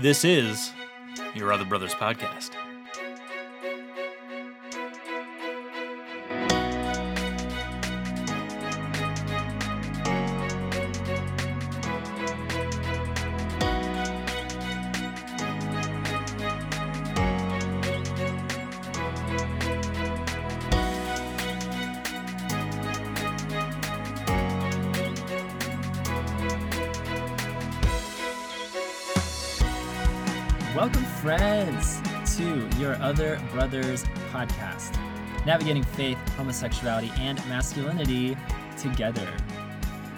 This is Your Other Brothers Podcast. Navigating faith, homosexuality, and masculinity together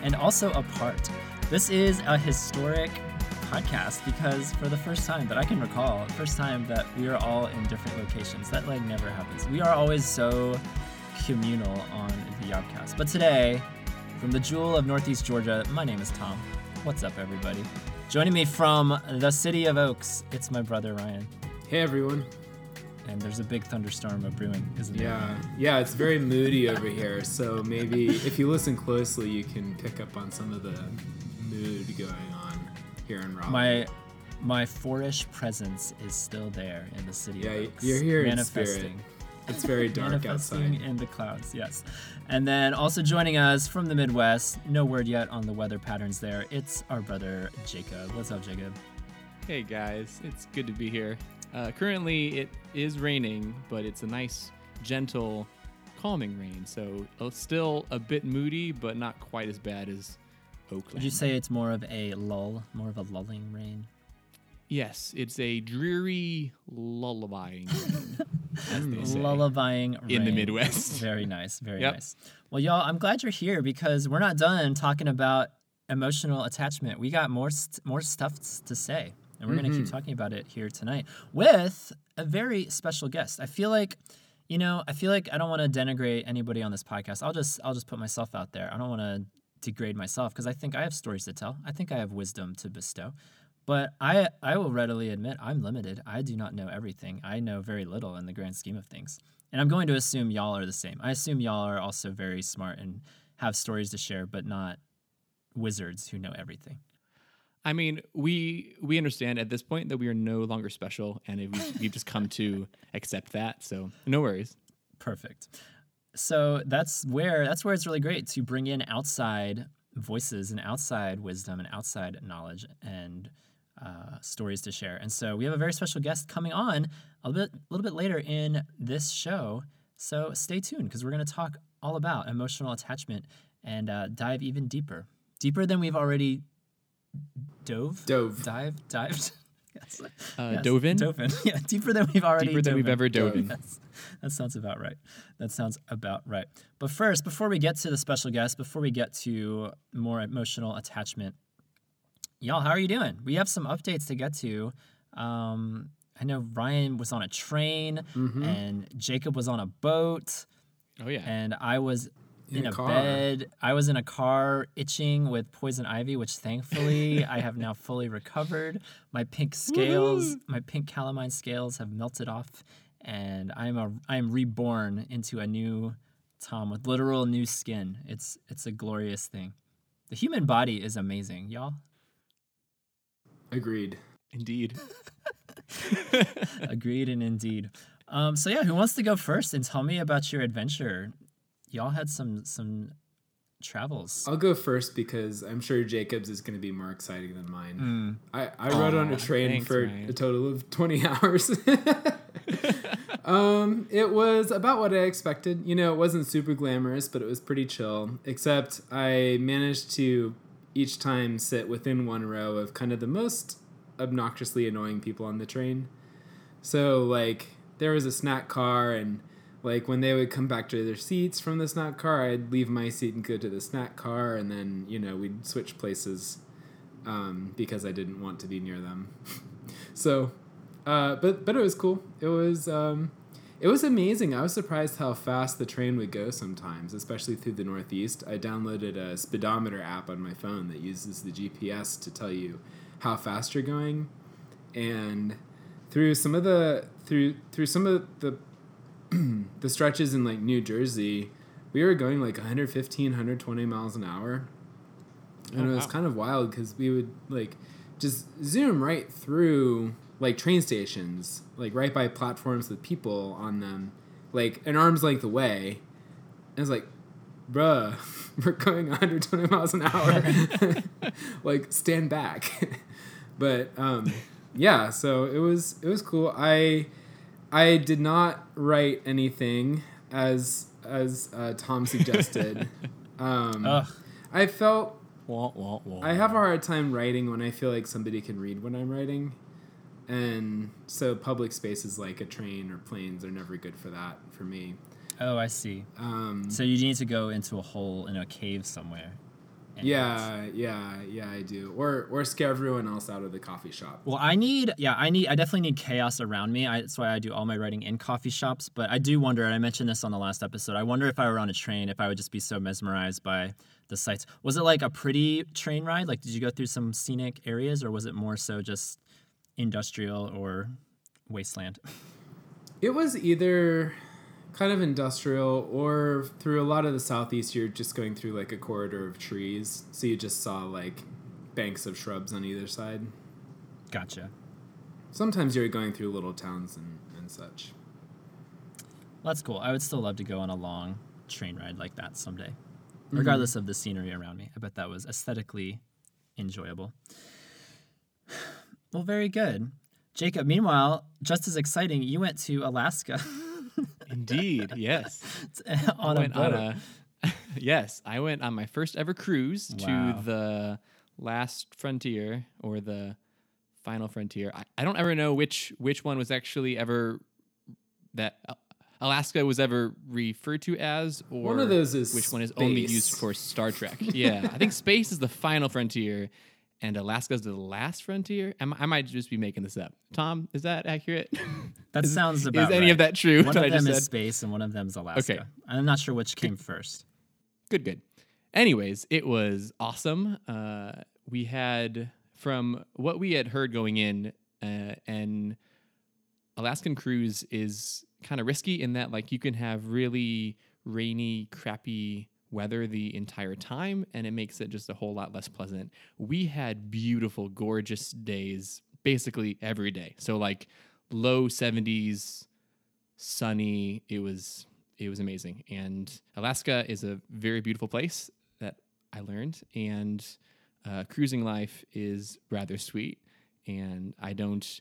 and also apart. This is a historic podcast because for the first time that I can recall, first time that we are all in different locations. That like never happens. We are always so communal on the Yobcast. But today, from the jewel of Northeast Georgia, my name is Tom. What's up, everybody? Joining me from the city of Oaks, it's my brother Ryan. Hey everyone. And there's a big thunderstorm of brewing, isn't there? Yeah, yeah, it's very moody over here. So maybe if you listen closely, you can pick up on some of the mood going on here in Raleigh. My my fourish presence is still there in the city yeah, of Oaks. you're here in spirit. manifesting. It's very dark manifesting outside. in the clouds, yes. And then also joining us from the Midwest, no word yet on the weather patterns there. It's our brother Jacob. What's up, Jacob? Hey guys, it's good to be here. Uh, currently, it is raining, but it's a nice, gentle, calming rain. So uh, still a bit moody, but not quite as bad as Oakland. Would you say it's more of a lull, more of a lulling rain? Yes, it's a dreary lullabying rain, as they. Lullabying In the. Midwest. Very nice, very Yep. nice. Well, y'all, I'm glad you're here because we're not done talking about emotional attachment. We got more st- more stuff to say, and we're going to keep mm-hmm. talking about it here tonight with a very special guest. I feel like you know, I feel like I don't want to denigrate anybody on this podcast. I'll just I'll just put myself out there. I don't want to degrade myself because I think I have stories to tell. I think I have wisdom to bestow. But I I will readily admit I'm limited. I do not know everything. I know very little in the grand scheme of things. And I'm going to assume y'all are the same. I assume y'all are also very smart and have stories to share, but not wizards who know everything. I mean, we we understand at this point that we are no longer special, and we've, we've just come to accept that. So no worries. Perfect. So that's where that's where it's really great to bring in outside voices and outside wisdom and outside knowledge and uh, stories to share. And so we have a very special guest coming on a little bit a little bit later in this show. So stay tuned because we're going to talk all about emotional attachment and uh, dive even deeper, deeper than we've already dove, Dove. dive, dived. yes. Uh, Yes, dove in? Dove in. Yeah, deeper than we've already Deeper than dove we've in. ever dove in. That's- that sounds about right. That sounds about right. But first, before we get to the special guest, before we get to more emotional attachment, y'all, how are you doing? We have some updates to get to. Um, I know Ryan was on a train, Mm-hmm. and Jacob was on a boat, Oh yeah. and I was in, In a a, car. bed. I was in a car itching with poison ivy, which thankfully I have now fully recovered. My pink scales, my pink calamine scales have melted off, and I'm a I am reborn into a new Tom with literal new skin. It's it's a glorious thing. The human body is amazing, y'all. Agreed. Indeed. Agreed and indeed. Um, so yeah, who wants to go first and tell me about your adventure? Y'all had some some travels. I'll go first because I'm sure Jacob's is going to be more exciting than mine. Hmm. I, I rode on a train thanks, for Ryan. a total of 20 hours. um, it was about what I expected. You know, it wasn't super glamorous, but it was pretty chill. Except I managed to each time sit within one row of kind of the most obnoxiously annoying people on the train. So, like, there was a snack car, and like when they would come back to their seats from the snack car, I'd leave my seat and go to the snack car, and then, you know, we'd switch places um, because I didn't want to be near them. so, uh, but but it was cool. It was um, it was amazing. I was surprised how fast the train would go sometimes, especially through the Northeast. I downloaded a speedometer app on my phone that uses the GPS to tell you how fast you're going, and through some of the through through some of the the stretches in like New Jersey, we were going like 115, 120 miles an hour. And Oh, it was wow. kind of wild because we would like just zoom right through like train stations, like right by platforms with people on them, like an arm's length away. And it's like, bruh, we're going 120 miles an hour. like, stand back. but um, yeah, so it was it was cool. I I did not write anything as as uh, Tom suggested. um, I felt Wah, wah, wah. I have a hard time writing when I feel like somebody can read what I'm writing. And so public spaces like a train or planes are never good for that for me. Oh, I see. Um, So you need to go into a hole in a cave somewhere. Yeah, yeah, yeah, I do. Or or scare everyone else out of the coffee shop. Well, I need, yeah, I need, I definitely need chaos around me. I, that's why I do all my writing in coffee shops. But I do wonder, and I mentioned this on the last episode, I wonder if I were on a train, if I would just be so mesmerized by the sights. Was it like a pretty train ride? Like, did you go through some scenic areas, or was it more so just industrial or wasteland? It was either kind of industrial or through a lot of the southeast you're just going through like a corridor of trees. So you just saw like banks of shrubs on either side. Gotcha. Sometimes you're going through little towns and, and such. Well, that's cool. I would still love to go on a long train ride like that someday, mm-hmm. regardless of the scenery around me. I bet that was aesthetically enjoyable. Well, very good. Jacob, meanwhile, just as exciting, you went to Alaska Indeed, yes. on a boat. on a yes, I went on my first ever cruise Wow. to the last frontier or the final frontier. I, I don't ever know which which one was actually ever that Alaska was ever referred to as, or One of those is which one is only used for Star Trek. yeah, I think space is the final frontier, and Alaska is the last frontier. I, I might just be making this up. Tom, is that accurate? that sounds about is any right. of that true? One of I them is said? space and one of them is Alaska. Okay. I'm not sure which came first. good good anyways it was awesome uh, we had from what we had heard going in uh, an alaskan cruise is kind of risky in that like you can have really rainy crappy weather the entire time and it makes it just a whole lot less pleasant we had beautiful gorgeous days basically every day so like low 70s sunny. It was it was amazing. And Alaska is a very beautiful place that I learned. And uh, cruising life is rather sweet. And I don't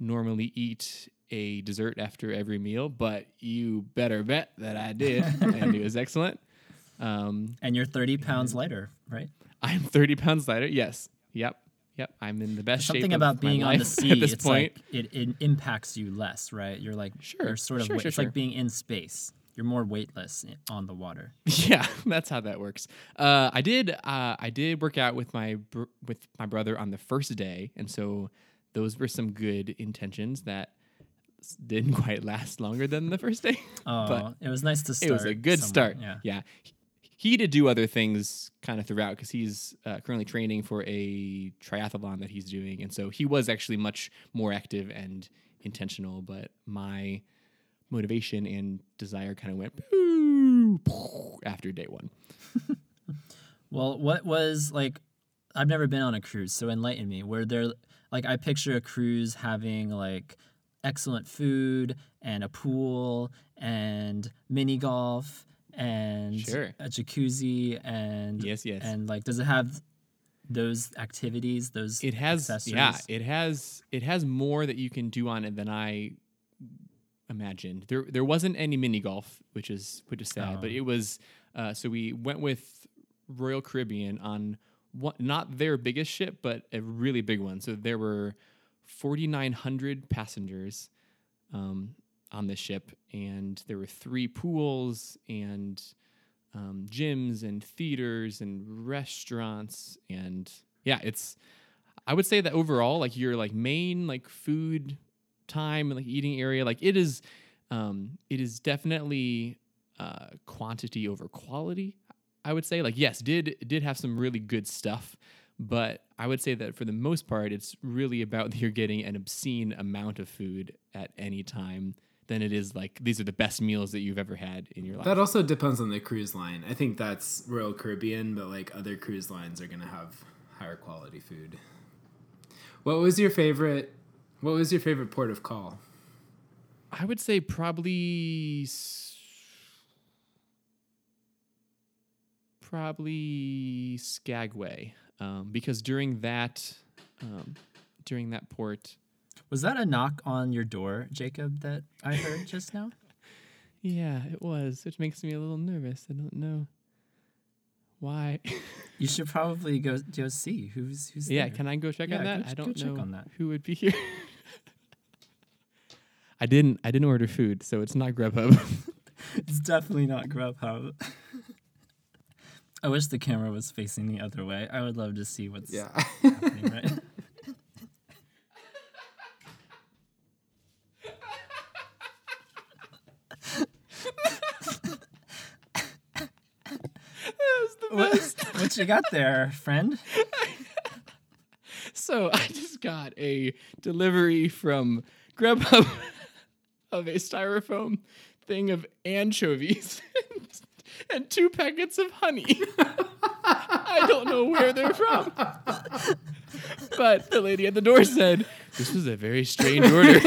normally eat a dessert after every meal, but you better bet that I did, and it was excellent. Um, And you're 30 pounds lighter, right? I'm 30 pounds lighter. Yes. Yep. Yep. I'm in the best shape. Something about being on the sea, at this it's point. like it, it impacts you less, right? You're like Sure, you're sort of sure, sure, it's sure. like being in space. You're more weightless on the water. Yeah, that's how that works. Uh, I did. Uh, I did work out with my br- with my brother on the first day, and so those were some good intentions that didn't quite last longer than the first day. Oh, but it was nice to start. it was a good somewhere, start. Yeah. yeah. He- did do other things kind of throughout because he's uh, currently training for a triathlon that he's doing, and so he was actually much more active and intentional. But my motivation and desire kind of went after day one. Well, what was like? I've never been on a cruise, so enlighten me. Were there like I picture a cruise having like excellent food and a pool and mini golf and Sure. a jacuzzi and Yes, yes. and like does it have those activities? Those It has yeah, it has it has more that you can do on it than I imagined. There there wasn't any mini golf, which is which is sad, but Oh. it was uh, so we went with Royal Caribbean on one, not their biggest ship, but a really big one. So there were 4900 passengers um, on the ship and there were three pools and um, gyms and theaters and restaurants and yeah it's i would say that overall like your like main like food time and like eating area like it is um it is definitely uh quantity over quality i would say. Like yes did did have some really good stuff but i would say that for the most part it's really about you're getting an obscene amount of food at any time than it is like these are the best meals that you've ever had in your life That also depends on the cruise line. I think that's Royal Caribbean, but like other cruise lines are gonna have higher quality food. What was your favorite? What was your favorite port of call? I would say probably probably Skagway, um, because during that um, during that port, Was that a knock on your door, Jacob, that I heard just now? yeah, it was, which makes me a little nervous. I don't know why. You should probably go go see who's who's yeah, there. can I go check Yeah, on that? go- I don't check know on that. who would be here. I didn't. I didn't order food, so it's not Grubhub. It's definitely not Grubhub. I wish the camera was facing the other way. I would love to see what's happening, right? What, what you got there, friend? So I just got a delivery from Grubhub of a styrofoam thing of anchovies and two packets of honey. I don't know where they're from. But the lady at the door said, This was a very strange order.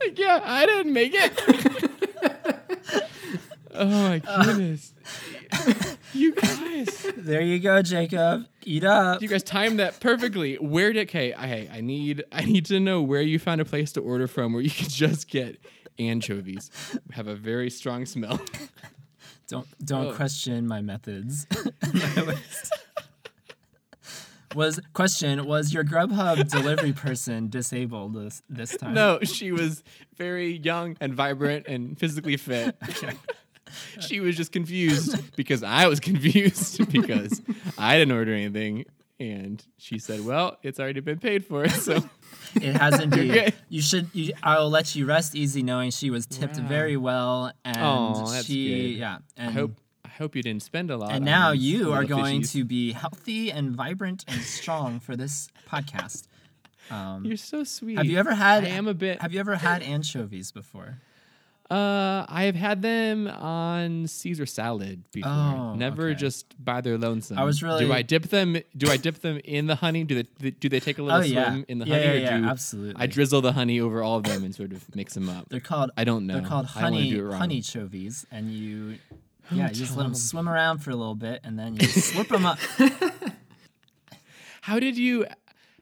like, yeah, I didn't make it. oh my goodness. you guys. There you go, Jacob. Eat up. You guys timed that perfectly. Where did okay? Hey, I need I need to know where you found a place to order from where you can just get anchovies. Have a very strong smell. Don't don't Oh. question my methods. was question was your Grubhub delivery person disabled this this time? No, she was very young and vibrant and physically fit. She was just confused because I was confused because I didn't order anything. And she said, "Well, it's already been paid for, so it has indeed. You should. You, I will let you rest easy knowing she was tipped Wow. very well, and that's she good. yeah. And I hope I hope you didn't spend a lot." and now you are going fishies. to be healthy and vibrant and strong for this podcast. Um, You're so sweet. have you ever had? I am a bit. Have you ever had anchovies before? Uh, I have had them on Caesar salad before. Oh, Never okay. just by their lonesome. I was really- Do I dip them? Do I dip them in the honey? Do they do they take a little Oh yeah, swim in the yeah, honey? yeah, or yeah, do absolutely. I drizzle the honey over all of them and sort of mix them up. They're called. I don't know. They're called I don't wanna honey honey chovies, and you, yeah, you just let them swim around for a little bit, and then you slurp them up. How did you?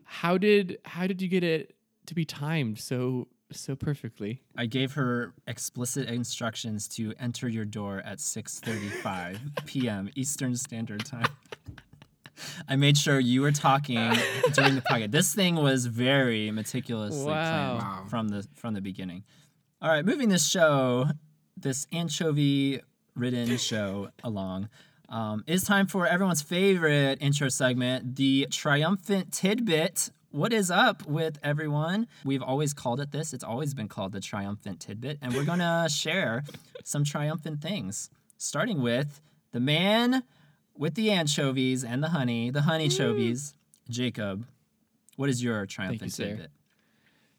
How did how did you get it to be timed so so perfectly? I gave her explicit instructions to enter your door at 6:35 p.m. Eastern Standard Time. I made sure you were talking during the podcast. This thing was very meticulously Wow. planned from the from the beginning. All right, moving this show, this anchovy-ridden show along. Um, it's time for everyone's favorite intro segment, the triumphant tidbit. What is up with everyone? We've always called it this. It's always been called the triumphant tidbit, and we're gonna share some triumphant things, starting with the man with the anchovies and the honey, the honey chovies, Jacob. What is your triumphant sir. tidbit?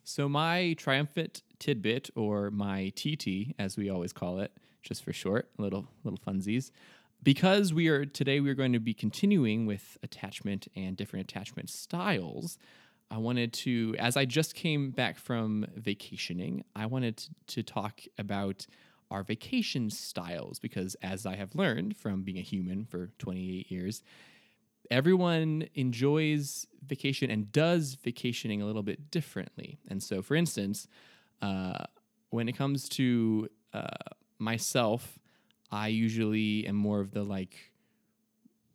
So my triumphant tidbit, or my TT, as we always call it, just for short, little little funsies, because we are today we are going to be continuing with attachment and different attachment styles. I wanted to, as I just came back from vacationing, I wanted to, talk about our vacation styles because, as I have learned from being a human for 28 years, everyone enjoys vacation and does vacationing a little bit differently. And so, for instance, uh, when it comes to uh, myself, I usually am more of the like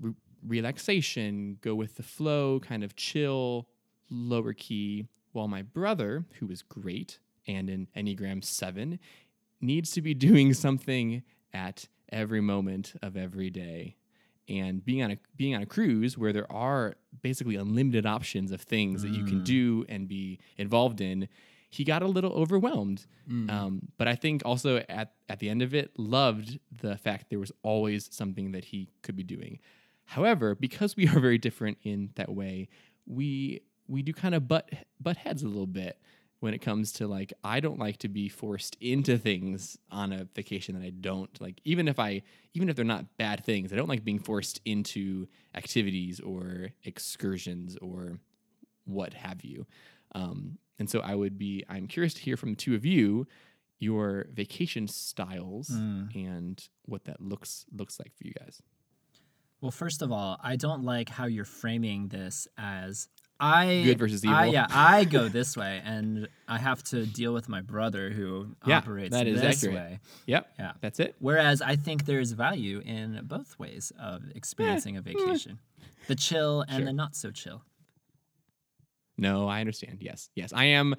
re- relaxation, go with the flow, kind of chill, lower key. While my brother, who is great and in Enneagram 7, needs to be doing something at every moment of every day. And being on a being on a cruise where there are basically unlimited options of things that you can do and be involved in he got a little overwhelmed. Um, but i think also at, at the end of it loved the fact there was always something that he could be doing. However because we are very different in that way we we do kind of butt butt heads a little bit when it comes to like I don't like to be forced into things on a vacation that I don't like even if I even if they're not bad things I don't like being forced into activities or excursions or what have you. Um, and so I would be I'm curious to hear from the two of you your vacation styles and what that looks looks like for you guys. Well, first of all, I don't like how you're framing this as I Good versus I, evil. yeah, I go this way, and I have to deal with my brother who Yeah, operates that is this accurate. way. Yep. Yeah. That's it. Whereas I think there's value in both ways of experiencing a eh, mm. vacation, the chill and Sure. the not so chill. No, I understand. Yes, yes, I am.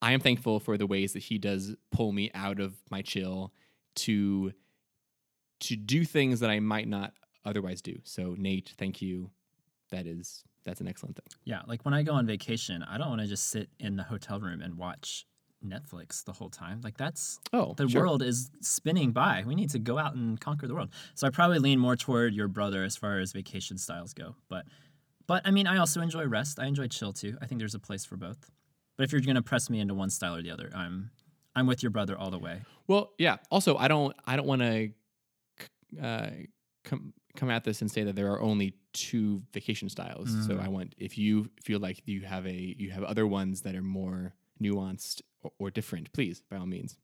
I am thankful for the ways that he does pull me out of my chill to to do things that I might not otherwise do. So, Nate, thank you. That is that's an excellent thing. Yeah, like when I go on vacation, I don't want to just sit in the hotel room and watch Netflix the whole time. Like that's Oh, the sure. world is spinning by. We need to go out and conquer the world. So I probably lean more toward your brother as far as vacation styles go. But but I mean, I also enjoy rest. I enjoy chill too. I think there's a place for both. But if you're going to press me into one style or the other, I'm I'm with your brother all the way. Well, yeah. Also, I don't I don't want to uh, come come at this and say that there are only two vacation styles. So mm. I want if you feel like you have a you have other ones that are more nuanced or, or different, please by all means.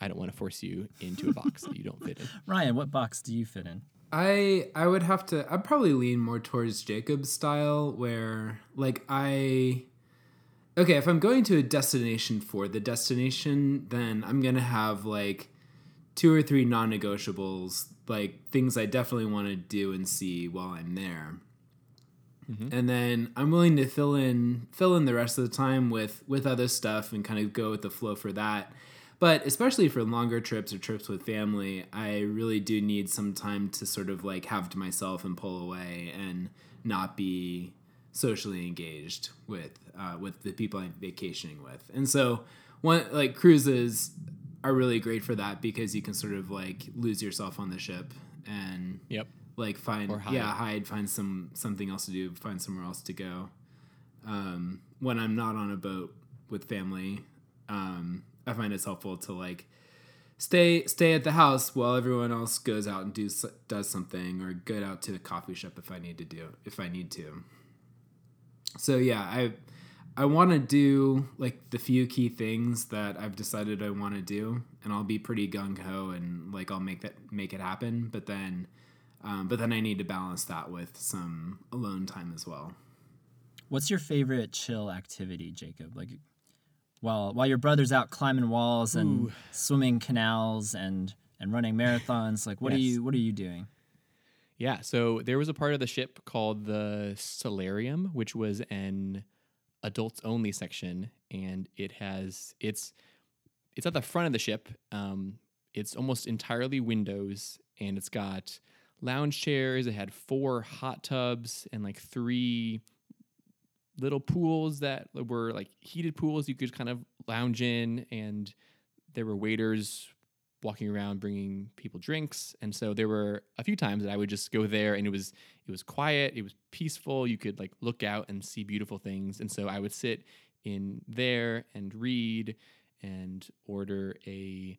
I don't want to force you into a box that you don't fit in. Ryan, what box do you fit in? I I would have to I'd probably lean more towards Jacob's style where like I Okay, if I'm going to a destination for the destination, then I'm going to have like two or three non-negotiables, like things I definitely want to do and see while I'm there. And then I'm willing to fill in fill in the rest of the time with with other stuff and kind of go with the flow for that. But especially for longer trips or trips with family, I really do need some time to sort of like have to myself and pull away and not be socially engaged with uh, with the people I'm vacationing with. And so one like cruises are really great for that because you can sort of like lose yourself on the ship and Yep. like find Or hide. yeah hide find some something else to do find somewhere else to go um, when i'm not on a boat with family um, i find it's helpful to like stay stay at the house while everyone else goes out and do does something or go out to a coffee shop if i need to do if i need to so yeah i i want to do like the few key things that i've decided i want to do and i'll be pretty gung-ho and like i'll make that make it happen but then um, but then i need to balance that with some alone time as well What's your favorite chill activity, Jacob? Like while while your brother's out climbing walls and swimming canals and and running marathons, like what are you what are you doing? Yeah, so there was a part of the ship called the Solarium, which was an adults only section, and it has it's it's at the front of the ship. Um, it's almost entirely windows, and it's got lounge chairs. It had four hot tubs and like three little pools that were like heated pools you could kind of lounge in, and there were waiters walking around bringing people drinks. And so there were a few times that i would just go there and it was it was quiet it was peaceful. You could like look out and see beautiful things. And so i would sit in there and read and order a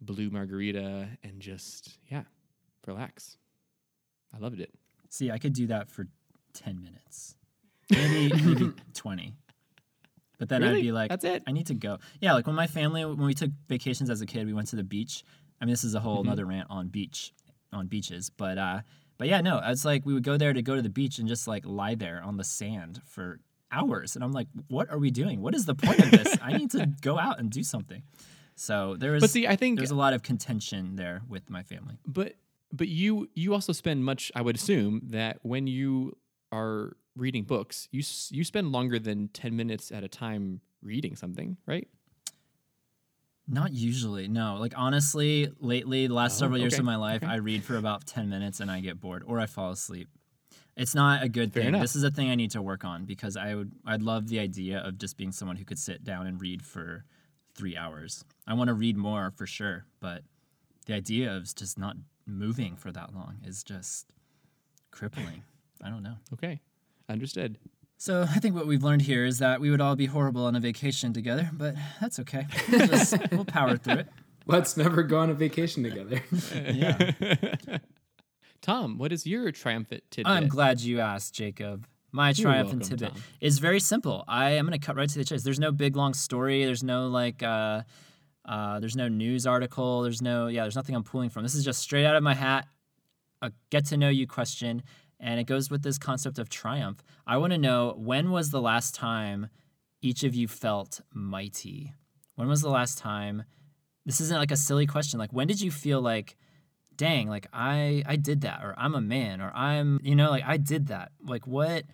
blue margarita and just yeah relax. I loved it. See, I could do that for 10 minutes. Maybe maybe 20. But then I'd be like That's it? I need to go. Yeah, like when my family when we took vacations as a kid, we went to the beach. I mean, this is a whole Mm-hmm. another rant on beach on beaches, but uh but yeah, no, it's like we would go there to go to the beach and just like lie there on the sand for hours. And I'm like, what are we doing? What is the point of this? I need to go out and do something. So there is But see, I think- there's a lot of contention there with my family. but but you you also spend much i would assume that when you are reading books you you spend longer than 10 minutes at a time reading something right Not usually, no. Like honestly, lately, the last Oh, several years okay, of my life, okay. I read for about ten minutes and I get bored, or I fall asleep. It's not a good Fair thing. enough. This is a thing I need to work on because I would, I'd love the idea of just being someone who could sit down and read for three hours. I want to read more for sure, but the idea of just not moving for that long is just crippling. I don't know. okay understood So I think what we've learned here is that we would all be horrible on a vacation together, but that's okay. We'll, just, we'll power through it. let's never go on a vacation together Yeah. tom what is your triumphant tidbit I'm glad you asked, Jacob. My You're triumph and welcome, tidbit Tom. is very simple. I am going to cut right to the chase. There's no big long story. There's no like. Uh, uh, there's no news article. There's no yeah. There's nothing I'm pulling from. This is just straight out of my hat. A get to know you question, and it goes with this concept of triumph. I want to know when was the last time each of you felt mighty? When was the last time? This isn't like a silly question. Like when did you feel like, dang, like I I did that, or I'm a man, or I'm you know like I did that. Like what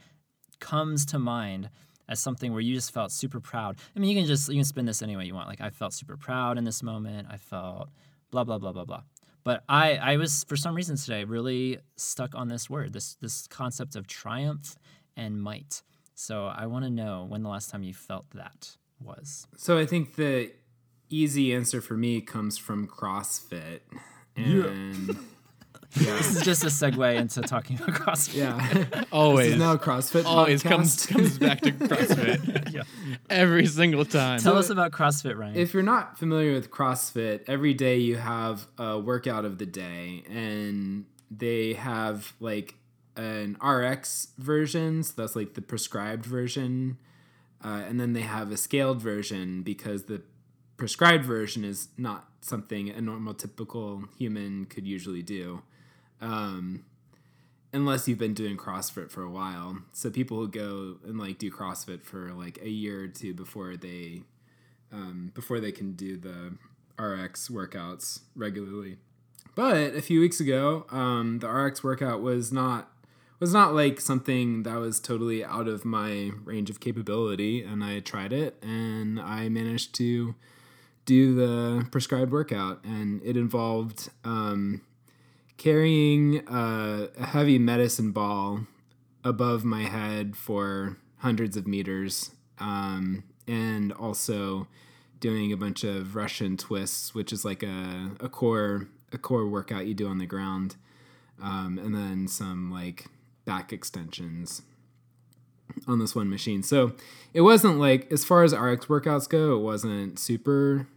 comes to mind as something where you just felt super proud? I mean, you can just you can spin this any way you want. Like I felt super proud in this moment. I felt blah blah blah blah blah. But I I was for some reason today really stuck on this word, this this concept of triumph and might. So I want to know when the last time you felt that was. So I think the easy answer for me comes from CrossFit. And This is just a segue into talking about CrossFit. yeah. this Always. is now a CrossFit always podcast. comes comes back to CrossFit Yeah. every single time. Tell us about CrossFit, Ryan. If you're not familiar with CrossFit, every day you have a workout of the day, and they have like an RX version, so that's like the prescribed version, uh, and then they have a scaled version because the prescribed version is not something a normal, typical human could usually do. Um, unless you've been doing CrossFit for a while. So people who go and like do CrossFit for like a year or two before they um, before they can do the RX workouts regularly. But a few weeks ago, um, the RX workout was not was not like something that was totally out of my range of capability, and I tried it, and I managed to do the prescribed workout, and it involved um, carrying a heavy medicine ball above my head for hundreds of meters, um, and also doing a bunch of Russian twists, which is like a, a core a core workout you do on the ground, um, and then some like back extensions on this one machine. So it wasn't like as far as RX workouts go, it wasn't super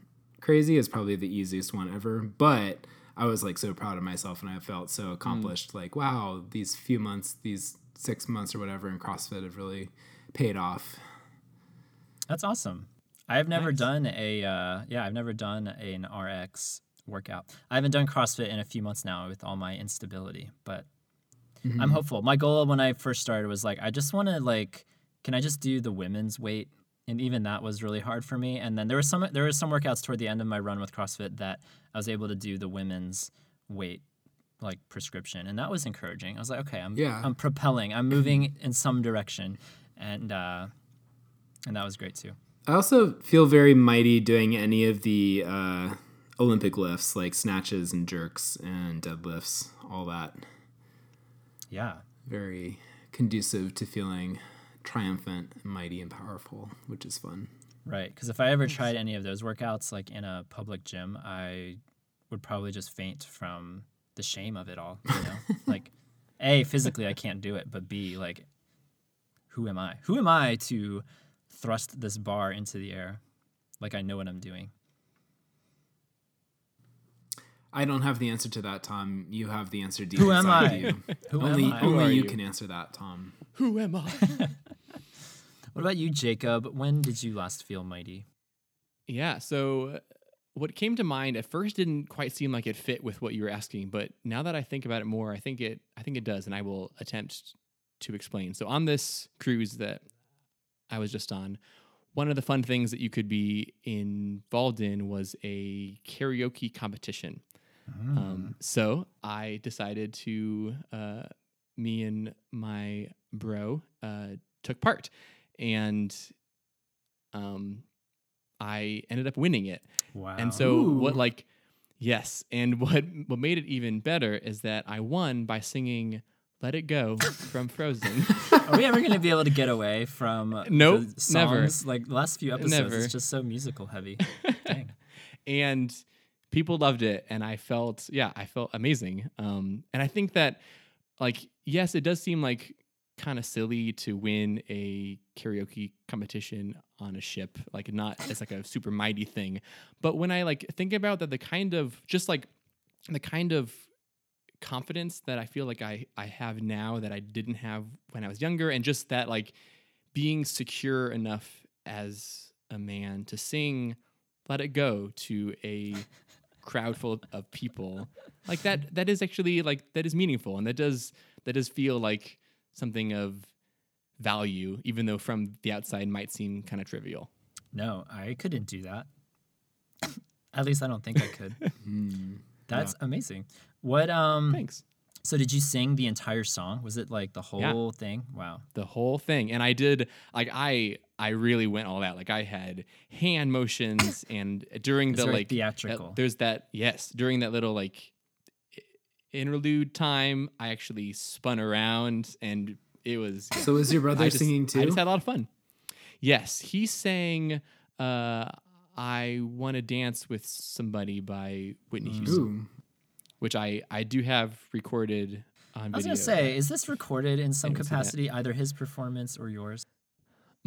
crazy. It's probably the easiest one ever, but I was like so proud of myself and I felt so accomplished. Like, wow, these few months, these six months or whatever in CrossFit have really paid off. That's awesome. I've never Nice. done a uh, yeah, I've never done an RX workout. I haven't done CrossFit in a few months now with all my instability, but I'm hopeful. My goal when I first started was like I just want to like can I just do the women's weight? And even that was really hard for me. And then there was some there was some workouts toward the end of my run with CrossFit that I was able to do the women's weight like prescription and that was encouraging. I was like, okay, I'm Yeah. I'm propelling. I'm moving in some direction. And uh and that was great too. I also feel very mighty doing any of the uh, Olympic lifts like snatches and jerks and deadlifts, all that. Yeah. Very conducive to feeling triumphant, mighty, and powerful, which is fun. Right, because if I ever tried any of those workouts, like in a public gym, I would probably just faint from the shame of it all. You know, like, a physically I can't do it, but b like, who am I? Who am I to thrust this bar into the air? Like I know what I'm doing. I don't have the answer to that, Tom. You have the answer deep Who am inside I? you. Who only am I? only you you? can answer that, Tom. Who am I? What about you, Jacob? When did you last feel mighty? Yeah. So, uh, what came to mind at first didn't quite seem like it fit with what you were asking, but now that I think about it more, I think it I think it does, and I will attempt to explain. So, on this cruise that I was just on, one of the fun things that you could be involved in was a karaoke competition. Um, so I decided to, uh, me and my bro uh, took part, and um, I ended up winning it. Wow. And so what like yes, and what what made it even better is that I won by singing "Let It Go" from Frozen. are we ever going to be able to get away from Nope, never. Like the last few episodes, Never. it's just so musical heavy. Dang. and people loved it and i felt yeah i felt amazing um and i think that like yes it does seem like kind of silly to win a karaoke competition on a ship like not it's like a super mighty thing. But when i like think about that the kind of just like the kind of confidence that I feel like I I have now that I didn't have when I was younger, and just that like being secure enough as a man to sing "Let It Go" to a crowd full of people like that that is actually like that is meaningful and that does that does feel like something of value even though from the outside might seem kind of trivial No, I couldn't do that. At least I don't think I could. That's amazing. What um thanks so did you sing the entire song? Was it like the whole thing? Wow. the whole thing and i did like i i really went all out like i had hand motions and during It's the like theatrical. uh, there's that yes during that little like i- interlude time i actually spun around and it was. So was your brother just, singing too? I just had a lot of fun. Yes, he sang uh, "I Want to Dance with Somebody" by Whitney Houston, Ooh. which I I do have recorded on I was video. gonna say, is this recorded in some Didn't see that. capacity, either his performance or yours?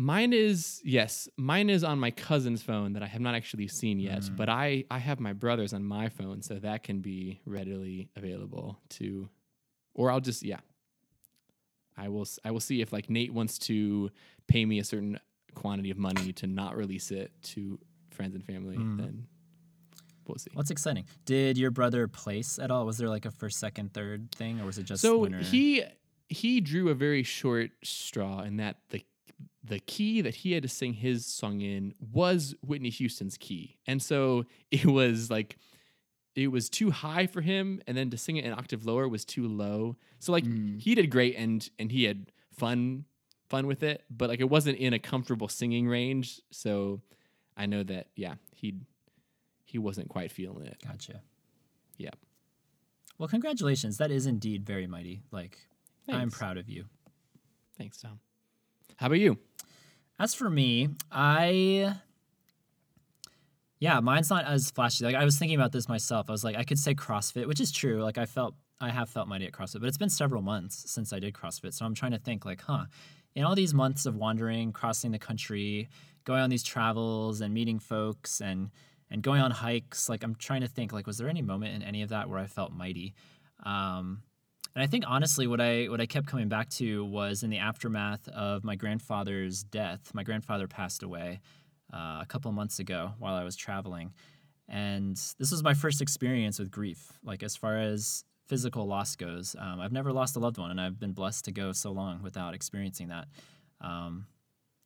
Mine is yes, mine is on my cousin's phone that I have not actually seen yet, Mm. but I I have my brother's on my phone, so that can be readily available to, or I'll just yeah. I will I will see if like Nate wants to pay me a certain quantity of money to not release it to friends and family, Mm. then we'll see. What's exciting? Did your brother place at all? Was there like a first, second, third thing, or was it just so winner? he he drew a very short straw in that the the key that he had to sing his song in was Whitney Houston's key. And so it was like it was too high for him and then to sing it an octave lower was too low. So like Mm. he did great and and he had fun fun with it, but like it wasn't in a comfortable singing range. So I know that yeah, he he wasn't quite feeling it. Gotcha. Yeah. Well, congratulations. That is indeed very mighty. Like, I'm proud of you. Thanks, Tom. How about you? As for me, I yeah, mine's not as flashy. Like I was thinking about this myself. I was like, I could say CrossFit, which is true. Like I felt I have felt mighty at CrossFit, but it's been several months since I did CrossFit. So I'm trying to think like, huh, in all these months of wandering, crossing the country, going on these travels and meeting folks and and going on hikes, like I'm trying to think like, was there any moment in any of that where I felt mighty? Um, and I think honestly, what I what I kept coming back to was in the aftermath of my grandfather's death. My grandfather passed away uh, a couple months ago while I was traveling, and this was my first experience with grief. Like as far as physical loss goes, um, I've never lost a loved one, and I've been blessed to go so long without experiencing that. Um,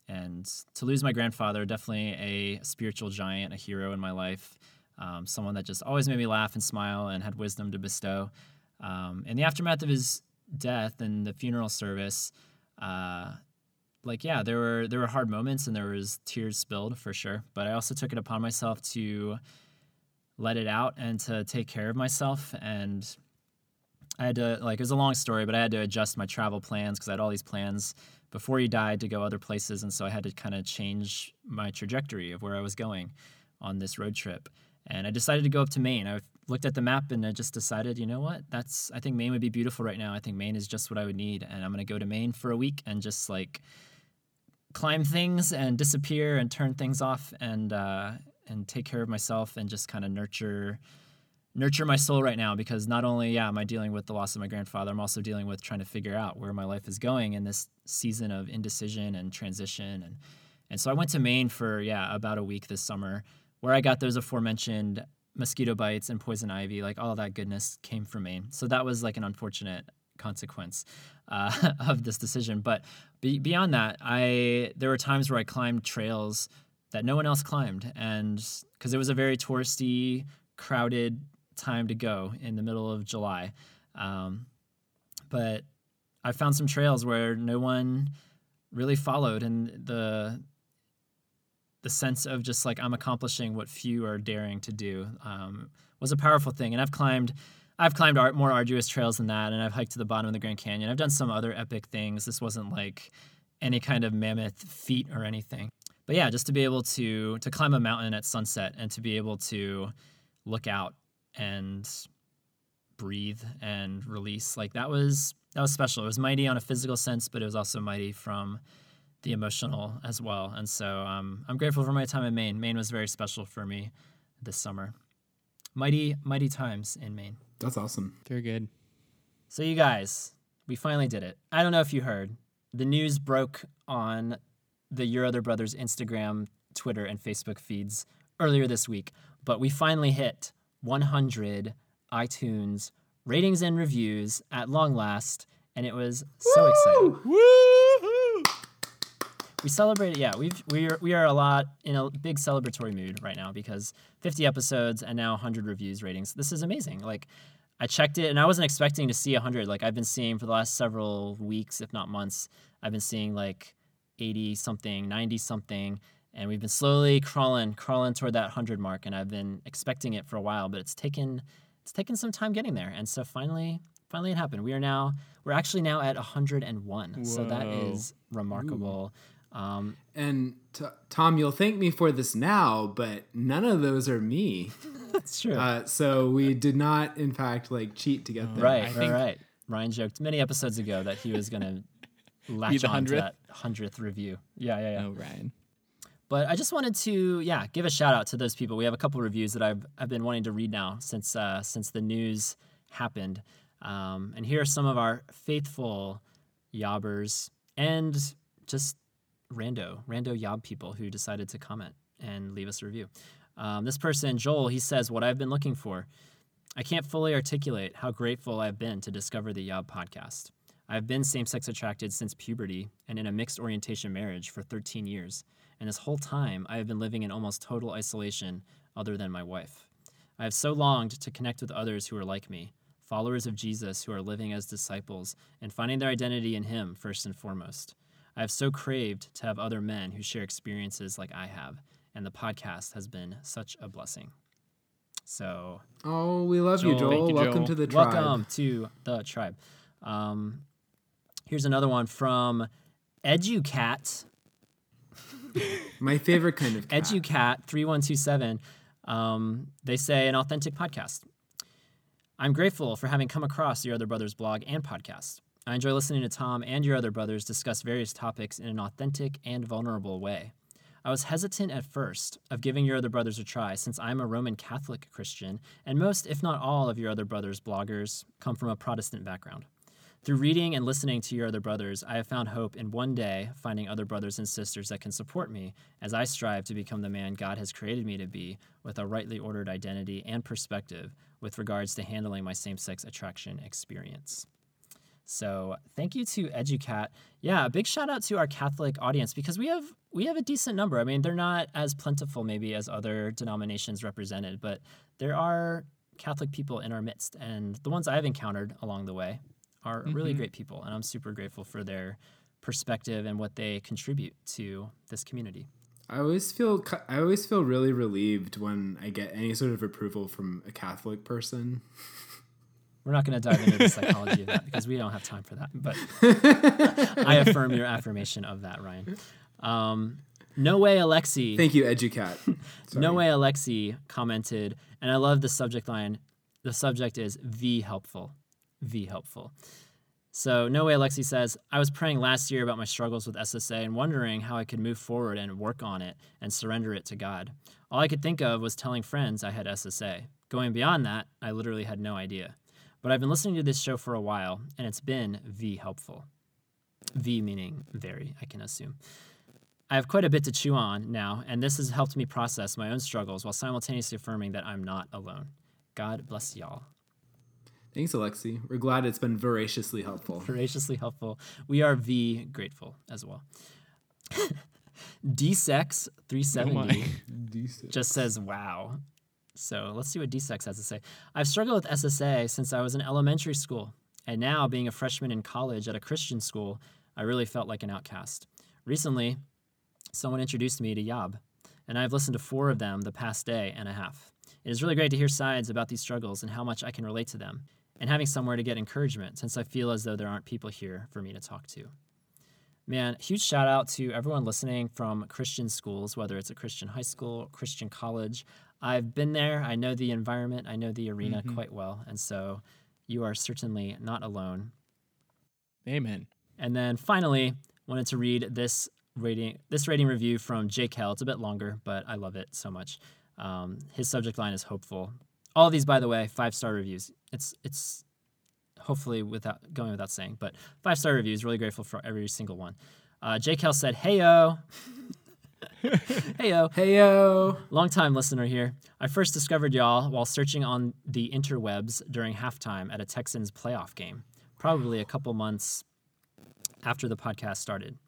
and to lose my grandfather, definitely a spiritual giant, a hero in my life, um, someone that just always made me laugh and smile and had wisdom to bestow. Um, in the aftermath of his death and the funeral service, uh, like yeah, there were there were hard moments and there was tears spilled for sure. But I also took it upon myself to let it out and to take care of myself. And I had to like it was a long story, but I had to adjust my travel plans because I had all these plans before he died to go other places, and so I had to kind of change my trajectory of where I was going on this road trip. And I decided to go up to Maine. I looked at the map and I just decided, you know what? That's I think Maine would be beautiful right now. I think Maine is just what I would need, and I'm gonna go to Maine for a week and just like climb things and disappear and turn things off and uh, and take care of myself and just kind of nurture nurture my soul right now because not only yeah am I dealing with the loss of my grandfather, I'm also dealing with trying to figure out where my life is going in this season of indecision and transition and and so I went to Maine for yeah about a week this summer where I got those aforementioned mosquito bites and poison ivy like all that goodness came from Maine. So that was like an unfortunate consequence uh, of this decision. But be- beyond that, I there were times where I climbed trails that no one else climbed, and because it was a very touristy, crowded time to go in the middle of July. Um, but I found some trails where no one really followed, and the the sense of just like I'm accomplishing what few are daring to do um, was a powerful thing. And I've climbed, I've climbed art, more arduous trails than that, and I've hiked to the bottom of the Grand Canyon. I've done some other epic things. This wasn't like any kind of mammoth feat or anything. But yeah, just to be able to to climb a mountain at sunset and to be able to look out and breathe and release like that was that was special. It was mighty on a physical sense, but it was also mighty from the emotional as well. And so um, I'm grateful for my time in Maine. Maine was very special for me this summer. Mighty, mighty times in Maine. That's awesome. Very good. So, you guys, we finally did it. I don't know if you heard. The news broke on the Your Other Brothers Instagram, Twitter, and Facebook feeds earlier this week, but we finally hit 100 iTunes ratings and reviews at long last, and it was so exciting. We celebrated, yeah. We've we are we are a lot in a big celebratory mood right now because 50 episodes and now 100 reviews ratings. This is amazing. Like I checked it and I wasn't expecting to see 100. Like I've been seeing for the last several weeks, if not months, I've been seeing like 80 something, 90 something, and we've been slowly crawling crawling toward that 100 mark and I've been expecting it for a while, but it's taken it's taken some time getting there. And so finally finally it happened. We are now we're actually now at 101. So that is Whoa. is remarkable. Um, And t- Tom, you'll thank me for this now, but none of those are me. that's true. Uh, so we did not, in fact, like cheat to get there. right, I right, think- right. Ryan joked many episodes ago that he was gonna latch the on to 100th? that hundredth review. Yeah, yeah, yeah. Oh, Ryan. But I just wanted to, yeah, give a shout out to those people. We have a couple reviews that I've I've been wanting to read now since uh, since the news happened. Um, and here are some of our faithful yobbers and just rando rando yob people who decided to comment and leave us a review. Um, this person, Joel, he says, "What I've been looking for." I can't fully articulate how grateful I've been to discover the Yob podcast. I've been same sex attracted since puberty and in a mixed orientation marriage for 13 years. And this whole time, I have been living in almost total isolation other than my wife. I have so longed to connect with others who are like me, followers of Jesus who are living as disciples and finding their identity in Him first and foremost. I have so craved to have other men who share experiences like I have, and the podcast has been such a blessing. So, Oh, we love you, Joel. Joel. Thank you, Welcome Joel. to the tribe. Welcome to the tribe. Um, here's another one from EduCat. My favorite kind of cat. EduCat three one two seven. Um, they say an authentic podcast. I'm grateful for having come across your other brothers blog and podcast. I enjoy listening to Tom and your other brothers discuss various topics in an authentic and vulnerable way. I was hesitant at first of giving your other brothers a try since I'm a Roman Catholic Christian, and most, if not all, of your other brothers bloggers come from a Protestant background. Through reading and listening to your other brothers, I have found hope in one day finding other brothers and sisters that can support me as I strive to become the man God has created me to be with a rightly ordered identity and perspective with regards to handling my same sex attraction experience. So thank you to EduCat. Yeah, a big shout out to our Catholic audience because we have we have a decent number. I mean, they're not as plentiful maybe as other denominations represented, but there are Catholic people in our midst, and the ones I've encountered along the way are really mm-hmm. great people, and I'm super grateful for their perspective and what they contribute to this community. I always feel I always feel really relieved when I get any sort of approval from a Catholic person. We're not going to dive into the psychology of that because we don't have time for that. But I affirm your affirmation of that, Ryan. Um, no way, Alexi. Thank you, EduCat. No way, Alexi commented, and I love the subject line. The subject is V helpful. V helpful. So, No Way Alexi says, I was praying last year about my struggles with SSA and wondering how I could move forward and work on it and surrender it to God. All I could think of was telling friends I had SSA. Going beyond that, I literally had no idea. But I've been listening to this show for a while, and it's been V helpful. V meaning very, I can assume. I have quite a bit to chew on now, and this has helped me process my own struggles while simultaneously affirming that I'm not alone. God bless y'all. Thanks, Alexi. We're glad it's been voraciously helpful. Voraciously helpful. We are V grateful as well. DSEX Oh 370 just says wow. So let's see what DSEX has to say. I've struggled with SSA since I was in elementary school, and now being a freshman in college at a Christian school, I really felt like an outcast. Recently, someone introduced me to Yob, and I've listened to four of them the past day and a half. It is really great to hear sides about these struggles and how much I can relate to them, and having somewhere to get encouragement since I feel as though there aren't people here for me to talk to. Man, huge shout out to everyone listening from Christian schools, whether it's a Christian high school, Christian college. I've been there. I know the environment. I know the arena quite well. And so you are certainly not alone. Amen. And then finally, wanted to read this rating this rating review from Jake Hell. It's a bit longer, but I love it so much. Um, his subject line is hopeful. All these, by the way, five star reviews. It's it's hopefully without going without saying, but five star reviews. Really grateful for every single one. Uh, Jake Kel said, "Heyo, heyo, Heyo. long time listener here. I first discovered y'all while searching on the interwebs during halftime at a Texans playoff game, probably a couple months after the podcast started.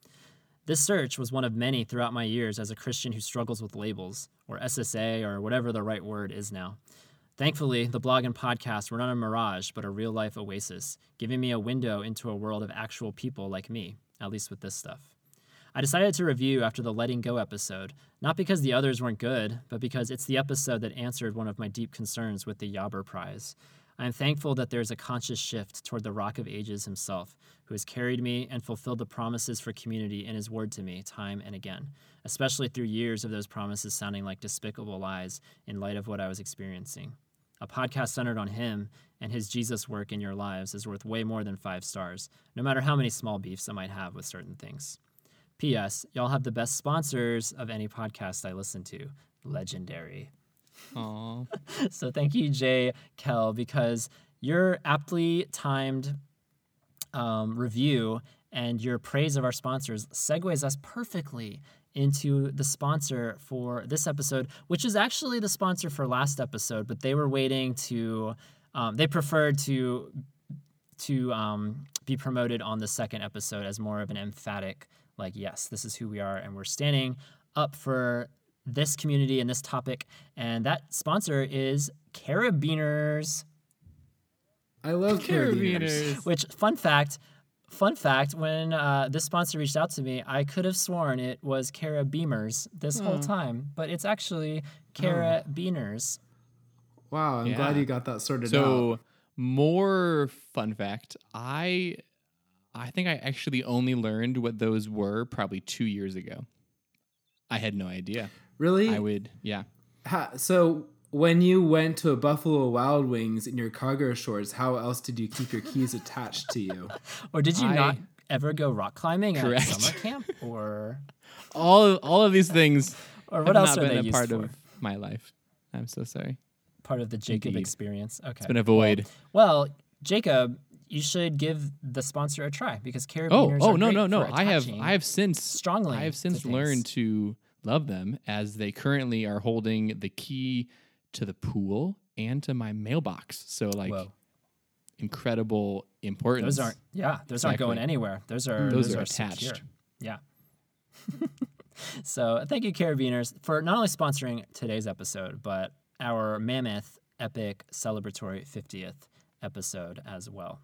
This search was one of many throughout my years as a Christian who struggles with labels, or SSA, or whatever the right word is now. Thankfully, the blog and podcast were not a mirage, but a real life oasis, giving me a window into a world of actual people like me, at least with this stuff. I decided to review after the Letting Go episode, not because the others weren't good, but because it's the episode that answered one of my deep concerns with the Yabber Prize. I am thankful that there is a conscious shift toward the Rock of Ages himself, who has carried me and fulfilled the promises for community in his word to me time and again, especially through years of those promises sounding like despicable lies in light of what I was experiencing. A podcast centered on him and his Jesus work in your lives is worth way more than five stars, no matter how many small beefs I might have with certain things. P.S. Y'all have the best sponsors of any podcast I listen to. Legendary. Aw. So thank you, Jay Kell, because your aptly timed um, review and your praise of our sponsors segues us perfectly into the sponsor for this episode, which is actually the sponsor for last episode, but they were waiting to, um, they preferred to to um, be promoted on the second episode as more of an emphatic, like, yes, this is who we are, and we're standing up for this community and this topic. And that sponsor is Carabiners. I love carabiners. Carabiners. Which, fun fact, fun fact, when uh, this sponsor reached out to me, I could have sworn it was Carabiners this whole Oh. time, but it's actually Carabiners. Wow, I'm glad you got that sorted So out. more fun fact, I I think I actually only learned what those were probably two years ago. I had no idea. Really? I would, yeah. Ha- so when you went to a Buffalo Wild Wings in your cargo shorts, how else did you keep your keys attached to you? Or did you I- not ever go rock climbing Correct. at summer camp? Or All all of these things or have what else not are been they a part for? of my life. I'm so sorry. part of the Jacob Indeed. experience. Okay. It's been a void. Well, Jacob, you should give the sponsor a try because Oh, carabiners oh are oh, no, no, no. I have I have since strongly. I have since things. learned to love them as they currently are holding the key to the pool and to my mailbox. So like Whoa. incredible importance. Those aren't. Yeah, those aren't going anywhere. Those are mm. Those are secure. attached. Yeah. so thank you, Carabiners, for not only sponsoring today's episode, but our mammoth, epic, celebratory 50th episode as well.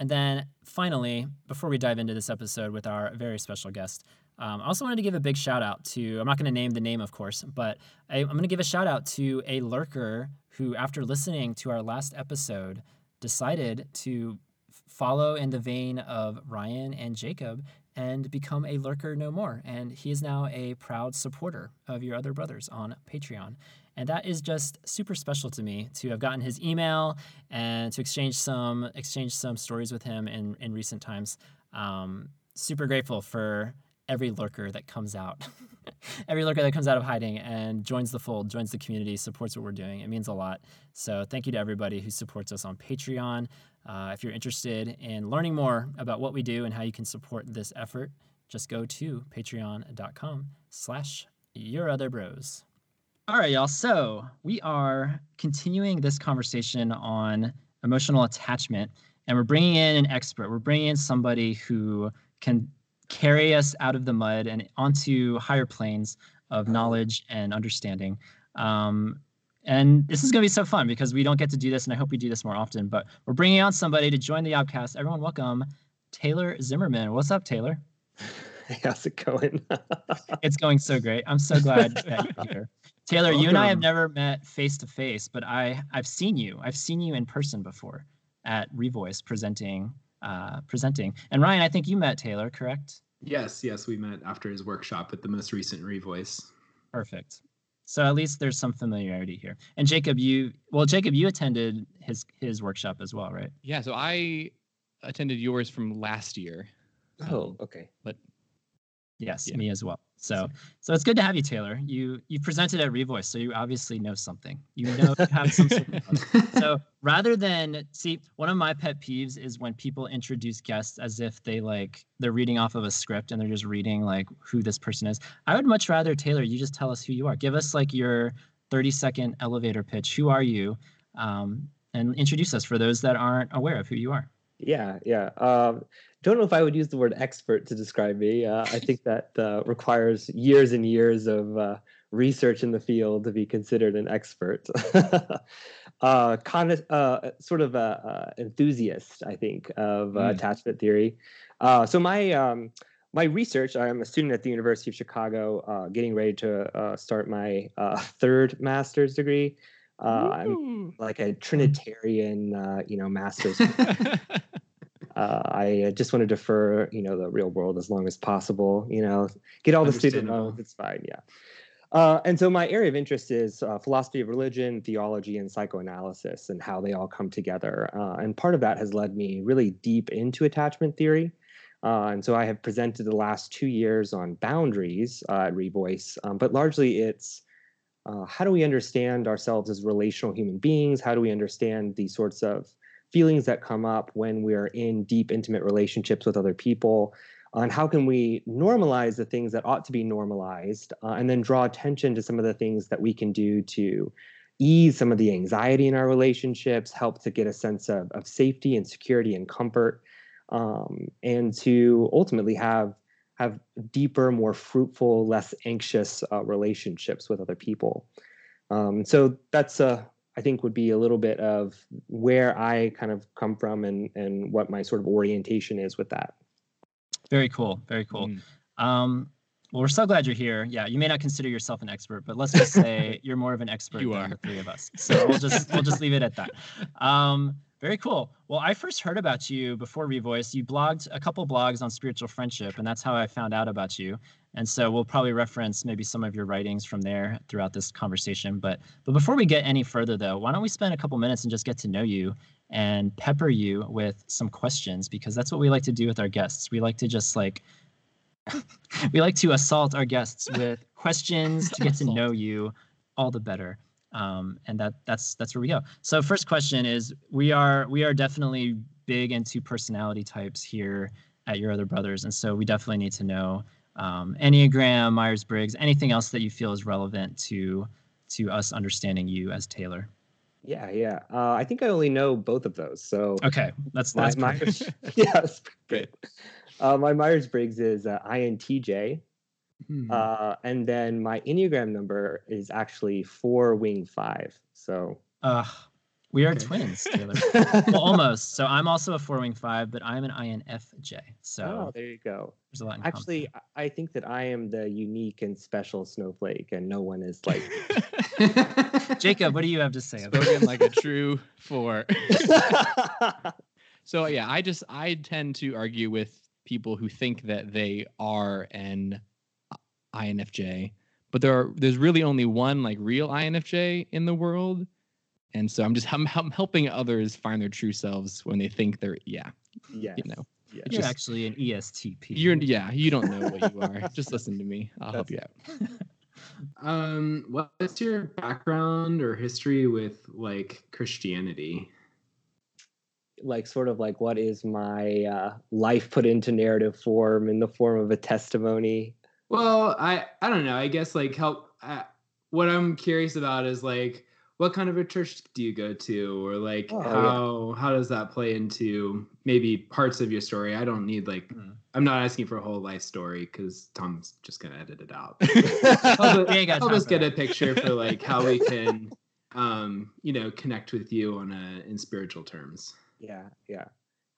And then finally, before we dive into this episode with our very special guest, um, I also wanted to give a big shout out to, I'm not going to name the name, of course, but I, I'm going to give a shout out to a lurker who, after listening to our last episode, decided to f- follow in the vein of Ryan and Jacob and become a lurker no more. And he is now a proud supporter of your other brothers on Patreon. And that is just super special to me to have gotten his email and to exchange some exchange some stories with him in, in recent times. Um, super grateful for every lurker that comes out, every lurker that comes out of hiding and joins the fold, joins the community, supports what we're doing. It means a lot. So thank you to everybody who supports us on Patreon. Uh, if you're interested in learning more about what we do and how you can support this effort, just go to patreon.com slash your other bros. All right, y'all. So we are continuing this conversation on emotional attachment, and we're bringing in an expert. We're bringing in somebody who can carry us out of the mud and onto higher planes of knowledge and understanding. Um, and this is going to be so fun because we don't get to do this, and I hope we do this more often. But we're bringing on somebody to join the Outcast. Everyone, welcome Taylor Zimmerman. What's up, Taylor? How's it going? It's going so great. I'm so glad that you're here. Taylor, you and I have never met face to face, but I I've seen you. I've seen you in person before at Revoice presenting uh, presenting. And Ryan, I think you met Taylor, correct? Yes, yes, we met after his workshop at the most recent Revoice. Perfect. So at least there's some familiarity here. And Jacob, you well, Jacob, you attended his his workshop as well, right? Yeah, so I attended yours from last year. oh, okay. But Yes, Yeah. me as well. So, so it's good to have you, Taylor. You you presented at Revoice, so you obviously know something. You know you have some sort of. So rather than see, one of my pet peeves is when people introduce guests as if they like they're reading off of a script and they're just reading like who this person is. I would much rather Taylor, you just tell us who you are. Give us like your 30 second elevator pitch. Who are you? Um, and introduce us for those that aren't aware of who you are. Yeah, yeah. Um, don't know if I would use the word expert to describe me. Uh, I think that uh, requires years and years of uh, research in the field to be considered an expert. uh, con- uh, sort of a, a enthusiast, I think, of uh, Mm. attachment theory. Uh, so my um, my research, I'm a student at the University of Chicago, uh, getting ready to uh, start my uh, third master's degree. Uh, I'm like a Trinitarian, uh, you know, master's uh, I uh, just want to defer, you know, the real world as long as possible. You know, get all the student loans. It's fine. Yeah. Uh, and so my area of interest is uh, philosophy of religion, theology, and psychoanalysis, and how they all come together. Uh, and part of that has led me really deep into attachment theory. Uh, and so I have presented the last two years on boundaries uh, at Revoice, um, but largely it's uh, how do we understand ourselves as relational human beings? How do we understand these sorts of feelings that come up when we're in deep, intimate relationships with other people? And how can we normalize the things that ought to be normalized uh, and then draw attention to some of the things that we can do to ease some of the anxiety in our relationships, help to get a sense of, of safety and security and comfort, um, and to ultimately have have deeper, more fruitful, less anxious uh, relationships with other people. Um, so that's uh, I think would be a little bit of where I kind of come from and and what my sort of orientation is with that. Very cool. Very cool. Mm. Um, well, we're so glad you're here. Yeah, you may not consider yourself an expert, but let's just say you're more of an expert You than are. the three of us. So we'll just we'll just leave it at that. Um, very cool. Well, I first heard about you before Revoice. You blogged a couple blogs on spiritual friendship, and that's how I found out about you. And so we'll probably reference maybe some of your writings from there throughout this conversation. But but before we get any further, though, why don't we spend a couple minutes and just get to know you and pepper you with some questions because that's what we like to do with our guests. We like to just like we like to assault our guests with questions to get to know you all the better um, and that that's that's where we go so first question is we are we are definitely big into personality types here at your other brothers and so we definitely need to know um, enneagram myers-briggs anything else that you feel is relevant to to us understanding you as taylor Yeah, yeah. Uh, I think I only know both of those. So okay that's my that's Myers, perfect. yeah, that's great. Uh, my Myers Briggs is uh, INTJ, Hmm. uh, and then my Enneagram number is actually four wing five. So uh, we are Okay. twins taylor well almost so i'm also a four-wing five but i'm an infj so oh, there you go. there's a lot in Actually, I I think that I am the unique and special snowflake, and no one is like. jacob what do you have to say about Spoken like a true four. So yeah, I just I tend to argue with people who think that they are an INFJ, but there are there's really only one like real INFJ in the world, and so I'm just I'm, I'm helping others find their true selves when they think they're yeah yes. you know yes. You're just- actually an ESTP. you're yeah you don't know what you are. just listen to me. I'll help you out. Um, what's your background or history with like Christianity? like sort of like what is my uh, life put into narrative form in the form of a testimony Well, I I don't know. I guess like help. I, what I'm curious about is like what kind of a church do you go to, or like Oh, yeah. how how does that play into maybe parts of your story? I don't need like Mhm. I'm not asking for a whole life story because Tom's just gonna edit it out. Help, help us get a picture for like how we can, um, you know, connect with you on a in spiritual terms. yeah yeah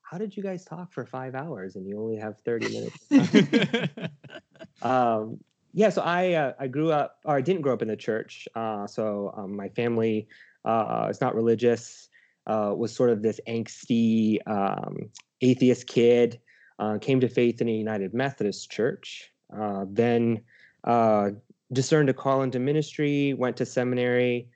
how did you guys talk for five hours and you only have 30 minutes um, yeah so i uh, i grew up or i didn't grow up in the church uh, so um, my family uh, is not religious uh, was sort of this angsty um, atheist kid uh, came to faith in a united methodist church uh, then discerned a call into ministry went to seminary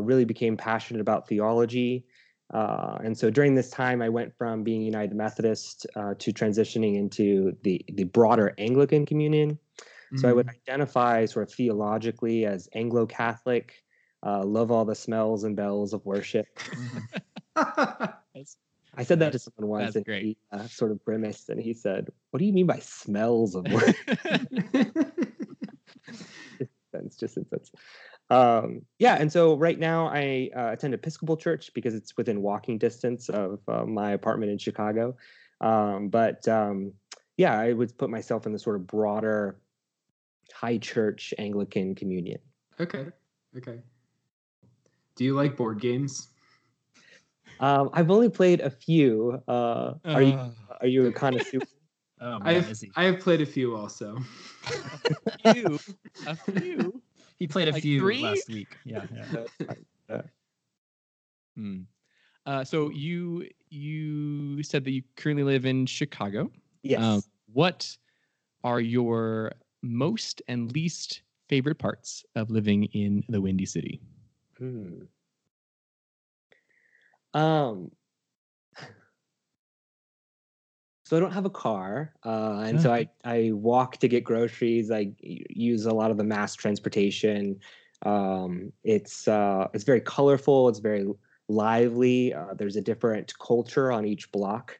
really became passionate about theology Uh, and so during this time, I went from being United Methodist uh, to transitioning into the, the broader Anglican communion. So I would identify sort of theologically as Anglo Catholic, uh, love all the smells and bells of worship. I said that to someone once, and great. he uh, sort of grimaced, and he said, "What do you mean by smells of worship?" sense, just sense. Um, yeah, and so right now I uh, attend Episcopal Church because it's within walking distance of uh, my apartment in Chicago. Um, but um, yeah, I would put myself in the sort of broader high church Anglican communion. okay. Okay. Do you like board games? Um, I've only played a few. Uh, are you Uh, are you a connoisseur? Oh man, I've? I have played a few also. a few, a few. He played a like few three? last week. Yeah, yeah. Hmm. Uh, so you you said that you currently live in Chicago. yes. Um, what are your most and least favorite parts of living in the Windy City? Hmm. Um. So I don't have a car, uh, and so I I walk to get groceries. I use a lot of the mass transportation. Um, it's uh, it's very colorful. It's very lively. Uh, there's a different culture on each block,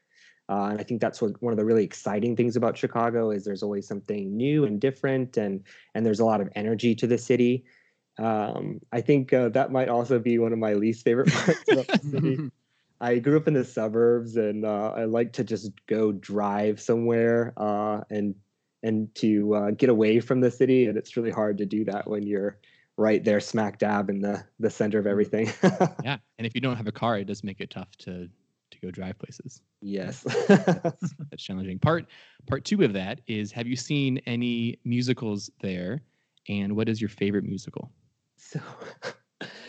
uh, and I think that's what one of the really exciting things about Chicago is. There's always something new and different, and and there's a lot of energy to the city. Um, I think uh, that might also be one of my least favorite parts about the city. I grew up in the suburbs, and uh, I like to just go drive somewhere uh, and and to uh, get away from the city. And it's really hard to do that when you're right there, smack dab in the the center of everything. Yeah, and if you don't have a car, it does make it tough to to go drive places. yes. That's, that's challenging. Part part two of that is: Have you seen any musicals there? And what is your favorite musical? so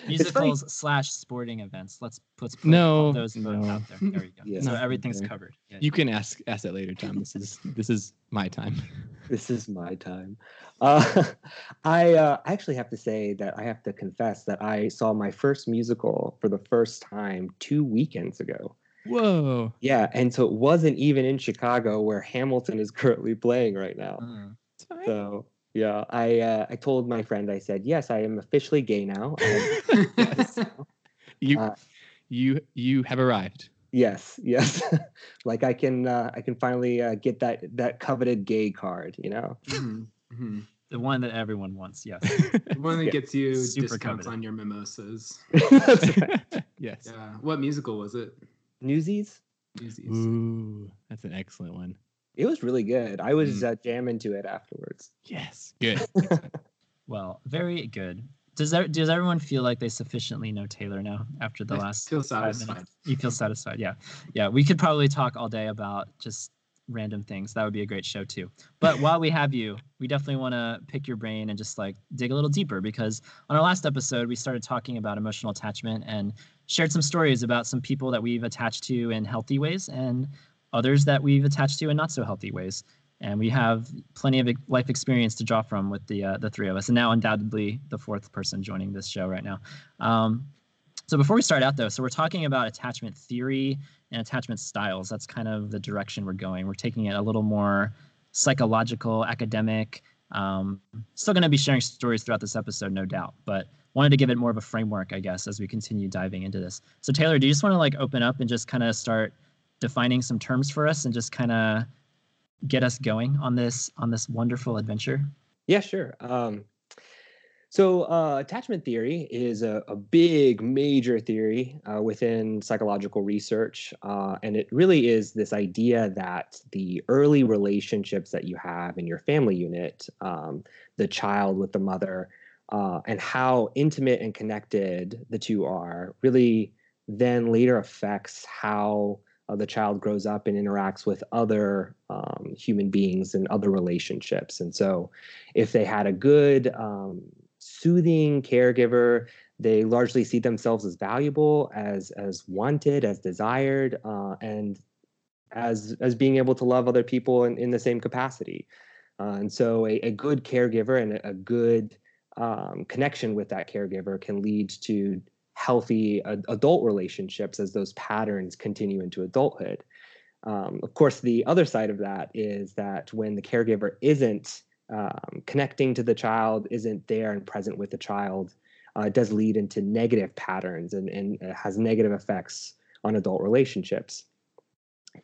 Musicals slash sporting events. Let's put put No, those both no. out there. There you go. Yeah. So everything's there. covered. Yeah. You can ask ask that later, Tom. This is this is my time. this is my time. Uh, I uh, I actually have to say that I have to confess that I saw my first musical for the first time two weekends ago. Whoa! Yeah, and so it wasn't even in Chicago where Hamilton is currently playing right now. It's fine. So yeah, I uh, I told my friend I said yes, I am officially gay now. You uh, you you have arrived. yes, yes, like I can uh, I can finally uh, get that that coveted gay card. You know. Mhm, mhm. The one that everyone wants. Yes. The one that Yeah. gets you Super discounts coveted. on your mimosas. That's right. yes. Yeah. What musical was it? Newsies. Newsies. Ooh, that's an excellent one. It was really good. I was uh, jamming to it afterwards. Yes. Good. Well, very good. Does that, does everyone feel like they sufficiently know Taylor now after the I last feel five satisfied. minutes? You feel satisfied? Yeah, yeah. We could probably talk all day about just random things. That would be a great show too. But while we have you, we definitely want to pick your brain and just like dig a little deeper because on our last episode we started talking about emotional attachment and shared some stories about some people that we've attached to in healthy ways and others that we've attached to in not so healthy ways. And we have plenty of life experience to draw from with the uh, the three of us, and now undoubtedly the fourth person joining this show right now. Um, so before we start out though, so we're talking about attachment theory and attachment styles. That's kind of the direction we're going. We're taking it a little more psychological, academic. Um, still going to be sharing stories throughout this episode, no doubt, but wanted to give it more of a framework, I guess, as we continue diving into this. So Taylor, do you just want to like open up and just kind of start defining some terms for us and just kind of get us going on this on this wonderful adventure? Yeah, sure. Um, so, uh, attachment theory is a, a big, major theory uh, within psychological research. Uh, and it really is this idea that the early relationships that you have in your family unit, um, the child with the mother, uh, and how intimate and connected the two are, really then later affects how uh, the child grows up and interacts with other um, human beings and other relationships. And so, if they had a good, um, soothing caregiver, they largely see themselves as valuable, as as wanted, as desired, uh, and as as being able to love other people in, in the same capacity. Uh, and so, a, a good caregiver and a, good um, connection with that caregiver can lead to healthy adult relationships as those patterns continue into adulthood. Um, of course, the other side of that is that when the caregiver isn't um, connecting to the child, isn't there and present with the child, uh, it does lead into negative patterns and, and has negative effects on adult relationships.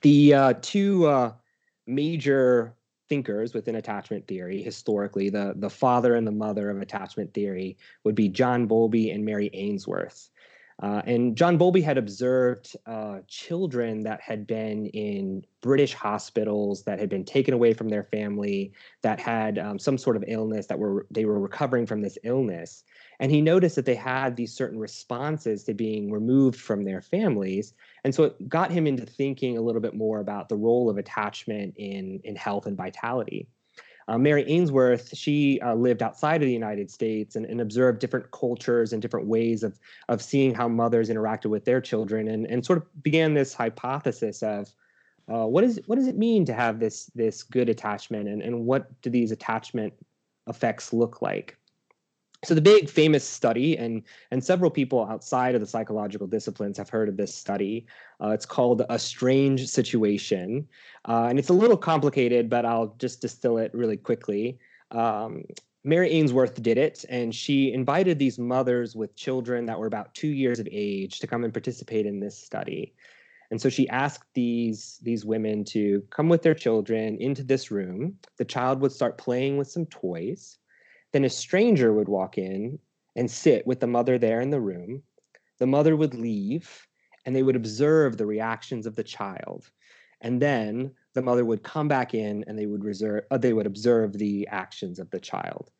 The uh, two uh, major thinkers within attachment theory historically the the father and the mother of attachment theory would be john bowlby and mary ainsworth uh, and John Bowlby had observed uh, children that had been in British hospitals that had been taken away from their family, that had um, some sort of illness, that were they were recovering from this illness, and he noticed that they had these certain responses to being removed from their families, and so it got him into thinking a little bit more about the role of attachment in in health and vitality. Uh, Mary Ainsworth, she uh, lived outside of the United States and, and, observed different cultures and different ways of, of seeing how mothers interacted with their children and, and sort of began this hypothesis of uh, what, is, what does it mean to have this, this good attachment and, and what do these attachment effects look like? So the big famous study, and and several people outside of the psychological disciplines have heard of this study. Uh, it's called a strange situation, uh, and it's a little complicated, but I'll just distill it really quickly. Um, Mary Ainsworth did it, and she invited these mothers with children that were about two years of age to come and participate in this study. And so she asked these these women to come with their children into this room. The child would start playing with some toys then a stranger would walk in and sit with the mother there in the room. The mother would leave and they would observe the reactions of the child. And then the mother would come back in and they would reserve uh, they would observe the actions of the child.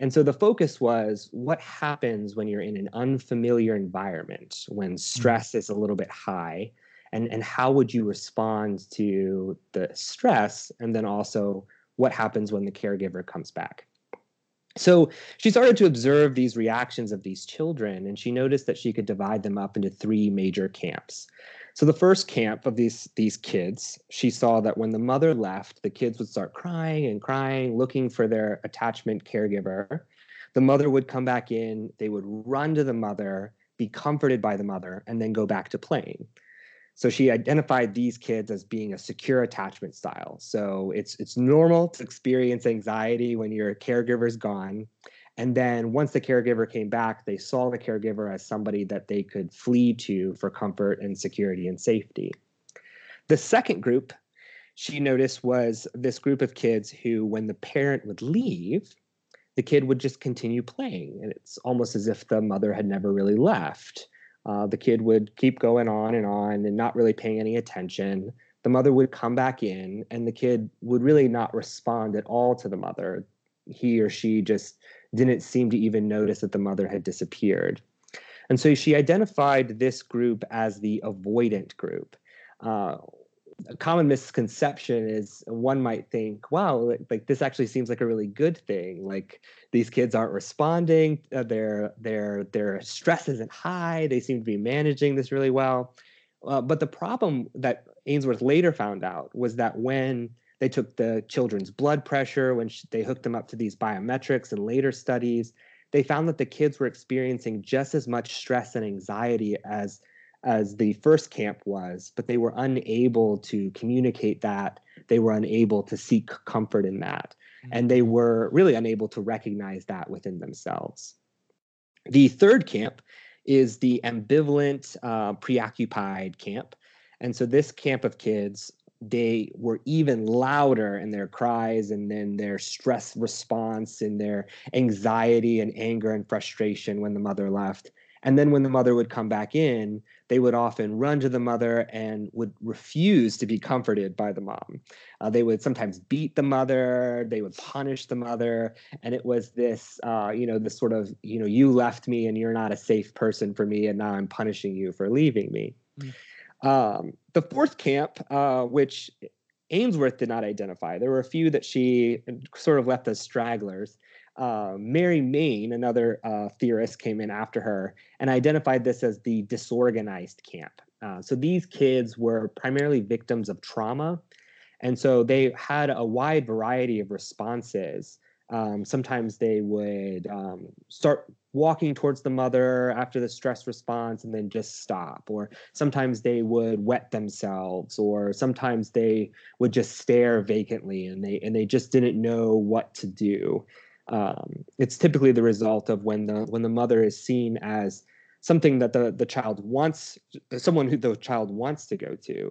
And so the focus was what happens when you're in an unfamiliar environment, when mm. stress is a little bit high, and, and how would you respond to the stress? And then also what happens when the caregiver comes back. So she started to observe these reactions of these children, and she noticed that she could divide them up into three major camps. So the first camp of these these kids, she saw that when the mother left, the kids would start crying and crying, looking for their attachment caregiver. The mother would come back in, they would run to the mother, be comforted by the mother, and then go back to playing. So she identified these kids as being a secure attachment style. So it's it's normal to experience anxiety when your caregiver's gone. And then once the caregiver came back, they saw the caregiver as somebody that they could flee to for comfort and security and safety. The second group she noticed was this group of kids who, when the parent would leave, the kid would just continue playing. And it's almost as if the mother had never really left. Uh, the kid would keep going on and on and not really paying any attention. The mother would come back in, and the kid would really not respond at all to the mother. He or she just didn't seem to even notice that the mother had disappeared. And so she identified this group as the avoidant group. Uh, a common misconception is one might think, wow, like, this actually seems like a really good thing. Like these kids aren't responding, uh, their their their stress isn't high. They seem to be managing this really well. Uh, but the problem that Ainsworth later found out was that when they took the children's blood pressure, when sh- they hooked them up to these biometrics and later studies, they found that the kids were experiencing just as much stress and anxiety as as the first camp was, but they were unable to communicate that. They were unable to seek comfort in that. Mm-hmm. And they were really unable to recognize that within themselves. The third camp is the ambivalent, uh, preoccupied camp. And so this camp of kids, they were even louder in their cries and then their stress response and their anxiety and anger and frustration when the mother left. And then when the mother would come back in, they would often run to the mother and would refuse to be comforted by the mom. Uh, they would sometimes beat the mother, they would punish the mother, and it was this, uh, you know, this sort of, you know, you left me and you're not a safe person for me, and now I'm punishing you for leaving me. Mm. Um, the fourth camp, uh, which Ainsworth did not identify, there were a few that she sort of left as stragglers uh, Mary Main, another uh, theorist, came in after her and identified this as the disorganized camp. Uh, so these kids were primarily victims of trauma. And so they had a wide variety of responses. Um, sometimes they would um, start walking towards the mother after the stress response and then just stop. Or sometimes they would wet themselves or sometimes they would just stare vacantly and they and they just didn't know what to do. Um, it's typically the result of when the when the mother is seen as something that the the child wants someone who the child wants to go to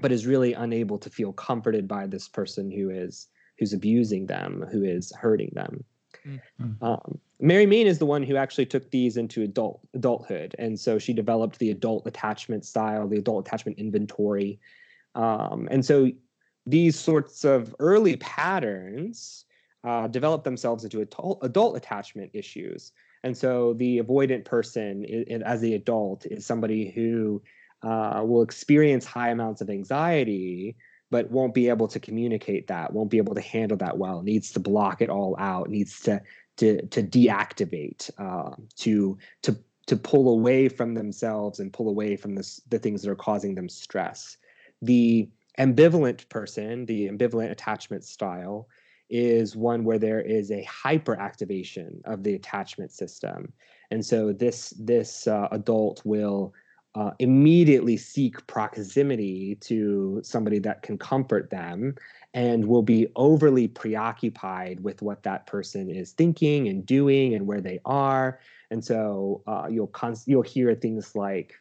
but is really unable to feel comforted by this person who is who's abusing them who is hurting them. Mm-hmm. um, mary main is the one who actually took these into adult adulthood. And so she developed the adult attachment style the adult attachment inventory. Um, and so these sorts of early patterns uh, develop themselves into adult, adult attachment issues. And so the avoidant person as the adult is somebody who uh, will experience high amounts of anxiety, but won't be able to communicate that, won't be able to handle that well, needs to block it all out, needs to to to deactivate, uh, to to to pull away from themselves and pull away from the the things that are causing them stress. The ambivalent person, the ambivalent attachment style, is one where there is a hyperactivation of the attachment system and so this this uh, adult will uh, immediately seek proximity to somebody that can comfort them and will be overly preoccupied with what that person is thinking and doing and where they are and so uh, you'll const- you'll hear things like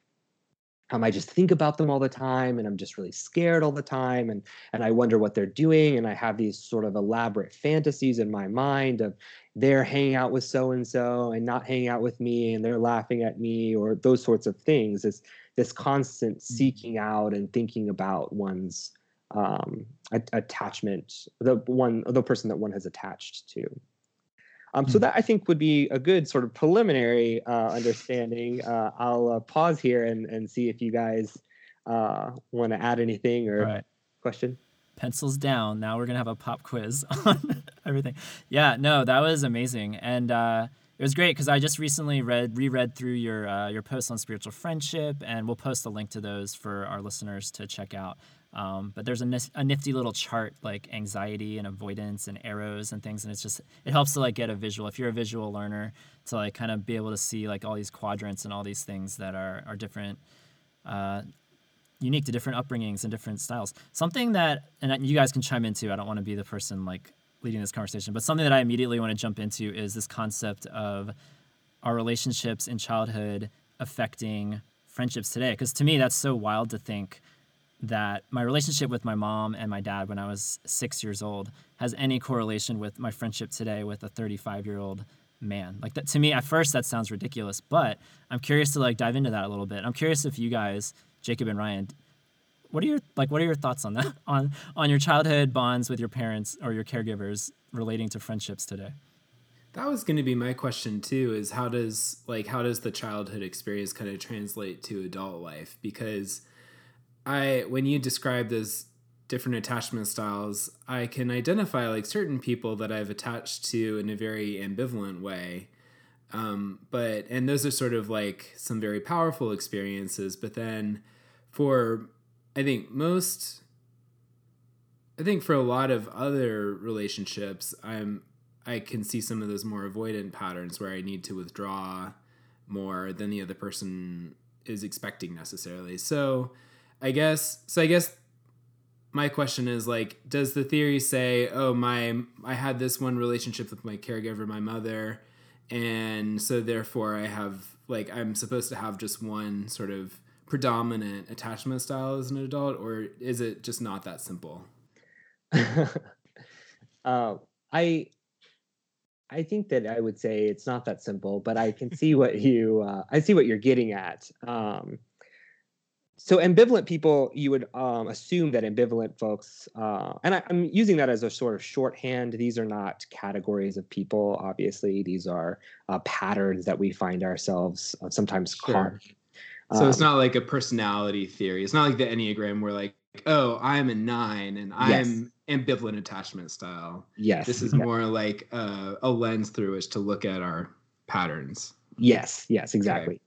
um, I just think about them all the time and I'm just really scared all the time and and I wonder what they're doing and I have these sort of elaborate fantasies in my mind of they're hanging out with so and so and not hanging out with me and they're laughing at me or those sorts of things it's this constant mm. seeking out and thinking about one's um, attachment the one the person that one has attached to um, so hmm. that I think would be a good sort of preliminary uh, understanding. Uh, I'll uh, pause here and, and see if you guys uh, want to add anything or right. question. Pencils down. Now we're gonna have a pop quiz on everything. Yeah, no, that was amazing, and uh, it was great because I just recently read reread through your uh, your posts on spiritual friendship, and we'll post a link to those for our listeners to check out. Um, but there's a, a nifty little chart like anxiety and avoidance and arrows and things, and it's just it helps to like get a visual. If you're a visual learner, to like kind of be able to see like all these quadrants and all these things that are are different, uh, unique to different upbringings and different styles. Something that and you guys can chime into. I don't want to be the person like leading this conversation, but something that I immediately want to jump into is this concept of our relationships in childhood affecting friendships today. Because to me, that's so wild to think that my relationship with my mom and my dad when I was six years old has any correlation with my friendship today with a 35 year old man. Like that to me, at first, that sounds ridiculous, but I'm curious to like dive into that a little bit. I'm curious if you guys, Jacob and Ryan, what are your like what are your thoughts on that on on your childhood bonds with your parents or your caregivers relating to friendships today? That was going to be my question too is how does like how does the childhood experience kind of translate to adult life because I when you describe those different attachment styles, I can identify like certain people that I've attached to in a very ambivalent way. Um, but and those are sort of like some very powerful experiences. But then for I think most I think for a lot of other relationships, I'm I can see some of those more avoidant patterns where I need to withdraw more than the other person is expecting necessarily. So I guess so. I guess my question is like, does the theory say, oh my, I had this one relationship with my caregiver, my mother, and so therefore I have like I'm supposed to have just one sort of predominant attachment style as an adult, or is it just not that simple? uh, I I think that I would say it's not that simple, but I can see what you uh, I see what you're getting at. Um, so ambivalent people you would um, assume that ambivalent folks uh, and I, am using that as a sort of shorthand. These are not categories of people obviously. These are uh, patterns that we find ourselves uh, sometimes sure. caught so um, it's not like a personality theory. It's not like the enneagram where like oh i'm a nine and i'm yes. ambivalent attachment style. Yes. This is more like a, a lens through which to look at our patterns. Yes. Yes. Exactly. okay.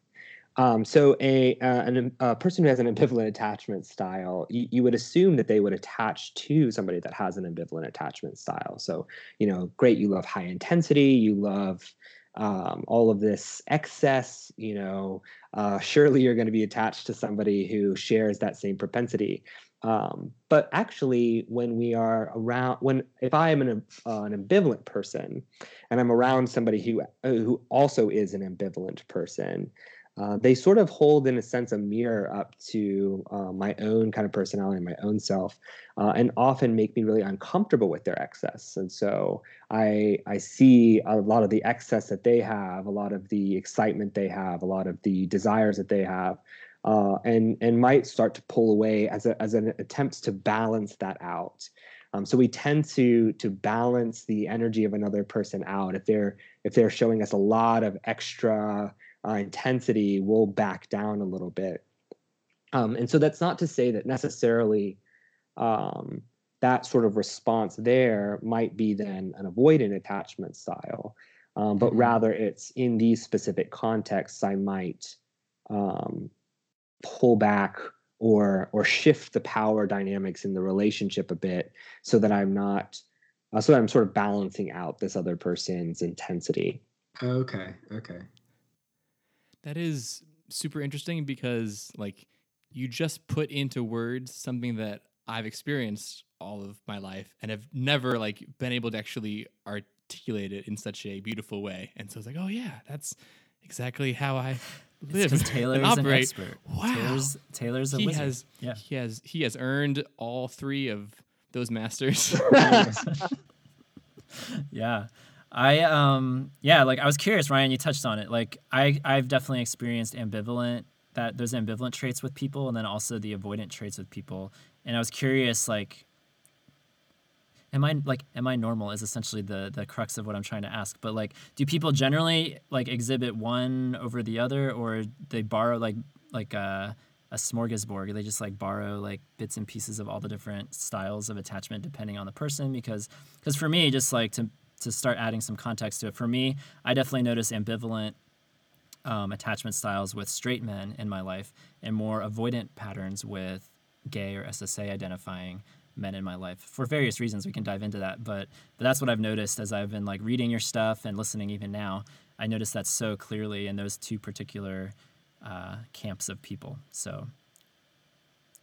Um, so a, uh, an, a person who has an ambivalent attachment style, you, you, would assume that they would attach to somebody that has an ambivalent attachment style. So, you know, great, you love high intensity, you love um, all of this excess, you know, uh, surely you're going to be attached to somebody who shares that same propensity. Um, but actually, when we are around, when if I am an, uh, an ambivalent person, and I'm around somebody who uh, who also is an ambivalent person, uh, they sort of hold, in a sense, a mirror up to uh, my own kind of personality, and my own self, uh, and often make me really uncomfortable with their excess. And so I I see a lot of the excess that they have, a lot of the excitement they have, a lot of the desires that they have, uh, and and might start to pull away as a as an attempt to balance that out. Um, so we tend to to balance the energy of another person out. If they're if they're showing us a lot of extra uh, intensity will back down a little bit. Um, and so that's not to say that necessarily um, that sort of response there might be then an avoidant attachment style, um, but mm-hmm. rather it's in these specific contexts I might um, pull back or or shift the power dynamics in the relationship a bit so that I'm not uh, so that I'm sort of balancing out this other person's intensity. Okay. Okay. That is super interesting because like you just put into words something that I've experienced all of my life and have never like been able to actually articulate it in such a beautiful way. And so it's like, oh yeah, that's exactly how I live. Taylor's and an expert. Wow. Taylor's Taylor's a he wizard. has yeah. he has he has earned all three of those masters. yeah. I um yeah, like I was curious, Ryan, you touched on it. Like I I've definitely experienced ambivalent that those ambivalent traits with people and then also the avoidant traits with people. And I was curious like am I like am I normal is essentially the the crux of what I'm trying to ask. But like do people generally like exhibit one over the other or they borrow like like a a smorgasbord. They just like borrow like bits and pieces of all the different styles of attachment depending on the person because because for me just like to to start adding some context to it. For me, I definitely notice ambivalent um, attachment styles with straight men in my life and more avoidant patterns with gay or SSA identifying men in my life for various reasons. We can dive into that, but but that's what I've noticed as I've been like reading your stuff and listening even now. I noticed that so clearly in those two particular uh, camps of people. So,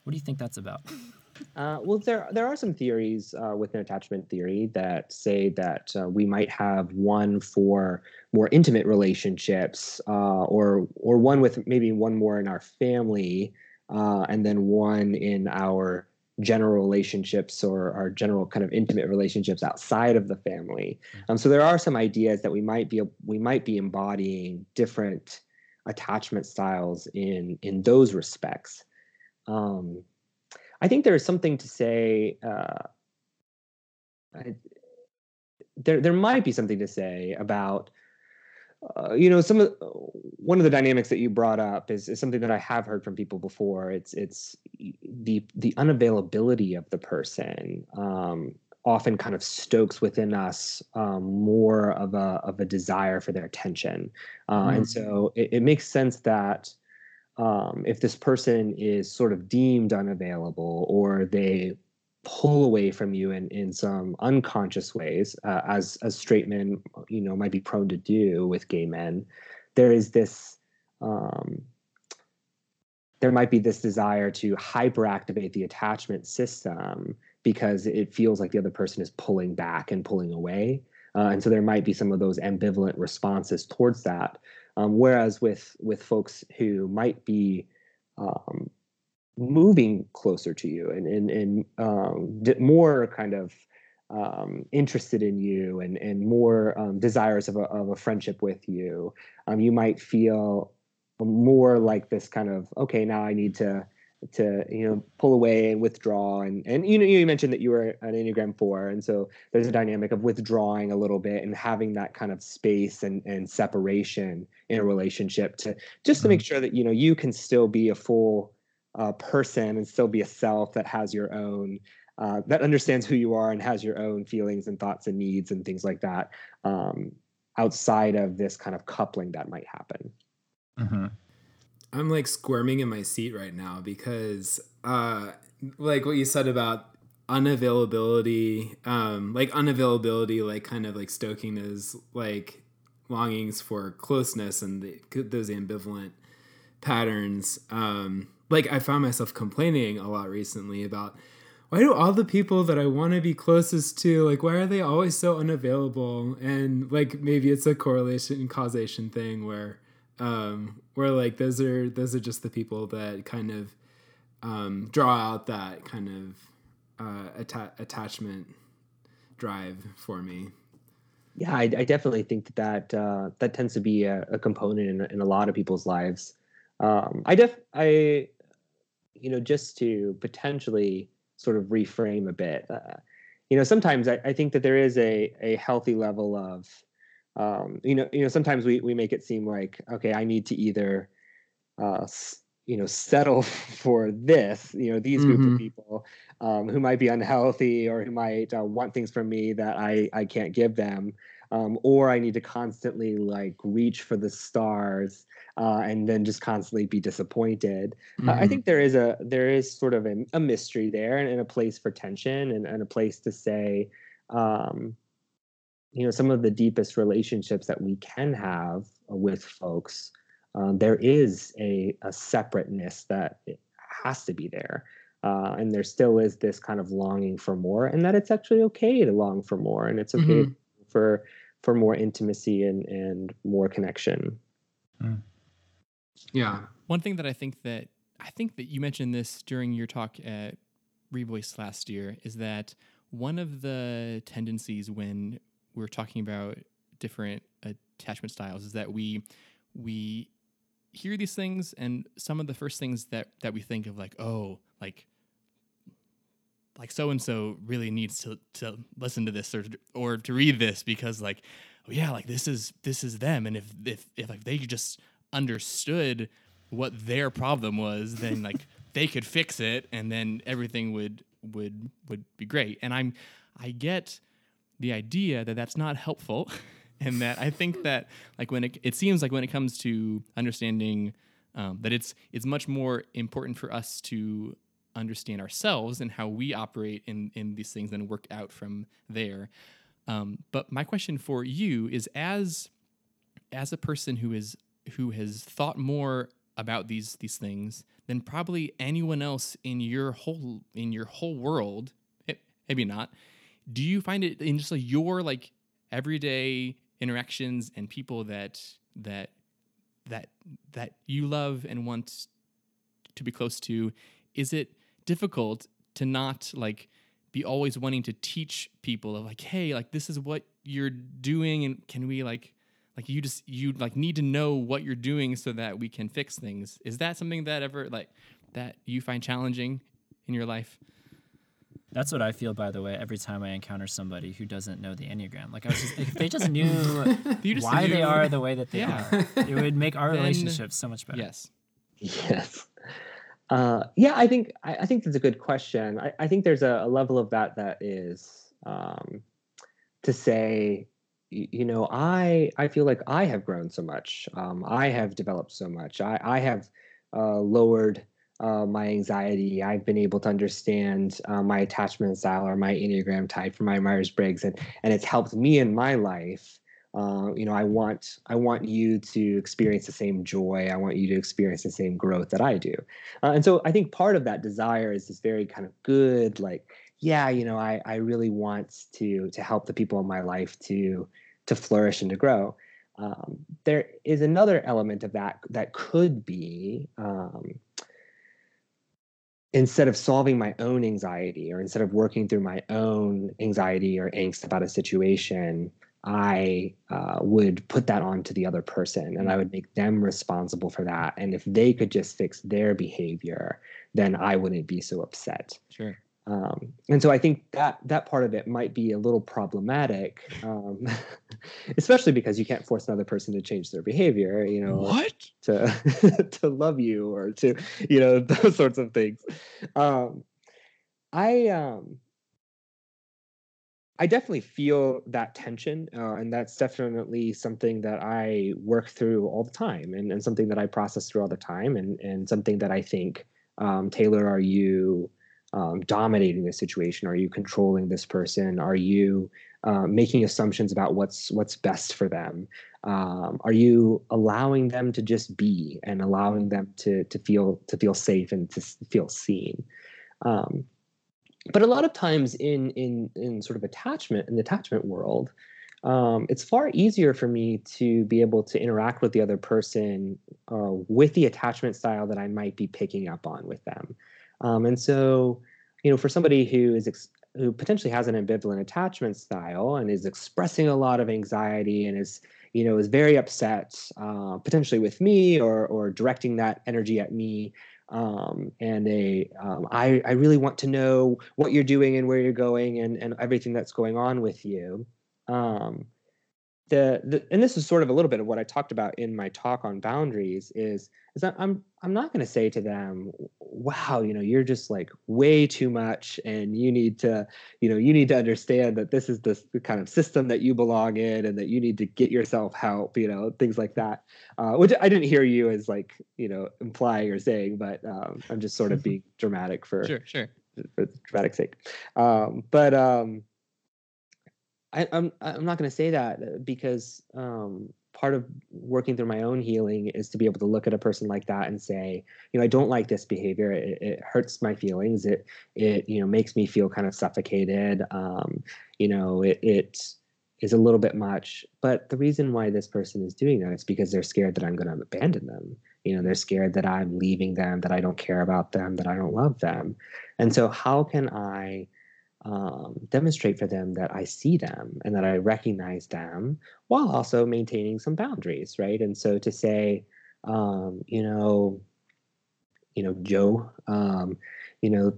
what do you think that's about? Uh, well, there there are some theories uh, within attachment theory that say that uh, we might have one for more intimate relationships, uh, or or one with maybe one more in our family, uh, and then one in our general relationships or our general kind of intimate relationships outside of the family. Mm-hmm. Um, so there are some ideas that we might be we might be embodying different attachment styles in in those respects. Um, I think there is something to say. Uh, I, there, there might be something to say about, uh, you know, some of one of the dynamics that you brought up is, is something that I have heard from people before. It's it's the the unavailability of the person. Um, often kind of stokes within us um, more of a of a desire for their attention, uh, mm. and so it, it, makes sense that um, if this person is sort of deemed unavailable or they pull away from you in, in some unconscious ways, uh, as as straight men, you know, might be prone to do with gay men, there is this. Um, there might be this desire to hyperactivate the attachment system because it feels like the other person is pulling back and pulling away. Uh, and so there might be some of those ambivalent responses towards that. Um, whereas with with folks who might be um, moving closer to you and and, and um, more kind of um, interested in you and and more um, desirous of a, of a friendship with you, um, you might feel more like this kind of okay now I need to to you know pull away and withdraw and and you know you mentioned that you were an enneagram 4 and so there's a dynamic of withdrawing a little bit and having that kind of space and and separation in a relationship to just to make mm-hmm. sure that you know you can still be a full uh, person and still be a self that has your own uh, that understands who you are and has your own feelings and thoughts and needs and things like that um, outside of this kind of coupling that might happen mm-hmm. I'm like squirming in my seat right now because uh like what you said about unavailability um like unavailability like kind of like stoking those like longings for closeness and the, those ambivalent patterns. Um, like I found myself complaining a lot recently about why do all the people that I want to be closest to like why are they always so unavailable? And like maybe it's a correlation and causation thing where um, where like those are those are just the people that kind of um, draw out that kind of uh, atta- attachment drive for me. Yeah, I, I definitely think that that, uh, that tends to be a, a component in, in, a lot of people's lives. Um, I def I, you know, just to potentially sort of reframe a bit. Uh, you know, sometimes I, I, think that there is a a healthy level of, um, you know, you know, sometimes we we make it seem like okay, I need to either, uh, you know, settle for this, you know, these mm-hmm. group of people um, who might be unhealthy or who might uh, want things from me that I I can't give them, um, or I need to constantly like reach for the stars uh, and then just constantly be disappointed. Mm-hmm. Uh, I think there is a there is sort of a, a mystery there and, and, a place for tension and, and a place to say, um, you know, some of the deepest relationships that we can have with folks. Um, there is a, a separateness that has to be there. Uh, and there still is this kind of longing for more, and that it's actually okay to long for more, and it's okay mm-hmm. for for more intimacy and and more connection. Mm. Yeah. One thing that I think that I think that you mentioned this during your talk at Revoice last year is that one of the tendencies when we're talking about different attachment styles is that we we hear these things and some of the first things that that we think of like oh like like so and so really needs to to listen to this or or to read this because like oh yeah like this is this is them and if if if like they just understood what their problem was, then like they could fix it, and then everything would would would be great. And I'm I get the idea that that's not helpful, and that I think that like when it it seems like when it comes to understanding um, that it's it's much more important for us to understand ourselves and how we operate in in these things and work out from there. Um, but my question for you is as as a person who is who has thought more about these these things than probably anyone else in your whole in your whole world maybe not do you find it in just like your like everyday interactions and people that that that that you love and want to be close to is it difficult to not like be always wanting to teach people of like hey like this is what you're doing and can we like like you just you like need to know what you're doing so that we can fix things. Is that something that ever like that you find challenging in your life that's what I feel, by the way, every time I encounter somebody who doesn't know the Enneagram. Like, I was just, if they just knew just why knew. they are the way that they yeah. are, it would make our then, relationship so much better. Yes. Yes. Uh, yeah, I think I, I, think that's a good question. I, I think there's a, a, level of that that is um, to say, you know i i feel like i have grown so much um, i have developed so much i i have uh, lowered uh, my anxiety. I've been able to understand uh, my attachment style or my enneagram type for my myers-briggs and and it's helped me in my life. Uh, you know i want i want you to experience the same joy. I want you to experience the same growth that i do. Uh, and so i think part of that desire is this very kind of good like yeah you know i i really want to to help the people in my life to to flourish and to grow. Um, there is another element of that that could be um, instead of solving my own anxiety or instead of working through my own anxiety or angst about a situation, I uh, would put that onto the other person and I would make them responsible for that. And if they could just fix their behavior, then I wouldn't be so upset. Sure. Um, and so I think that that part of it might be a little problematic, um, especially because you can't force another person to change their behavior, you know, what to to love you or to you know those sorts of things. Um, I um, I definitely feel that tension, uh, and that's definitely something that I work through all the time, and, and something that I process through all the time, and and something that I think um, Taylor, are you? um, dominating the situation? Are you controlling this person? Are you uh, making assumptions about what's what's best for them? Um, are you allowing them to just be and allowing them to to feel to feel safe and to feel seen? Um, but a lot of times in in in sort of attachment in the attachment world, um, it's far easier for me to be able to interact with the other person uh, with the attachment style that I might be picking up on with them. Um, and so, you know, for somebody who is ex- who potentially has an ambivalent attachment style and is expressing a lot of anxiety and is you know is very upset uh, potentially with me or or directing that energy at me um, and a um, I, I really want to know what you're doing and where you're going and, and everything that's going on with you. Um, the, the and this is sort of a little bit of what I talked about in my talk on boundaries is is that I'm I'm not going to say to them, wow, you know, you're just like way too much, and you need to, you know, you need to understand that this is the, the kind of system that you belong in, and that you need to get yourself help, you know, things like that. Uh, which I didn't hear you as like you know implying or saying, but um, I'm just sort of being dramatic for sure, sure, for dramatic sake. Um, but um, I, am I'm, I'm not going to say that uh, because um, part of working through my own healing is to be able to look at a person like that and say, you know, I don't like this behavior. It, it hurts my feelings. It it you know makes me feel kind of suffocated. Um, you know, it it is a little bit much. But the reason why this person is doing that is because they're scared that I'm going to abandon them. You know, they're scared that I'm leaving them, that I don't care about them, that I don't love them. And so, how can I? Um, demonstrate for them that I see them and that I recognize them while also maintaining some boundaries, right? And so to say, um, you know, you know, Joe, um, you know,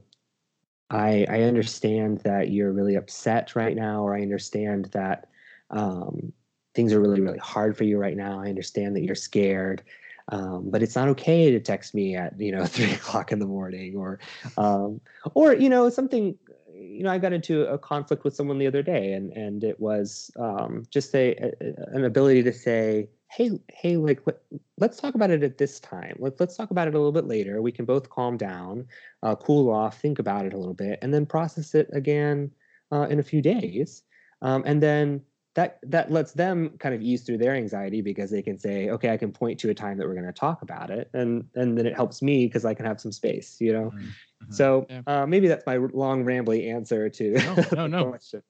I I understand that you're really upset right now, or I understand that um, things are really really hard for you right now. I understand that you're scared. Um, but it's not okay to text me at you know three o'clock in the morning or um, or you know something you know, I got into a conflict with someone the other day, and and it was um, just a, a, an ability to say, hey, hey, like let, us talk about it at this time. Let, let's talk about it a little bit later. We can both calm down, uh, cool off, think about it a little bit, and then process it again uh, in a few days, um, and then that that lets them kind of ease through their anxiety because they can say okay i can point to a time that we're going to talk about it and and then it helps me because i can have some space you know mm-hmm. so yeah. uh, maybe that's my long rambly answer to no no, no. question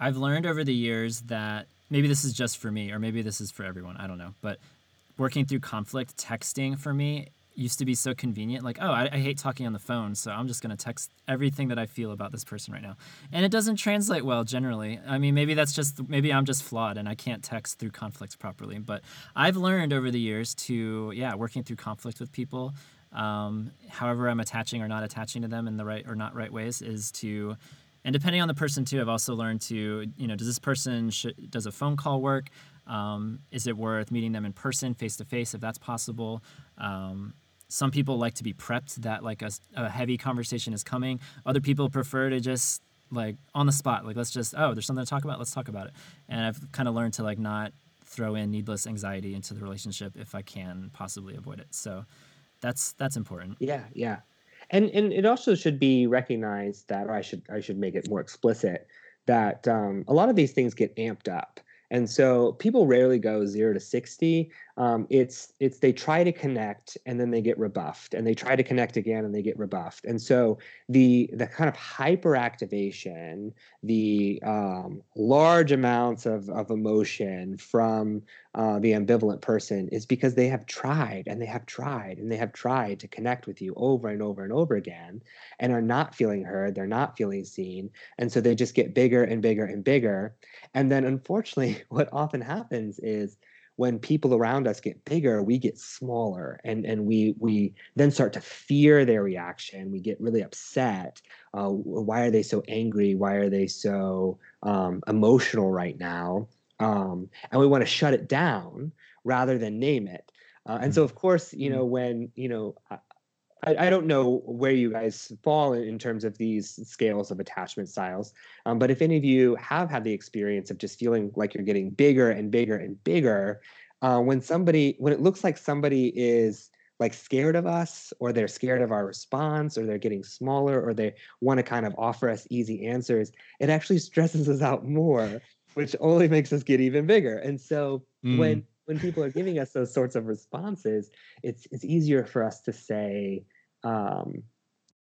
i've learned over the years that maybe this is just for me or maybe this is for everyone i don't know but working through conflict texting for me used to be so convenient. Like, oh, I, I hate talking on the phone, so I'm just going to text everything that I feel about this person right now. And it doesn't translate well generally. I mean, maybe that's just, maybe I'm just flawed and I can't text through conflicts properly. But I've learned over the years to, yeah, working through conflict with people, um, however I'm attaching or not attaching to them in the right or not right ways, is to, and depending on the person too, I've also learned to, you know, does this person, sh- does a phone call work? Um, is it worth meeting them in person, face to face, if that's possible? Um, some people like to be prepped that like a, a heavy conversation is coming. Other people prefer to just like on the spot, like let's just oh, there's something to talk about, let's talk about it. And I've kind of learned to like not throw in needless anxiety into the relationship if I can possibly avoid it. So that's that's important. Yeah, yeah. And and it also should be recognized that or I should I should make it more explicit that um, a lot of these things get amped up. And so people rarely go zero to 60 um, it's it's they try to connect and then they get rebuffed and they try to connect again and they get rebuffed. And so the the kind of hyperactivation the um, large amounts of, of emotion from uh, the ambivalent person is because they have tried and they have tried and they have tried to connect with you over and over and over again and are not feeling heard they're not feeling seen and so they just get bigger and bigger and bigger. And then unfortunately what often happens is when people around us get bigger we get smaller and and we we then start to fear their reaction. We get really upset. Uh, why are they so angry? Why are they so um, emotional right now? Um, and we want to shut it down rather than name it. Uh, and so mm-hmm. of course you know mm-hmm. when you know I, I don't know where you guys fall in, in terms of these scales of attachment styles, um, but if any of you have had the experience of just feeling like you're getting bigger and bigger and bigger, uh, when somebody, when it looks like somebody is like scared of us or they're scared of our response or they're getting smaller or they want to kind of offer us easy answers it actually stresses us out more which only makes us get even bigger and so Mm. when when people are giving us those sorts of responses it's it's easier for us to say um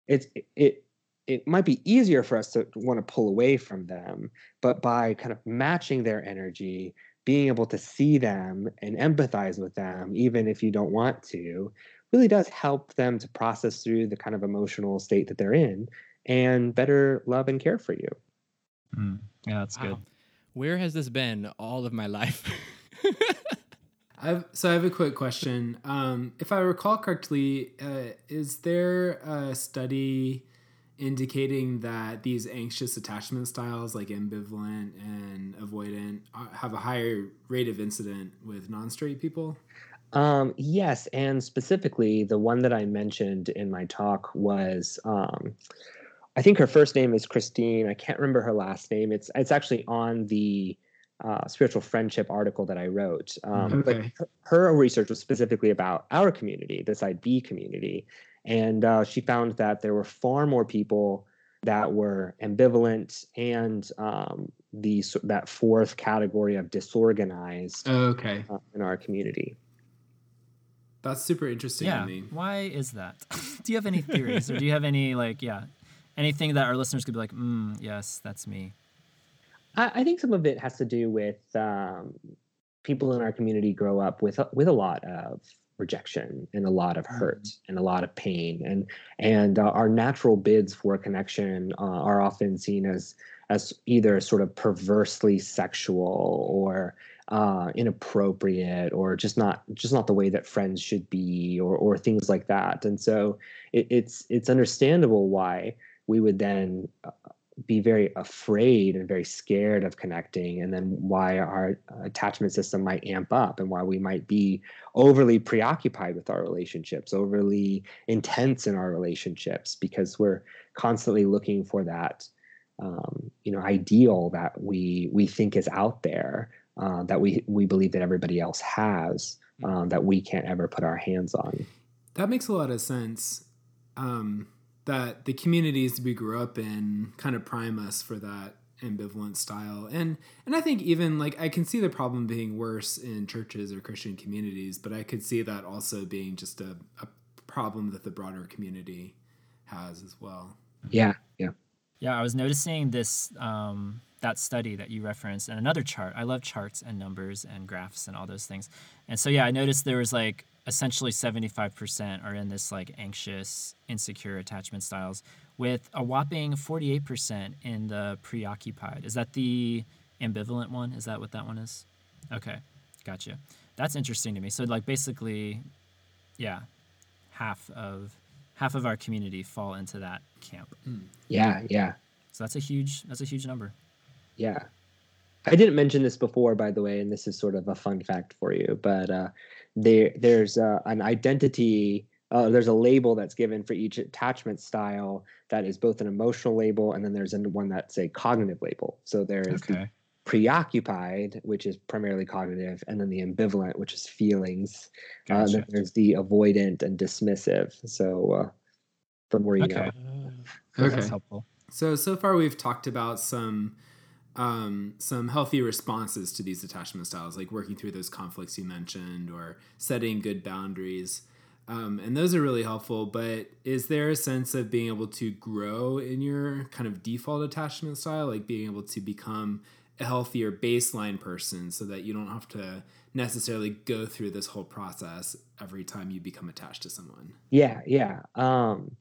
it's it it might be easier for us to want to pull away from them but by kind of matching their energy being able to see them and empathize with them, even if you don't want to, really does help them to process through the kind of emotional state that they're in and better love and care for you. Mm. Yeah, that's Wow. good. Where has this been all of my life? I've, so I have a quick question. Um, if I recall correctly, uh, is there a study indicating that these anxious attachment styles, like ambivalent and avoidant, have a higher rate of incident with non-straight people? Um, yes, and specifically, the one that I mentioned in my talk was, um, I think her first name is Christine. I can't remember her last name. It's it's actually on the uh, spiritual friendship article that I wrote. Um, but Okay. her, her research was specifically about our community, the Side B community, and uh, she found that there were far more people that were ambivalent and um, the that fourth category of disorganized Okay, uh, in our community. that's super interesting Yeah. to me. Why is that? do you have any theories or do you have any like yeah, anything that our listeners could be like, mm, yes, that's me. I, I think some of it has to do with um, people in our community grow up with a- with a lot of rejection and a lot of hurt and a lot of pain. And and uh, our natural bids for connection uh, are often seen as as either sort of perversely sexual or uh, inappropriate or just not just not the way that friends should be or or things like that. And so it, it's it's understandable why we would then uh, be very afraid and very scared of connecting and then why our attachment system might amp up and why we might be overly preoccupied with our relationships overly intense in our relationships because we're constantly looking for that um, you know ideal that we we think is out there uh, that we we believe that everybody else has um, that we can't ever put our hands on That makes a lot of sense. Um, that the communities we grew up in kind of prime us for that ambivalent style, and and I think even like I can see the problem being worse in churches or Christian communities, but I could see that also being just a, a problem that the broader community has as well. yeah yeah Yeah, I was noticing this um, that study that you referenced and another chart. I love charts and numbers and graphs and all those things. And so yeah, I noticed there was like essentially 75% are in this like anxious, insecure attachment styles with a whopping 48% in the preoccupied. Is that the ambivalent one? Is that what that one is? Okay. Gotcha. That's interesting to me. So like basically yeah, half of half of our community fall into that camp. yeah yeah So that's a huge that's a huge number. Yeah. I didn't mention this before, by the way, and this is sort of a fun fact for you, but uh, there there's uh, an identity. Uh, there's a label that's given for each attachment style that is both an emotional label and then there's an- one that's a cognitive label. So there is the preoccupied, which is primarily cognitive, and then the ambivalent, which is feelings. Uh, and then there's the avoidant and dismissive. So uh, from where you Okay. go. That's helpful. So so far we've talked about some um, some healthy responses to these attachment styles, like working through those conflicts you mentioned, or setting good boundaries, um, and those are really helpful. But is there a sense of being able to grow in your kind of default attachment style, like being able to become a healthier baseline person, so that you don't have to necessarily go through this whole process every time you become attached to someone? Yeah, yeah. Um,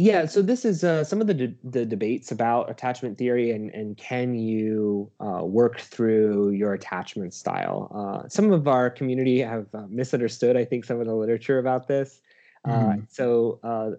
yeah, so this is uh, some of the de- the debates about attachment theory and and can you uh, work through your attachment style. Uh, some of our community have uh, misunderstood, I think, some of the literature about this. Uh, so uh,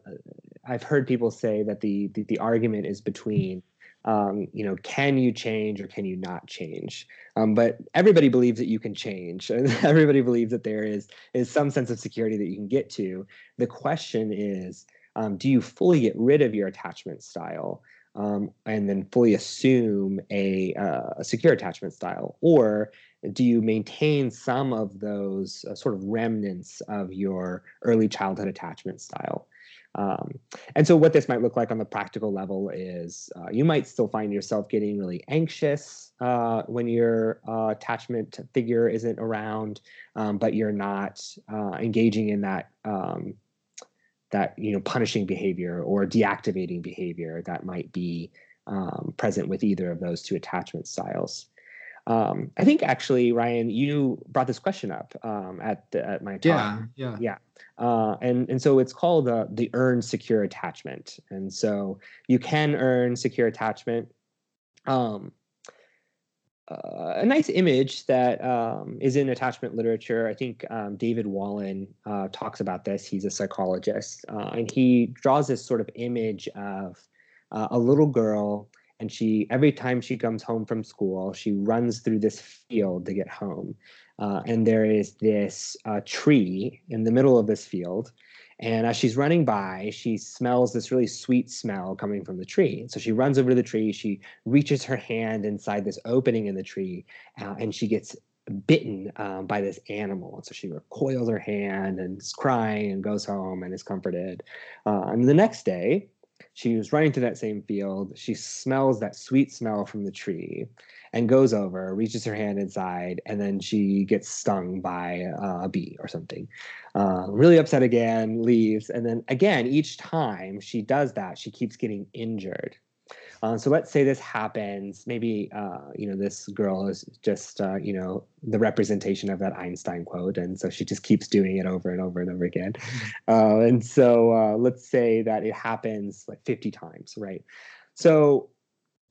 I've heard people say that the the, the argument is between. Um, you know, can you change or can you not change? Um, but everybody believes that you can change, and everybody believes that there is is some sense of security that you can get to. The question is, um, do you fully get rid of your attachment style um, and then fully assume a, uh, a secure attachment style, or do you maintain some of those uh, sort of remnants of your early childhood attachment style? Um, and so, what this might look like on the practical level is uh, you might still find yourself getting really anxious uh, when your uh, attachment figure isn't around, um, but you're not uh, engaging in that um, that you know punishing behavior or deactivating behavior that might be um, present with either of those two attachment styles. Um, I think actually, Ryan, you brought this question up um, at the, at my talk. Yeah, yeah, yeah. Uh, and and so it's called uh, the earn secure attachment. And so you can earn secure attachment. Um, a nice image that um, is in attachment literature. I think um, David Wallin uh, talks about this. He's a psychologist, uh, and he draws this sort of image of uh, a little girl and she every time she comes home from school she runs through this field to get home uh, and there is this uh, tree in the middle of this field and as she's running by she smells this really sweet smell coming from the tree. So she runs over to the tree she reaches her hand inside this opening in the tree uh, and she gets bitten um, by this animal. And so she recoils her hand and is crying and goes home and is comforted. Uh, and the next day she was running to that same field. She smells that sweet smell from the tree and goes over, reaches her hand inside, and then she gets stung by uh, a bee or something. Uh, really upset again, leaves. And then again, each time she does that, she keeps getting injured. Uh, so let's say this happens. Maybe uh, you know this girl is just uh, you know the representation of that Einstein quote, and so she just keeps doing it over and over and over again. Mm-hmm. Uh, and so uh, let's say that it happens like 50 times, right? So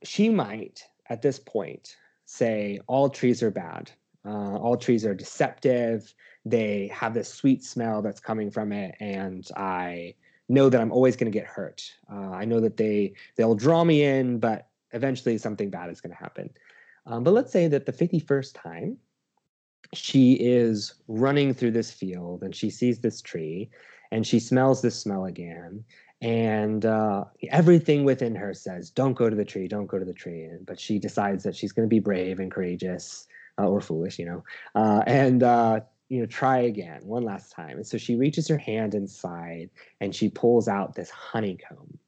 she might at this point say all trees are bad. Uh, all trees are deceptive. They have this sweet smell that's coming from it, and I know that I'm always going to get hurt. Uh, I know that they they'll draw me in, but eventually something bad is going to happen. Um, but let's say that the 51st time she is running through this field and she sees this tree and she smells this smell again and uh, everything within her says don't go to the tree don't go to the tree but she decides that she's going to be brave and courageous uh, or foolish you know uh, and uh, you know, try again, one last time. And so she reaches her hand inside and she pulls out this honeycomb.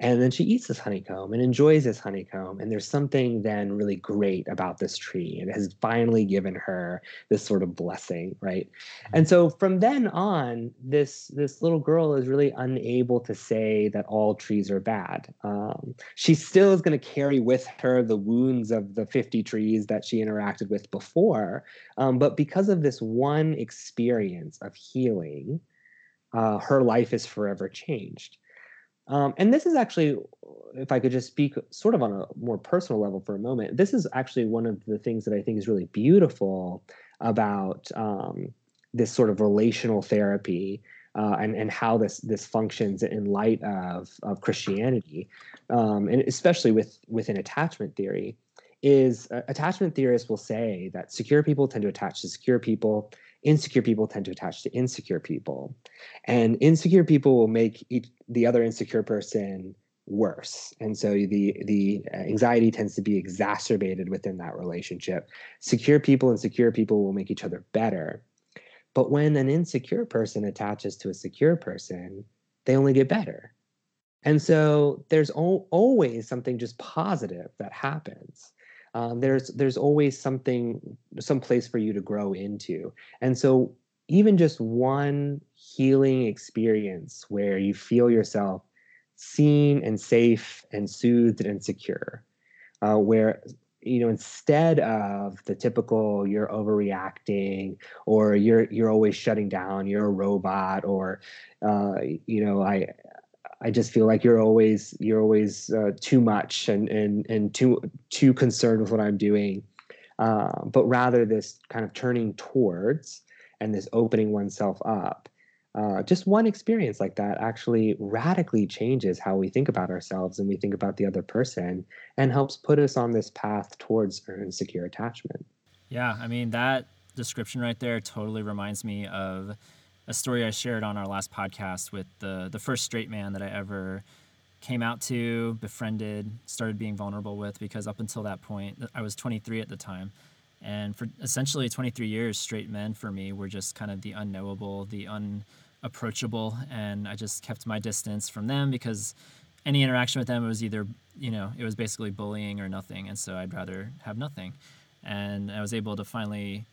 And then she eats this honeycomb and enjoys this honeycomb. And there's something then really great about this tree. And it has finally given her this sort of blessing, right? Mm-hmm. And so from then on, this this little girl is really unable to say that all trees are bad. Um, she still is going to carry with her the wounds of the 50 trees that she interacted with before. Um, but because of this one experience of healing, uh, her life is forever changed. Um, and this is actually, if I could just speak sort of on a more personal level for a moment, this is actually one of the things that I think is really beautiful about um, this sort of relational therapy uh, and and how this this functions in light of of Christianity, um, and especially with within attachment theory, is uh, attachment theorists will say that secure people tend to attach to secure people, insecure people tend to attach to insecure people. And insecure people will make each, the other insecure person worse. And so the the uh, anxiety tends to be exacerbated within that relationship. Secure people and secure people will make each other better. But when an insecure person attaches to a secure person they only get better. And so there's always something just positive that happens um, there's there's always something some place for you to grow into. And so even just one healing experience where you feel yourself seen and safe and soothed and secure uh, where you know instead of the typical you're overreacting or you're you're always shutting down you're a robot or uh, you know i I just feel like you're always you're always uh, too much and and and too too concerned with what I'm doing, uh, but rather this kind of turning towards and this opening oneself up. Uh, just one experience like that actually radically changes how we think about ourselves and we think about the other person and helps put us on this path towards earn secure attachment. Yeah, I mean that description right there totally reminds me of a story I shared on our last podcast with the the first straight man that I ever came out to, befriended, started being vulnerable with because up until that point I was 23 at the time. And for essentially 23 years, straight men for me were just kind of the unknowable, the unapproachable, and I just kept my distance from them because any interaction with them it was either, you know, it was basically bullying or nothing, and so I'd rather have nothing. And I was able to finally,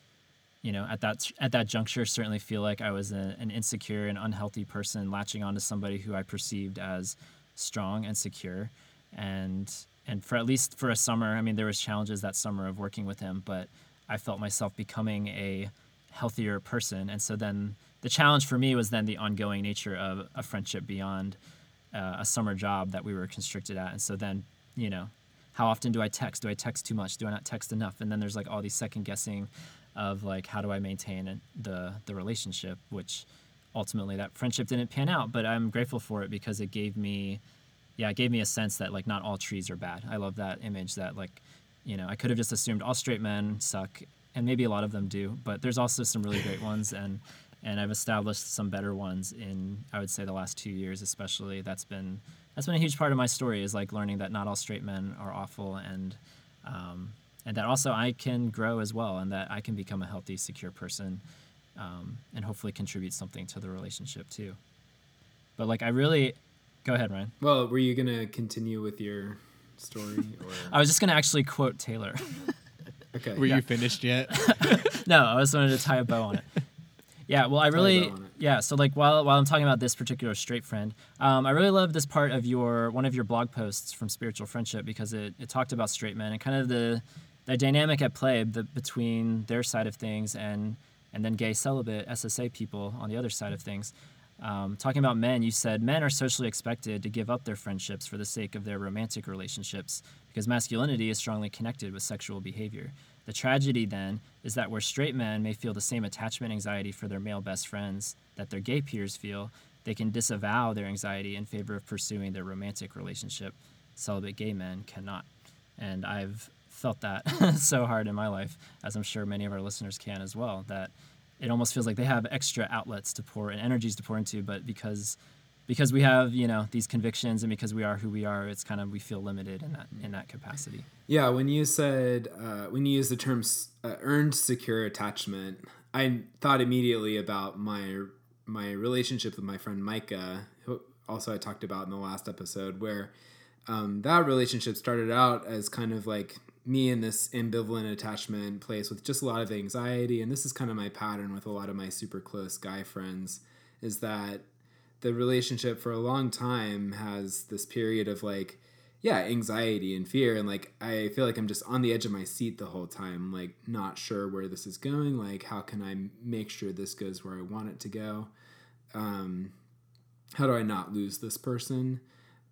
you know, at that at that juncture, certainly feel like I was a, an insecure and unhealthy person latching onto somebody who I perceived as strong and secure, and and for at least for a summer, I mean, there was challenges that summer of working with him, but I felt myself becoming a healthier person. And so then the challenge for me was then the ongoing nature of a friendship beyond uh, a summer job that we were constricted at. And so then, you know, how often do I text? Do I text too much? Do I not text enough? And then there's like all these second guessing of like how do I maintain the the relationship, which ultimately that friendship didn't pan out. But I'm grateful for it because it gave me yeah, it gave me a sense that like not all trees are bad. I love that image that like, you know, I could have just assumed all straight men suck, and maybe a lot of them do, but there's also some really great ones, and and I've established some better ones in I would say the last two years, especially. That's been that's been a huge part of my story is like learning that not all straight men are awful, and um, and that also I can grow as well, and that I can become a healthy, secure person, um, and hopefully contribute something to the relationship too. But like I really Go ahead, Ryan. Well, were you gonna continue with your story? Or? I was just gonna actually quote Taylor. okay. Were yeah. you finished yet? no, I just wanted to tie a bow on it. Yeah, well, I really, yeah. So like while while I'm talking about this particular straight friend, um, I really love this part of your one of your blog posts from Spiritual Friendship because it, it talked about straight men and kind of the the dynamic at play between their side of things and and then gay celibate SSA people on the other side of things. Um, talking about men, you said men are socially expected to give up their friendships for the sake of their romantic relationships because masculinity is strongly connected with sexual behavior. The tragedy then is that where straight men may feel the same attachment anxiety for their male best friends that their gay peers feel, they can disavow their anxiety in favor of pursuing their romantic relationship. Celibate gay men cannot. And I've felt that so hard in my life, as I'm sure many of our listeners can as well, that it almost feels like they have extra outlets to pour and energies to pour into. But because because we have you know these convictions and because we are who we are it's kind of we feel limited in that in that capacity. Yeah when you said uh, when you use the term uh, earned secure attachment i thought immediately about my my relationship with my friend micah who also i talked about in the last episode where um, that relationship started out as kind of like me in this ambivalent attachment place with just a lot of anxiety and this is kind of my pattern with a lot of my super close guy friends is that the relationship for a long time has this period of like yeah anxiety and fear and like i feel like i'm just on the edge of my seat the whole time like not sure where this is going like how can i make sure this goes where i want it to go? Um how do i not lose this person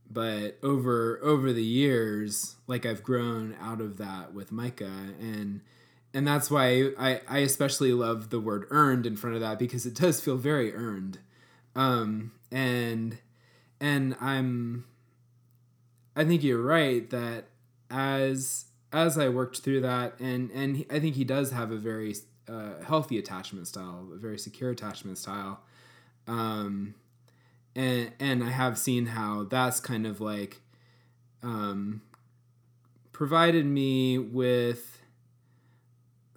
but over over the years like i've grown out of that with micah and and that's why i i especially love the word earned in front of that because it does feel very earned. Um and and i'm i think you're right that as as i worked through that and and he, i think he does have a very uh, healthy attachment style a very secure attachment style um and and I have seen how that's kind of like um, provided me with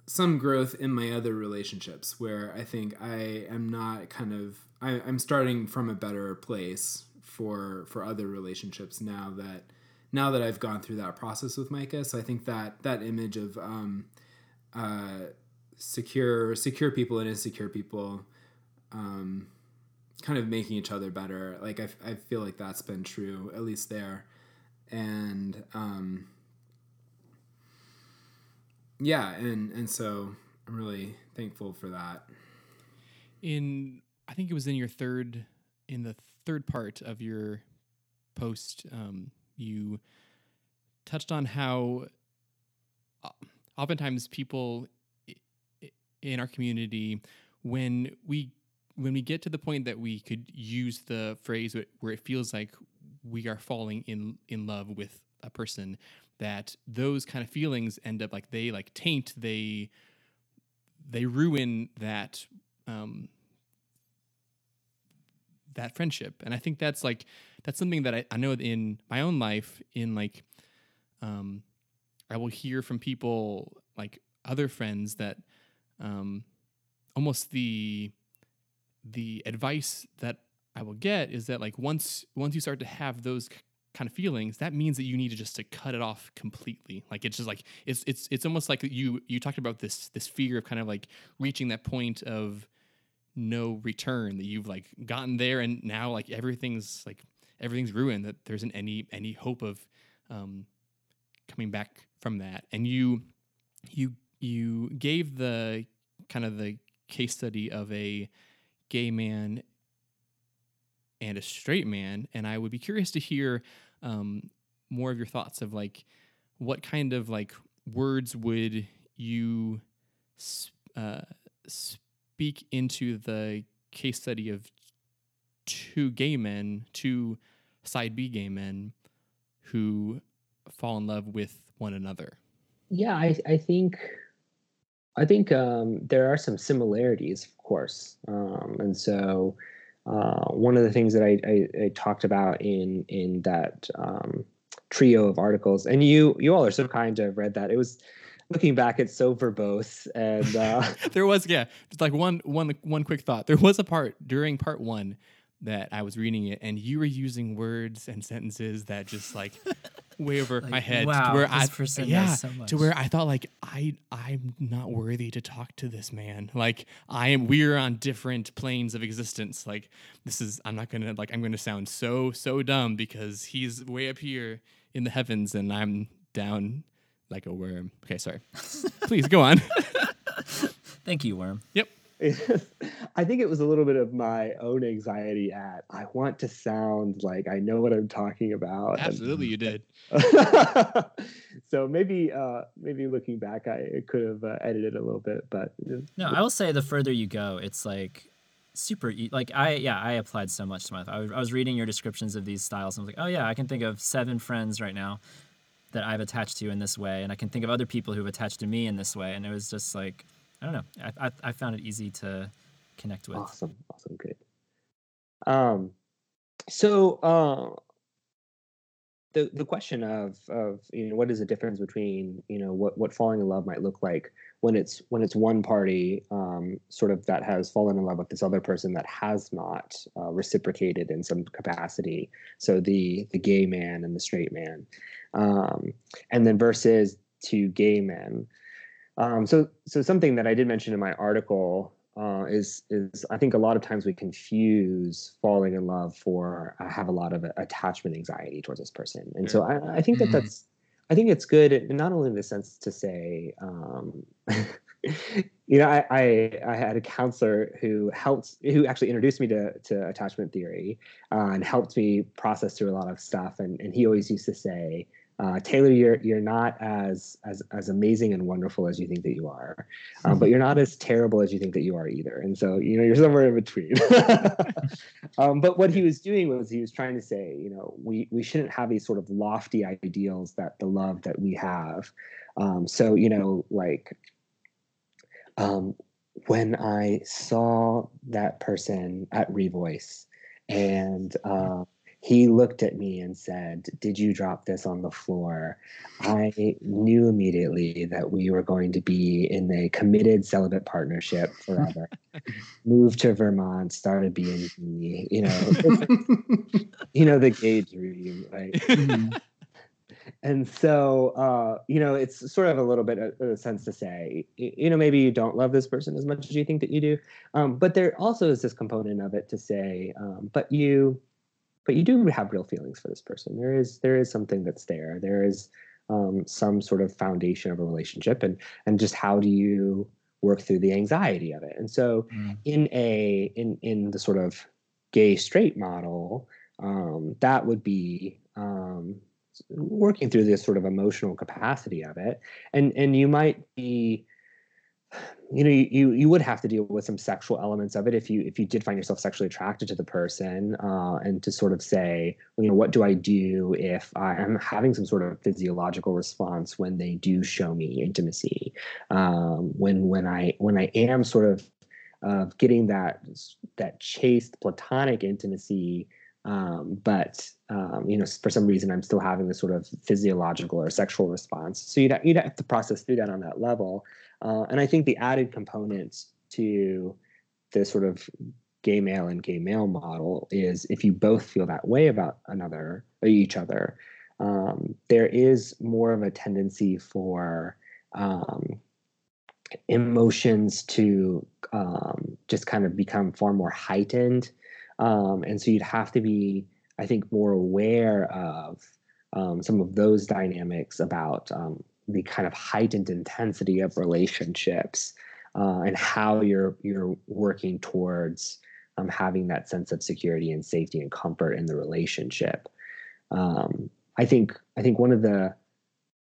some growth in my other relationships where I think I am not kind of I, I'm starting from a better place for for other relationships now that now that I've gone through that process with Micah. So I think that that image of um, uh, secure secure people and insecure people um, kind of making each other better. Like I, I feel like that's been true at least there, and um, yeah, and and so I'm really thankful for that. In I think it was in your third in the third part of your post, um, you touched on how uh, oftentimes people in our community when we when we get to the point that we could use the phrase where it feels like we are falling in in love with a person that those kind of feelings end up like they like taint they they ruin that um that friendship. And i think that's like that's something that i, I know in my own life in like um i will hear from people like other friends that um, almost the the advice that I will get is that like once once you start to have those kind of feelings, that means that you need to just to cut it off completely. Like it's just like it's it's it's almost like you you talked about this this fear of kind of like reaching that point of no return that you've like gotten there and now like everything's like everything's ruined that there isn't any any hope of um coming back from that and you you you gave the kind of the case study of a gay man and a straight man and i would be curious to hear um, more of your thoughts of like what kind of like words would you uh, speak into the case study of two gay men two side b gay men who fall in love with one another? Yeah i, I think I think um, there are some similarities, of course, um, and so uh, one of the things that I, I, I, talked about in in that um, trio of articles, and you you all are so kind to have read that. It was looking back, it's so verbose, and uh, there was yeah, just like one one one quick thought. There was a part during part one that I was reading it, and you were using words and sentences that just like way over like, my head wow, to where I yeah so to where I thought like I I'm not worthy to talk to this man. Like I am we're on different planes of existence. Like this is I'm not gonna like I'm gonna sound so so dumb because he's way up here in the heavens and I'm down like a worm. Okay, sorry. Please go on. Thank you, worm. Yep. I think it was a little bit of my own anxiety at I want to sound like I know what I'm talking about. Absolutely, you did. so maybe, uh, maybe looking back, I could have uh, edited a little bit, but no, I will say the further you go, it's like super e- like I yeah I applied so much to my I was, I was reading your descriptions of these styles and I was like oh yeah I can think of seven friends right now that I've attached to in this way and I can think of other people who've attached to me in this way and it was just like I don't know. I, I, I found it easy to connect with. Awesome, awesome, good. Um, so uh, the the question of of you know what is the difference between you know what what falling in love might look like when it's when it's one party um, sort of that has fallen in love with this other person that has not uh, reciprocated in some capacity. So the the gay man and the straight man, um, and then versus two gay men um, so, so something that I did mention in my article uh, is is I think a lot of times we confuse falling in love for I have a lot of attachment anxiety towards this person, and so I, I think that mm-hmm. that's I think it's good not only in the sense to say, um, you know, I, I, I had a counselor who helped who actually introduced me to to attachment theory uh, and helped me process through a lot of stuff, and and he always used to say uh, Taylor, you're you're not as as as amazing and wonderful as you think that you are, um, but you're not as terrible as you think that you are either. And so you know you're somewhere in between. um, but what he was doing was he was trying to say, you know, we we shouldn't have these sort of lofty ideals that the love that we have. Um, so you know, like um, when I saw that person at Revoice and. Uh, he looked at me and said, Did you drop this on the floor? I knew immediately that we were going to be in a committed celibate partnership forever. Moved to Vermont, started being, you know, you know, the gay dream, right? Mm-hmm. and so, uh, you know, it's sort of a little bit of a sense to say, you know, maybe you don't love this person as much as you think that you do. Um, but there also is this component of it to say, um, but you, but you do have real feelings for this person. There is there is something that's there. There is um, some sort of foundation of a relationship, and and just how do you work through the anxiety of it? And so, mm. in a in in the sort of gay straight model, um, that would be um, working through this sort of emotional capacity of it, and and you might be you know you you would have to deal with some sexual elements of it if you if you did find yourself sexually attracted to the person uh, and to sort of say you know what do i do if i am having some sort of physiological response when they do show me intimacy? Um, when when i when i am sort of of getting that that chaste platonic intimacy Um, but um, you know, for some reason, I'm still having this sort of physiological or sexual response. So you'd you'd have to process through that on that level. Uh, and I think the added component to the sort of gay male and gay male model is if you both feel that way about another or each other, um, there is more of a tendency for um, emotions to um, just kind of become far more heightened. Um, and so you'd have to be, I think, more aware of um, some of those dynamics about um, the kind of heightened intensity of relationships uh, and how you're you're working towards um, having that sense of security and safety and comfort in the relationship. Um, I think I think one of the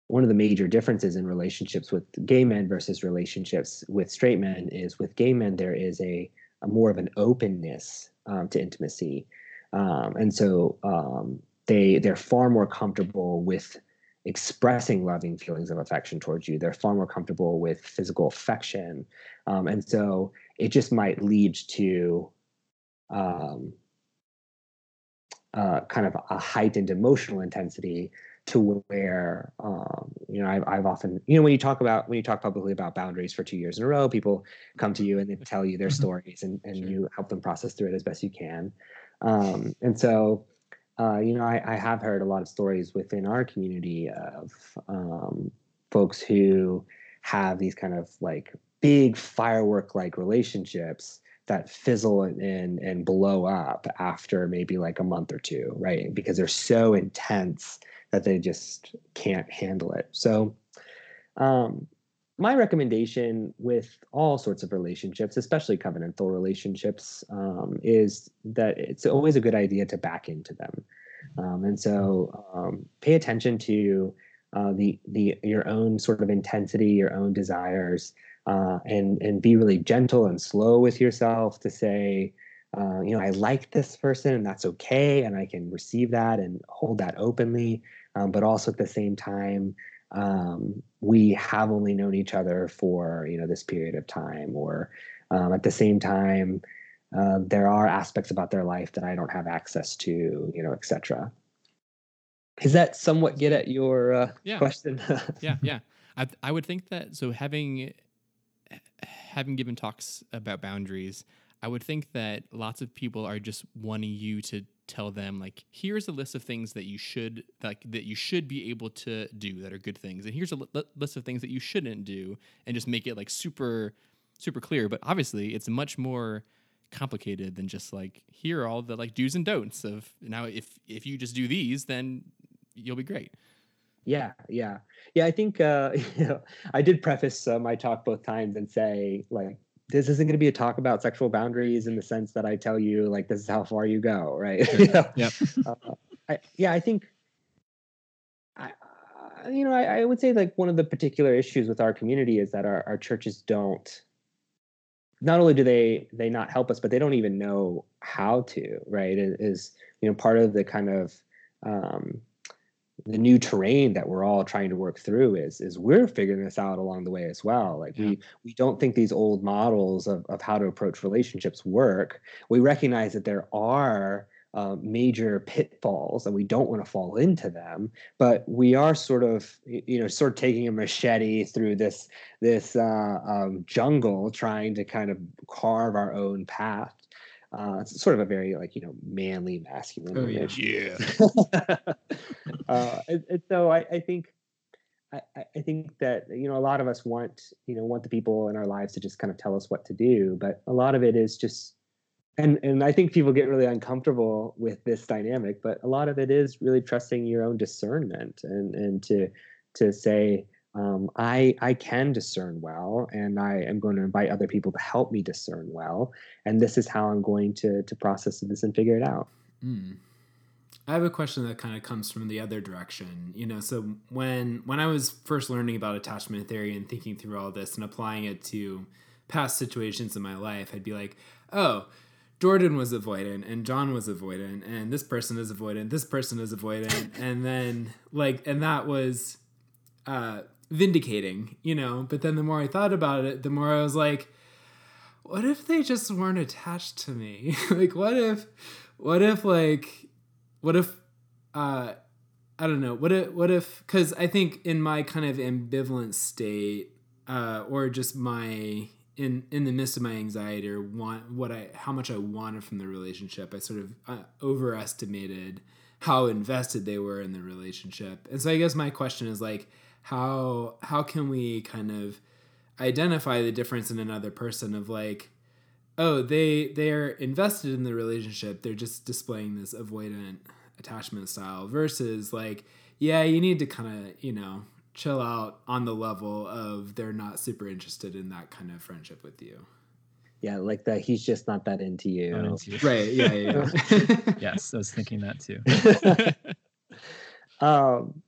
one of the major differences in relationships with gay men versus relationships with straight men is with gay men there is a, a more of an openness um, to intimacy, um, and so um, they they're far more comfortable with expressing loving feelings of affection towards you. They're far more comfortable with physical affection, um, and so it just might lead to um, uh, kind of a heightened emotional intensity to where um, you know I've, I've often you know when you talk about when you talk publicly about boundaries for two years in a row people come to you and they tell you their mm-hmm. stories and, and sure. you help them process through it as best you can um, and so uh, you know I, I, have heard a lot of stories within our community of um, folks who have these kind of like big firework like relationships that fizzle and and blow up after maybe like a month or two, right? Because they're so intense that they just can't handle it. So, um, my recommendation with all sorts of relationships, especially covenantal relationships, um, is that it's always a good idea to back into them. Um, and so, um, pay attention to uh, the the your own sort of intensity, your own desires, uh, and and be really gentle and slow with yourself to say, uh, you know, I like this person and that's okay, and I can receive that and hold that openly. Um, but also at the same time, um, we have only known each other for you know this period of time, or um, at the same time, uh, there are aspects about their life that I don't have access to, you know, etc. is that somewhat get at your uh, yeah. question? yeah, yeah. I I would think that so having having given talks about boundaries, I would think that lots of people are just wanting you to tell them like here's a list of things that you should like that you should be able to do that are good things and here's a li- list of things that you shouldn't do and just make it like super super clear but obviously it's much more complicated than just like here are all the like do's and don'ts of now if if you just do these then you'll be great yeah, yeah, yeah. I think uh, you know I did preface uh, my talk both times and say like this isn't going to be a talk about sexual boundaries in the sense that I tell you like this is how far you go, right? You know? Yep. Uh, I, yeah, I think. I, uh, you know, I, I, would say like one of the particular issues with our community is that our, our churches don't. Not only do they they not help us, but they don't even know how to. Right? It is you know part of the kind of um, the new terrain that we're all trying to work through is is we're figuring this out along the way as well like yeah. we we don't think these old models of, of how to approach relationships work we recognize that there are uh, major pitfalls and we don't want to fall into them but we are sort of you know sort of taking a machete through this this uh, um, jungle trying to kind of carve our own path uh, it's sort of a very like you know manly masculine oh, image. Yeah. uh, and, and, so I, I think I, I, think that you know a lot of us want you know want the people in our lives to just kind of tell us what to do, but a lot of it is just and and I think people get really uncomfortable with this dynamic, but a lot of it is really trusting your own discernment and and to to say um, I I can discern well, and I am going to invite other people to help me discern well, and this is how I'm going to to process this and figure it out. Mm. I have a question that kind of comes from the other direction. You know, so when when I was first learning about attachment theory and thinking through all this and applying it to past situations in my life, I'd be like, oh. Jordan was avoidant and John was avoidant and this person is avoidant, this person is avoidant, and then like and that was uh vindicating, you know. But then the more I thought about it, the more I was like, what if they just weren't attached to me? like, what if, what if like what if uh I don't know. What if what if cuz I think in my kind of ambivalent state uh or just my in in the midst of my anxiety or want what I how much I wanted from the relationship, I sort of uh, overestimated how invested they were in the relationship. And so I guess my question is like how how can we kind of identify the difference in another person of like oh they they're invested in the relationship they're just displaying this avoidant attachment style versus like yeah you need to kind of you know chill out on the level of they're not super interested in that kind of friendship with you Yeah, like that. He's just not that into you. Into you. right yeah yeah, yeah. yes, I was thinking that too. um,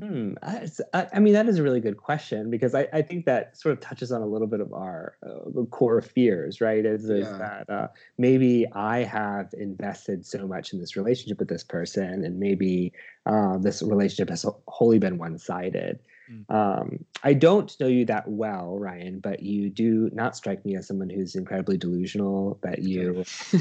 hmm, I, I, mean, that is a really good question because I, I think that sort of touches on a little bit of our uh, core fears, right? Is, is Yeah. that uh, maybe I have invested so much in this relationship with this person, and maybe uh, this relationship has wholly been one sided. Mm. Um, I don't know you that well, Ryan, but you do not strike me as someone who's incredibly delusional. That you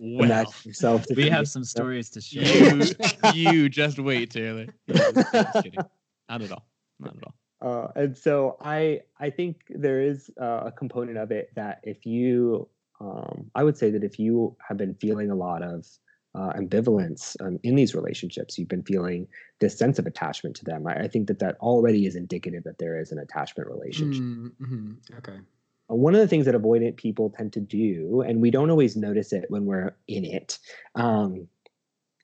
Well, imagine yourself to we have some stories to share. You, you just wait, Taylor. Just kidding. Not at all. Not at all. Uh, and so I I think there is uh, a component of it that if you um, I would say that if you have been feeling a lot of uh, ambivalence um, in these relationships, you've been feeling this sense of attachment to them. I, I think that that already is indicative that there is an attachment relationship. mm-hmm. okay Uh, One of the things that avoidant people tend to do, and we don't always notice it when we're in it, um,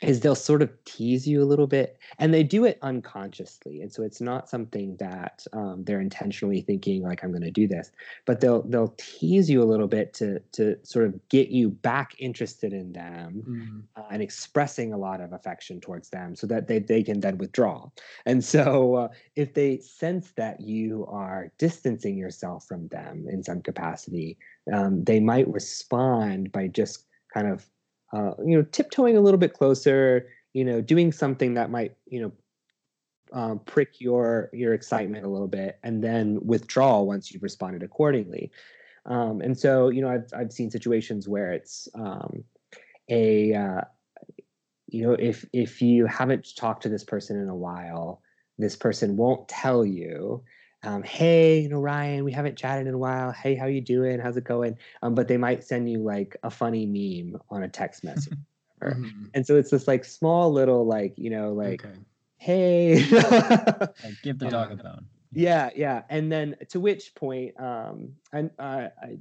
is they'll sort of tease you a little bit, and they do it unconsciously, and so it's not something that um, they're intentionally thinking like I'm going to do this, but they'll they'll tease you a little bit to to sort of get you back interested in them Mhm. uh, and expressing a lot of affection towards them so that they, they can then withdraw. And so uh, if they sense that you are distancing yourself from them in some capacity, um, they might respond by just kind of, uh, you know, tiptoeing a little bit closer, you know, doing something that might, you know, um, prick your your excitement a little bit and then withdraw once you've responded accordingly. Um, and so, you know, I've, I've seen situations where it's um, a uh, you know if if you haven't talked to this person in a while this person won't tell you um, hey you know ryan we haven't chatted in a while. Hey how you doing? How's it going? Um, but they might send you like a funny meme on a text message Mhm. and so it's this like small little like you know like okay. Hey. Like, give the dog a bone. yeah yeah. And then to which point um and uh, i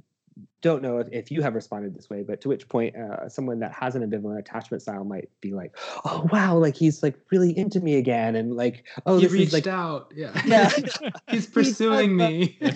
don't know if, if you have responded this way but to which point uh, someone that has an ambivalent attachment style might be like oh wow like he's like really into me again and like oh he reached like out yeah. Yeah. He's pursuing me.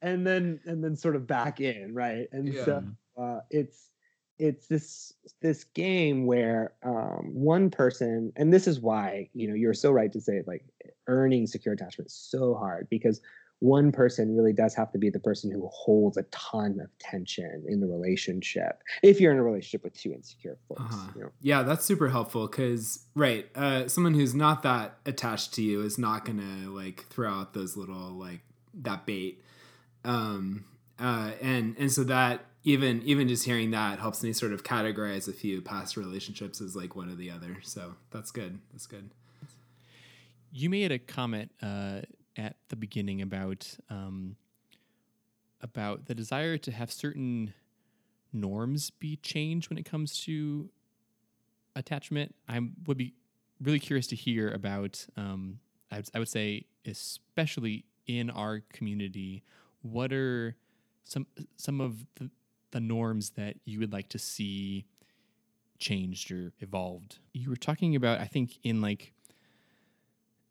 And then and then sort of back in right? And so uh, it's it's this this game where um, one person and this is why you know you're so right to say like earning secure attachment is so hard because one person really does have to be the person who holds a ton of tension in the relationship if you're in a relationship with two insecure folks Uh-huh. you know Yeah, that's super helpful because right, uh, someone who's not that attached to you is not gonna like throw out those little like that bait, um, uh, and and so that even even just hearing that helps me sort of categorize a few past relationships as like one or the other. So that's good. That's good. You made a comment uh, at the beginning about um, about the desire to have certain norms be changed when it comes to attachment. I would be really curious to hear about. Um, I, would, I would say, especially in our community, what are some some of the, the norms that you would like to see changed or evolved? You were talking about, I think, in like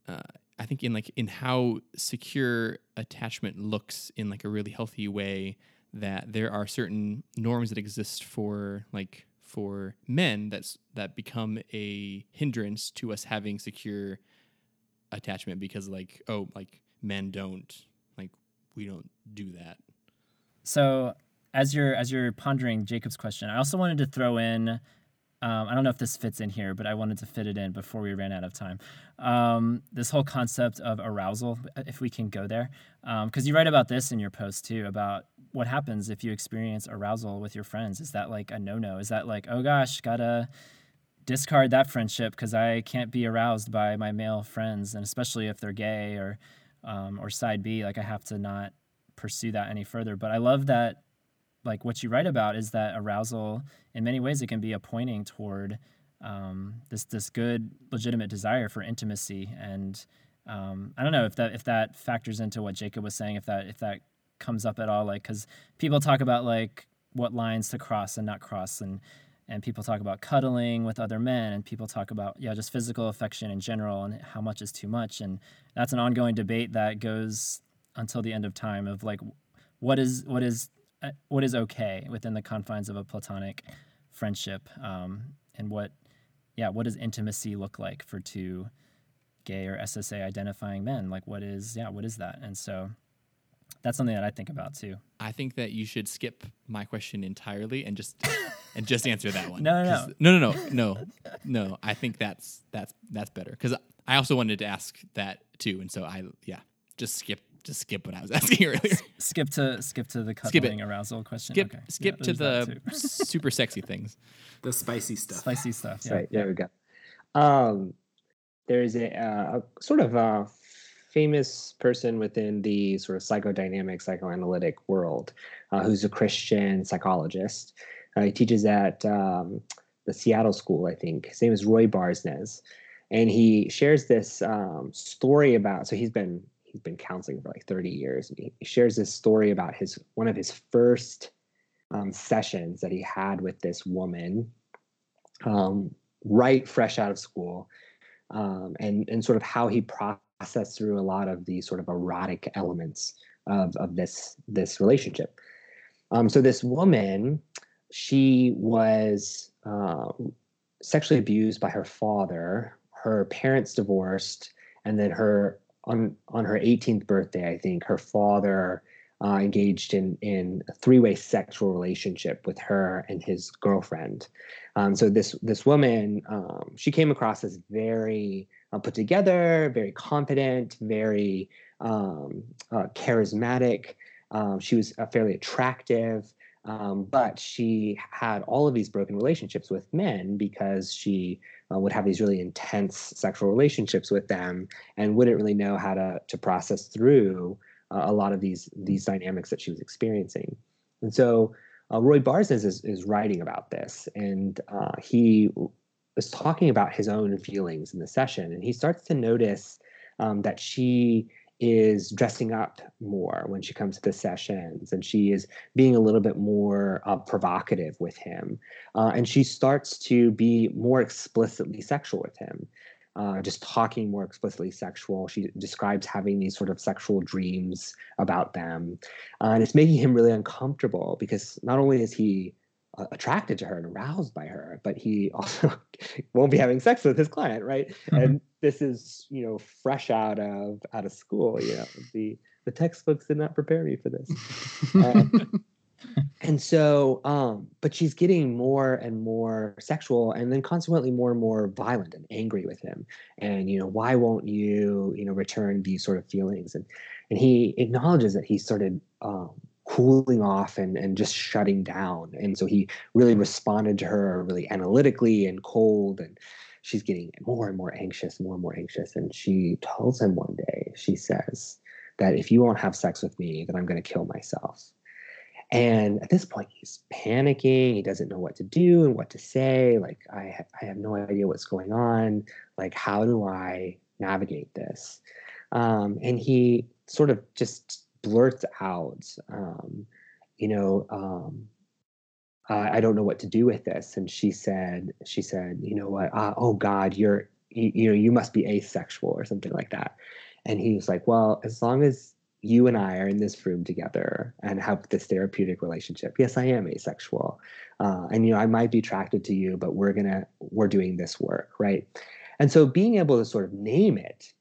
uh, I think in like in how secure attachment looks in like a really healthy way that there are certain norms that exist for like for men that's that become a hindrance to us having secure attachment because like oh like men don't like we don't do that So as you're as you're pondering Jacob's question, I also wanted to throw in. Um, I don't know if this fits in here, but I wanted to fit it in before we ran out of time. Um, this whole concept of arousal, if we can go there, because you write about this in your post too about what happens if you experience arousal with your friends? Is that like a no no? Is that like, oh gosh, gotta discard that friendship because I can't be aroused by my male friends, and especially if they're gay or um, or side B, like I have to not pursue that any further. But I love that, like what you write about is that arousal. In many ways, it can be a pointing toward um, this this good legitimate desire for intimacy and um, I don't know if that if that factors into what Jacob was saying if that if that comes up at all like because people talk about like what lines to cross and not cross and and people talk about cuddling with other men and people talk about yeah just physical affection in general and how much is too much and that's an ongoing debate that goes until the end of time of like what is what is what is okay within the confines of a platonic friendship um, and what yeah, what does intimacy look like for two gay or SSA identifying men? Like, what is, yeah, what is that? And so that's something that I think about too. I think that you should skip my question entirely and just and just answer that one. No, no, no, no, no, no, no. I think that's that's that's better because I also wanted to ask that too, and so I yeah, just skip just skip what I was asking earlier. skip to skip to the cuddling arousal question. Skip okay. skip yeah, to the super sexy things. The spicy stuff. Spicy stuff. Yeah. Right. There we go. Um, there's a, uh, a sort of a famous person within the sort of psychodynamic psychoanalytic world uh, who's a Christian psychologist. Uh, he teaches at um, the Seattle School, I think. His name is Roy Barsness, and he shares this um, story about. So he's been he's been counseling for like 30 years. And he shares this story about his one of his first um, sessions that he had with this woman, um, right fresh out of school, um, and and sort of how he processed through a lot of the sort of erotic elements of of this this relationship. Um, so this woman, she was uh, sexually abused by her father. Her parents divorced, and then her on on her 18th birthday, I think her father uh, engaged in in a three-way sexual relationship with her and his girlfriend. Um, so this this woman, um, she came across as very uh, put together, very confident, very um, uh, charismatic. Um, she was uh, fairly attractive. Um, but she had all of these broken relationships with men because she uh, would have these really intense sexual relationships with them and wouldn't really know how to to process through uh, a lot of these these dynamics that she was experiencing. And so uh, Roy Barsness is, is writing about this, and uh, he was talking about his own feelings in the session, and he starts to notice um, that she is dressing up more when she comes to the sessions and she is being a little bit more uh, provocative with him uh, and she starts to be more explicitly sexual with him uh, just talking more explicitly sexual. She describes having these sort of sexual dreams about them uh, and it's making him really uncomfortable because not only is he uh, attracted to her and aroused by her, but he also won't be having sex with his client, right? Mm-hmm. And this is, you know, fresh out of out of school. You know, the the textbooks did not prepare me for this. Um, and so, um, but she's getting more and more sexual, and then consequently more and more violent and angry with him. And you know, why won't you, you know, return these sort of feelings? And and he acknowledges that he started um, cooling off and, and just shutting down. And so he really responded to her really analytically and cold. And she's getting more and more anxious, more and more anxious. And she tells him one day, she says, that if you won't have sex with me, then I'm going to kill myself. And at this point, he's panicking. He doesn't know what to do and what to say. Like, I, ha- I have no idea what's going on. Like, how do I navigate this? Um, and he sort of just blurts out, um, you know, um, I, I, don't know what to do with this. And she said, she said, you know what? Uh, oh God, you're, you, you know, you must be asexual or something like that. And he was like, well, as long as you and I are in this room together and have this therapeutic relationship. Yes, I am asexual, uh, and you know I might be attracted to you, but we're gonna we're doing this work, right? And so being able to sort of name it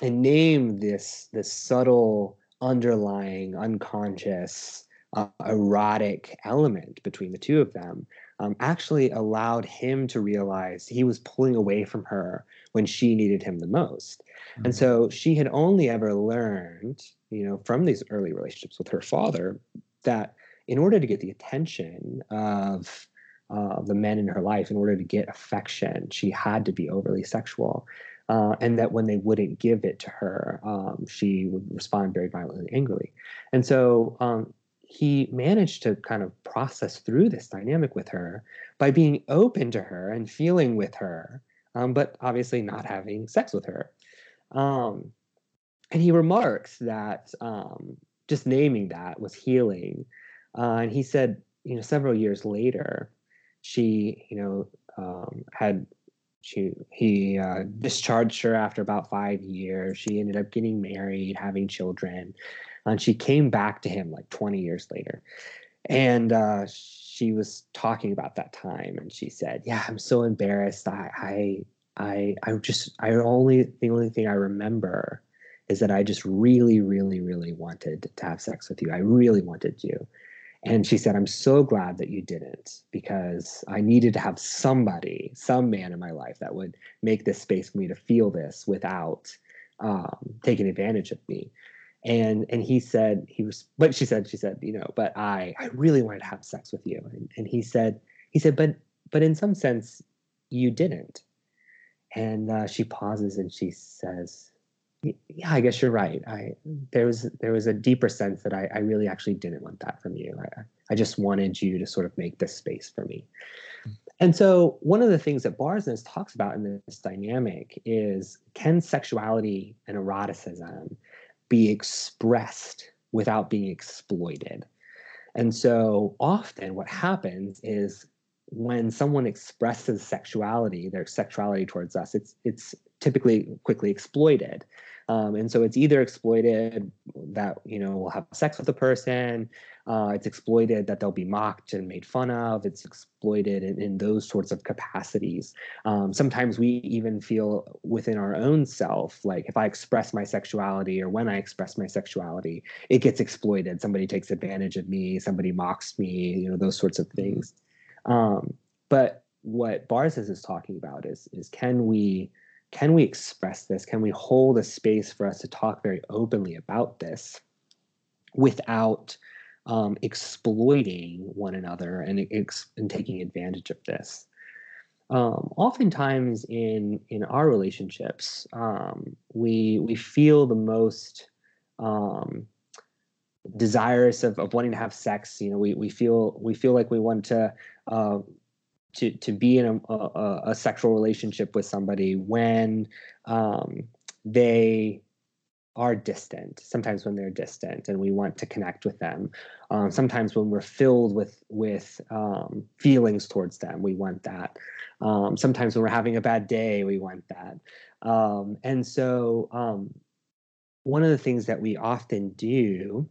and name this this subtle underlying unconscious uh, erotic element between the two of them um, actually allowed him to realize he was pulling away from her when she needed him the most. Mm-hmm. And so she had only ever learned, you know, from these early relationships with her father that in order to get the attention of uh, the men in her life, in order to get affection, she had to be overly sexual. Uh, and that when they wouldn't give it to her, um, she would respond very violently and angrily. And so um, he managed to kind of process through this dynamic with her by being open to her and feeling with her, um, but obviously not having sex with her. Um, and he remarks that um, just naming that was healing. Uh, and he said, you know, several years later, she, you know, um, had she he uh, discharged her after about five years. She ended up getting married, having children, and she came back to him like 20 years later, and uh, she was talking about that time, and she said, "Yeah, I'm so embarrassed. I I I, I just I only the only thing I remember." Is that I just really, really, really wanted to have sex with you. I really wanted you. And she said, I'm so glad that you didn't because I needed to have somebody, some man in my life that would make this space for me to feel this without um, taking advantage of me. And and he said he was, but she said she said you know, but I I really wanted to have sex with you. And, and he said he said, but but in some sense you didn't. And uh, she pauses and she says, yeah, I guess you're right. I there was there was a deeper sense that I, I really actually didn't want that from you. I, I just wanted you to sort of make this space for me. Mm. And so one of the things that Barsness talks about in this dynamic is can sexuality and eroticism be expressed without being exploited? And so often what happens is when someone expresses sexuality, their sexuality towards us, it's it's typically quickly exploited. Um, and so it's either exploited that you know we'll have sex with a person, uh, it's exploited that they'll be mocked and made fun of. It's exploited in, in those sorts of capacities. Um, sometimes we even feel within our own self, like if I express my sexuality or when I express my sexuality, it gets exploited. Somebody takes advantage of me. Somebody mocks me. You know those sorts of things. Um, but what Barsness is talking about is is can we can we express this? Can we hold a space for us to talk very openly about this without um, exploiting one another and, and taking advantage of this? Um, oftentimes in in our relationships, um, we we feel the most um, desirous of, of wanting to have sex. You know, we, we feel we feel like we want to uh, to to be in a, a, a sexual relationship with somebody when um, they are distant sometimes when they're distant and we want to connect with them. Um, sometimes when we're filled with with um, feelings towards them we want that. Um, sometimes when we're having a bad day we want that. Um, and so um, one of the things that we often do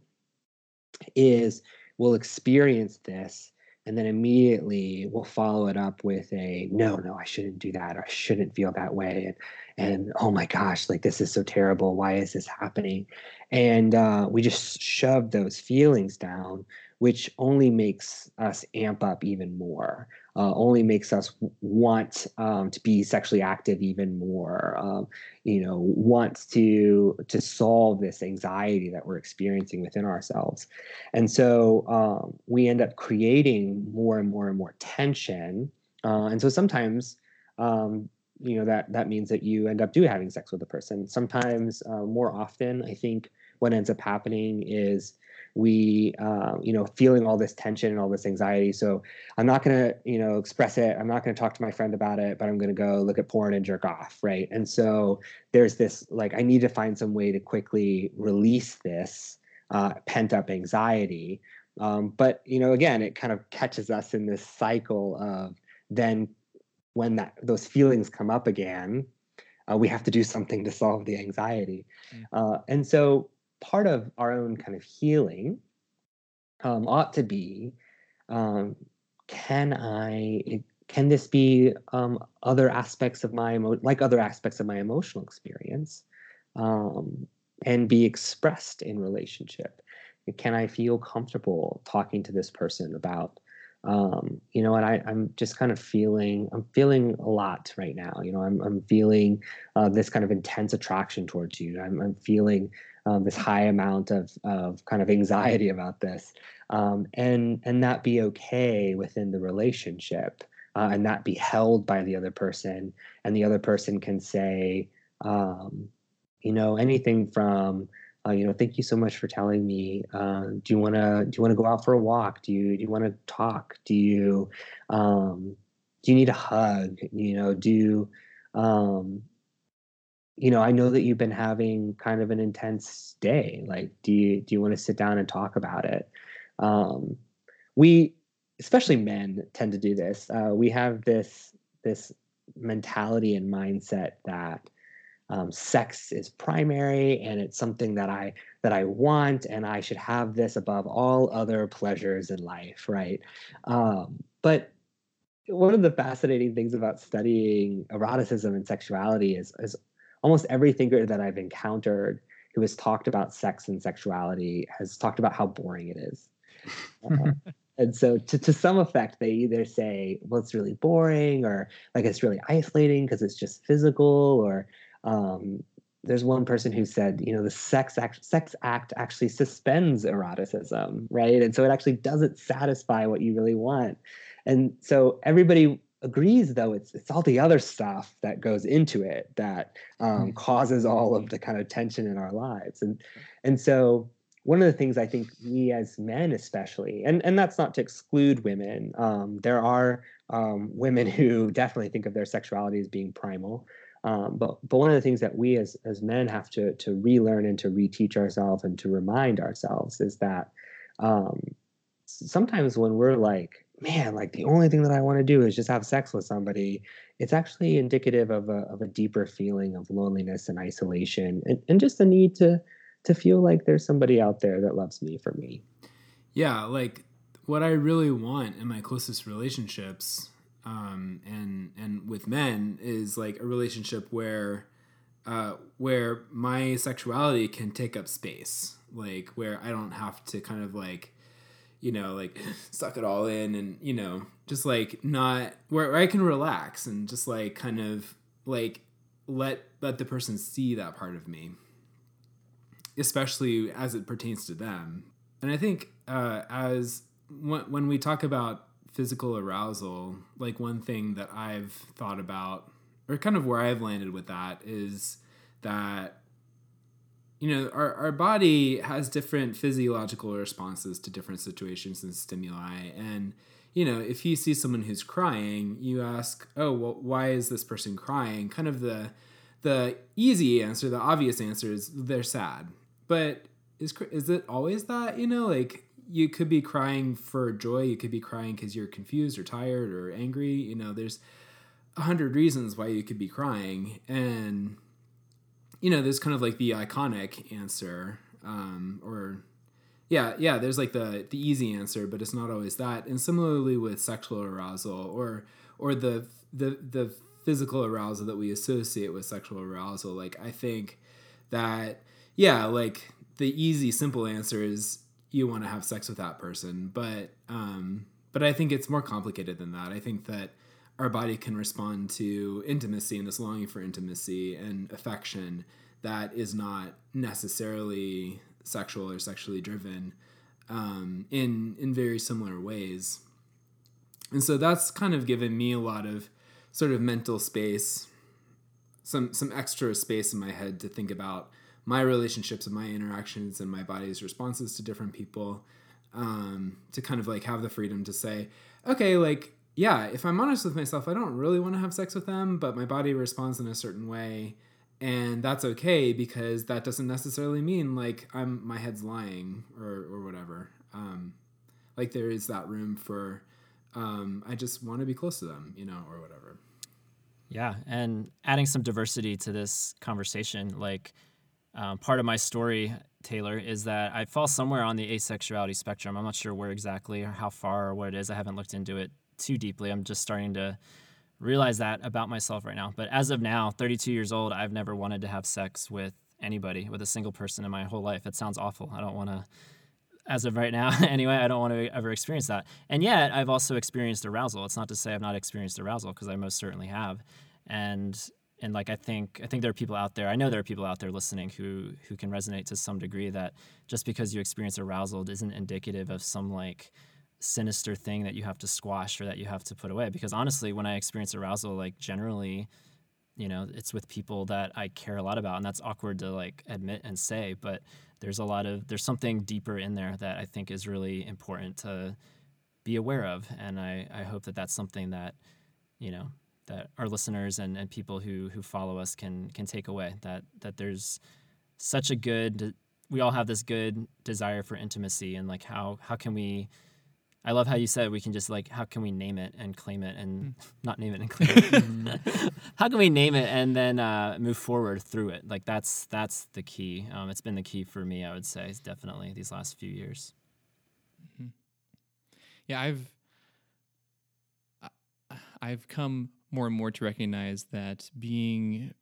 is we'll experience this and then immediately we'll follow it up with a no no i shouldn't do that or i shouldn't feel that way and and oh my gosh like this is so terrible why is this happening? And uh, we just shove those feelings down which only makes us amp up even more uh, only makes us want um, to be sexually active even more. Um, you know, wants to to solve this anxiety that we're experiencing within ourselves, and so um, we end up creating more and more and more tension. Uh, and so sometimes um, you know that that means that you end up do having sex with a person sometimes uh, more often i think what ends up happening is we uh, you know feeling all this tension and all this anxiety. So i'm not going to you know express it. I'm not going to talk to my friend about it but i'm going to go look at porn and jerk off right? And so there's this like i need to find some way to quickly release this uh, pent up anxiety. Um, but you know again it kind of catches us in this cycle of then when that those feelings come up again uh, we have to do something to solve the anxiety. Mm. uh, and so part of our own kind of healing um, ought to be um, can I can this be um, other aspects of my emo- like other aspects of my emotional experience um, and be expressed in relationship can I feel comfortable talking to this person about um, you know, and I, I'm just kind of feeling, I'm feeling a lot right now. You know, I'm, I'm feeling uh, this kind of intense attraction towards you. I'm, I'm feeling um, this high amount of of kind of anxiety about this, um, and and that be okay within the relationship, uh, and that be held by the other person, and the other person can say, um, you know, anything from uh, you know, thank you so much for telling me. Uh, do you want to do you want to go out for a walk? Do you do you want to talk? Do you um, do you need a hug? You know, do um, you know, I know that you've been having kind of an intense day. Like, do you do you want to sit down and talk about it? Um, we, especially men, tend to do this. Uh, we have this this mentality and mindset that um, sex is primary and it's something that I that I want and I should have this above all other pleasures in life, right? Um, but one of the fascinating things about studying eroticism and sexuality is, is almost every thinker that I've encountered who has talked about sex and sexuality has talked about how boring it is. Uh, and so to, to some effect they either say well it's really boring or like it's really isolating because it's just physical or um, there's one person who said, you know, the sex act, sex act actually suspends eroticism, right? And so it actually doesn't satisfy what you really want. And so everybody agrees, though, it's it's all the other stuff that goes into it that um, mm. causes all of the kind of tension in our lives. And and so one of the things I think we as men, especially, and and that's not to exclude women. Um, there are um, women who definitely think of their sexuality as being primal. Um, but but one of the things that we as as men have to to relearn and to reteach ourselves and to remind ourselves is that um, sometimes when we're like, man, like the only thing that I want to do is just have sex with somebody, it's actually indicative of a of a deeper feeling of loneliness and isolation and, and just the need to to feel like there's somebody out there that loves me for me. Yeah, like what I really want in my closest relationships um, and and with men is like a relationship where uh, where my sexuality can take up space, like where I don't have to kind of like you know like suck it all in and you know just like not where, where I can relax and just like kind of like let let the person see that part of me especially as it pertains to them. And i think uh, as when, when we talk about physical arousal, like one thing that I've thought about, or kind of where I've landed with that, is that you know our, our body has different physiological responses to different situations and stimuli. And you know if you see someone who's crying you ask oh well why is this person crying? Kind of the the easy answer the obvious answer is they're sad. But is is it always that you know? Like you could be crying for joy you could be crying because you're confused or tired or angry you know? There's a hundred reasons why you could be crying. And you know there's kind of like the iconic answer um, or yeah yeah there's like the the easy answer but it's not always that. And similarly with sexual arousal or or the the the physical arousal that we associate with sexual arousal like i think that yeah like the easy simple answer is you want to have sex with that person. But um but i think it's more complicated than that. I think that our body can respond to intimacy and this longing for intimacy and affection that is not necessarily sexual or sexually driven um, in in very similar ways. And so that's kind of given me a lot of sort of mental space some some extra space in my head to think about my relationships and my interactions and my body's responses to different people um, to kind of like have the freedom to say okay like yeah if i'm honest with myself i don't really want to have sex with them but my body responds in a certain way and that's okay because that doesn't necessarily mean like i'm my head's lying or or whatever um, like there is that room for um, i just want to be close to them you know or whatever yeah and adding some diversity to this conversation like um, part of my story, Taylor, is that I fall somewhere on the asexuality spectrum. I'm not sure where exactly or how far or what it is. I haven't looked into it too deeply. I'm just starting to realize that about myself right now. But as of now, 32 years old, I've never wanted to have sex with anybody, with a single person in my whole life. It sounds awful. I don't want to, as of right now, anyway, I don't want to ever experience that. And yet, I've also experienced arousal. It's not to say I've not experienced arousal, because I most certainly have. And and like I think I think there are people out there. I know there are people out there listening who who can resonate to some degree that just because you experience arousal isn't indicative of some like sinister thing that you have to squash or that you have to put away. Because honestly, when I experience arousal, like generally, you know, it's with people that I care a lot about, and that's awkward to like admit and say, but there's a lot of there's something deeper in there that I think is really important to be aware of, and I I hope that that's something that you know that our listeners and, and people who who follow us can can take away that that there's such a good we all have this good desire for intimacy and like how how can we I love how you said we can just like how can we name it and claim it and not name it and claim it. how can we name it and then uh, move forward through it? Like that's that's the key. Um, it's been the key for me, I would say, definitely these last few years. Yeah, I've I've come more and more to recognize that being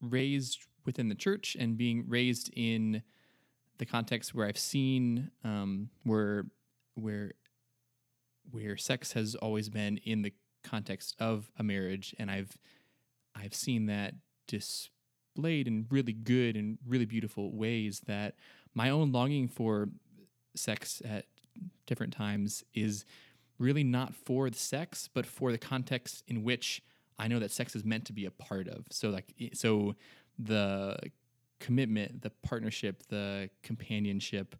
raised within the church and being raised in the context where I've seen um, where where where sex has always been in the context of a marriage, and I've I've seen that displayed in really good and really beautiful ways. That my own longing for sex at different times is really not for the sex, but for the context in which I know that sex is meant to be a part of. So like so the commitment, the partnership, the companionship,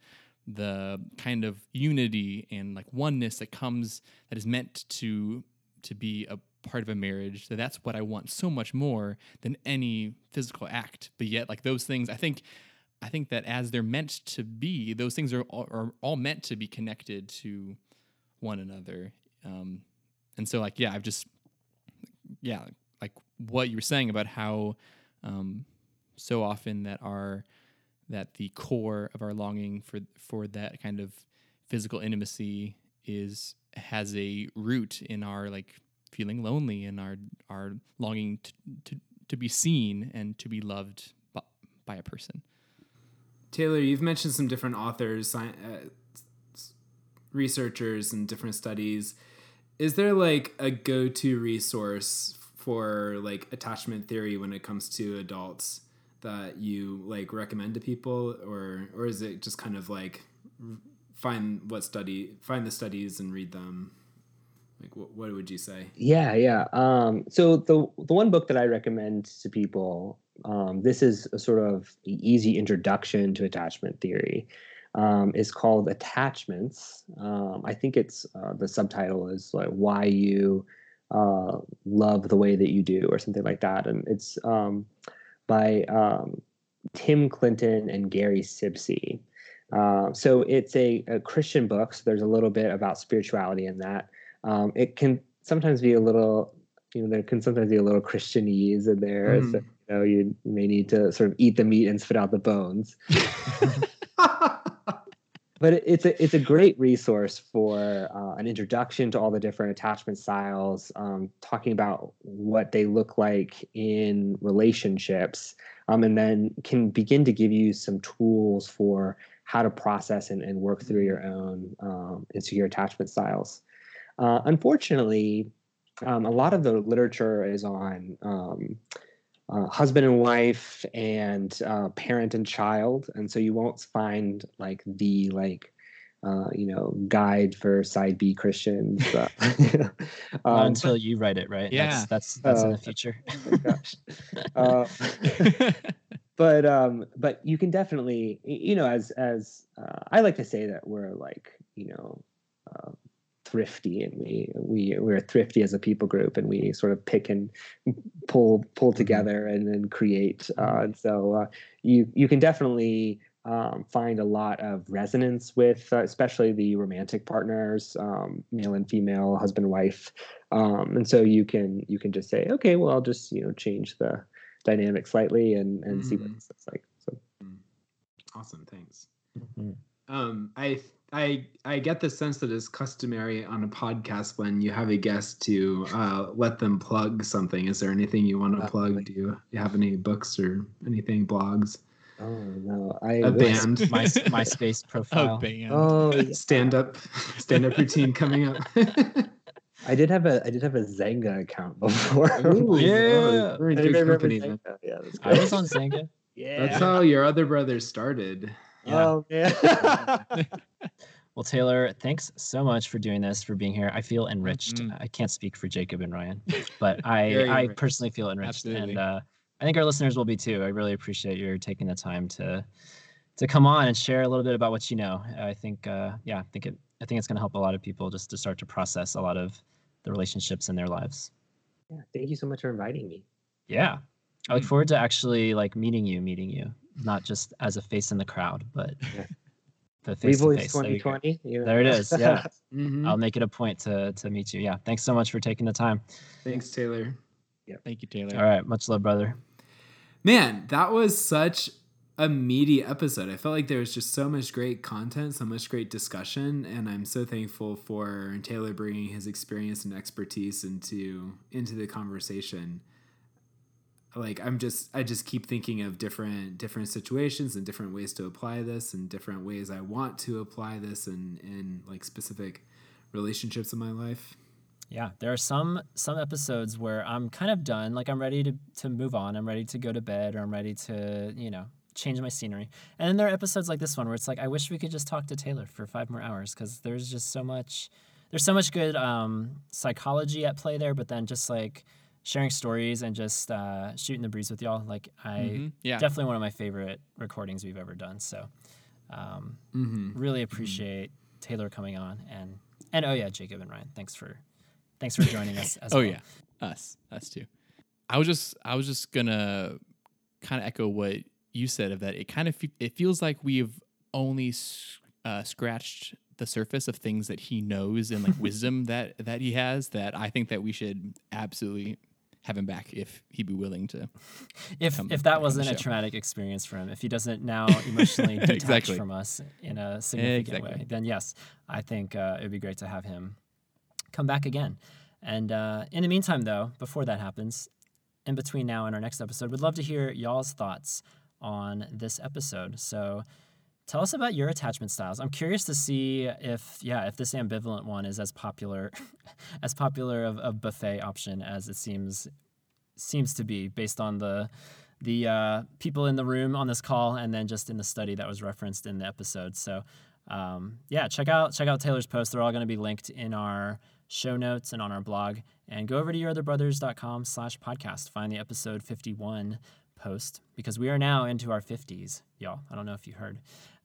the kind of unity and like oneness that comes that is meant to to be a part of a marriage that that's what i want so much more than any physical act. But yet like those things i think i think that as they're meant to be those things are all, are all meant to be connected to one another. Um and so like yeah i've just yeah like what you were saying about how um so often that our that the core of our longing for for that kind of physical intimacy is has a root in our like feeling lonely and our our longing to to, to be seen and to be loved by, by a person. Taylor, you've mentioned some different authors, uh, researchers, and different studies. Is there like a go-to resource for like attachment theory when it comes to adults that you like recommend to people, or or is it just kind of like find what study, find the studies and read them? Like, what, what would you say? Yeah, yeah. Um, so the the one book that I recommend to people, um, this is a sort of easy introduction to attachment theory, um, is called Attachments. Um, I think it's uh, the subtitle is like Why You uh, Love the Way That You Do, or something like that, and it's um, by um, Tim Clinton and Gary Sibcy. Uh, so it's a, a Christian book. So there's a little bit about spirituality in that um, it can sometimes be a little you know there can sometimes be a little christianese in there so Mm. you know you may need to sort of eat the meat and spit out the bones but it's a it's a great resource for uh, an introduction to all the different attachment styles um, talking about what they look like in relationships um, and then can begin to give you some tools for how to process and, and work through your own um, insecure attachment styles. Uh, unfortunately, um, a lot of the literature is on um, uh, husband and wife and uh, parent and child, and so you won't find like the like uh, you know guide for side B Christians. uh, Not um, until you write it, right? Yeah. That's that's, that's in Uh, the future. oh my gosh. Uh, but um but you can definitely you know as as uh, i like to say that we're like you know uh, thrifty and we we we're thrifty as a people group and we sort of pick and pull pull together and then create uh, and so uh, you you can definitely um, find a lot of resonance with uh, especially the romantic partners um, male and female husband wife um, and so you can you can just say okay well i'll just you know change the dynamic slightly and and see what Mhm. this looks like so awesome, thanks. Mhm. Um, I I I get the sense that it's customary on a podcast when you have a guest to uh, let them plug something. Is there anything you want to plug? Do you, you have any books or anything, blogs, oh no i a wish- band, My MySpace profile. oh band. oh yeah. stand up, stand up routine coming up? I did have a I did have a Xanga account before. Ooh, Yeah. oh, we're in Anybody good remember company. Xanga? Yeah, that's I was on Xanga. yeah. That's how your other brother started. Oh yeah. Well, Taylor, thanks so much for doing this, for being here. I feel enriched. Mhm. I can't speak for Jacob and Ryan, but I, Very I personally feel enriched, Absolutely. and uh, I think our listeners will be too. I really appreciate your taking the time to to come on and share a little bit about what you know. I think, uh, yeah, I think it, I think it's going to help a lot of people just to start to process a lot of the relationships in their lives. yeah. Thank you so much for inviting me. Yeah, I look Mm. forward to actually like meeting you, meeting you, not just as a face in the crowd, but Yeah. the face We've to face. There you 2020. you know? There it is. Yeah. Mhm. I'll make it a point to to meet you. Yeah. Thanks so much for taking the time. Thanks, Taylor. Yeah. Thank you, Taylor. All right. Much love, brother. Man, that was such a meaty episode. I felt like there was just so much great content, so much great discussion, and I'm so thankful for Taylor bringing his experience and expertise into into the conversation. Like I'm just I just keep thinking of different different situations and different ways to apply this and different ways I want to apply this in in like specific relationships in my life. Yeah. There are some some episodes where I'm kind of done. Like I'm ready to to move on. I'm ready to go to bed or I'm ready to, you know, change my scenery. And then there are episodes like this one where it's like I wish we could just talk to Taylor for five more hours because there's just so much there's so much good um, psychology at play there, but then just like sharing stories and just uh, shooting the breeze with y'all. Like I Mhm. Yeah. definitely one of my favorite recordings we've ever done. So um, Mm-hmm. really appreciate Taylor coming on and and oh yeah, Jacob and Ryan, thanks for thanks for joining us as oh well. yeah, us, us too. I was just, I was just gonna kind of echo what you said of that. It kind of, fe- it feels like we've only uh, scratched the surface of things that he knows and like wisdom that that he has. That I think that we should absolutely have him back if he'd be willing to. If if that wasn't a traumatic experience for him, if he doesn't now emotionally detach Exactly. from us in a significant way, then yes, I think uh, it'd be great to have him come back again. And uh, in the meantime, though, before that happens, in between now and our next episode, we'd love to hear y'all's thoughts on this episode. So tell us about your attachment styles. I'm curious to see if, yeah, if this ambivalent one is as popular, as popular of a buffet option as it seems seems to be based on the the uh, people in the room on this call and then just in the study that was referenced in the episode. So um, yeah, check out check out Taylor's posts. They're all going to be linked in our show notes and on our blog. And go over to yourotherbrothers.com slash podcast. Find the episode 51 post because we are now into our 50s, y'all. I don't know if you heard.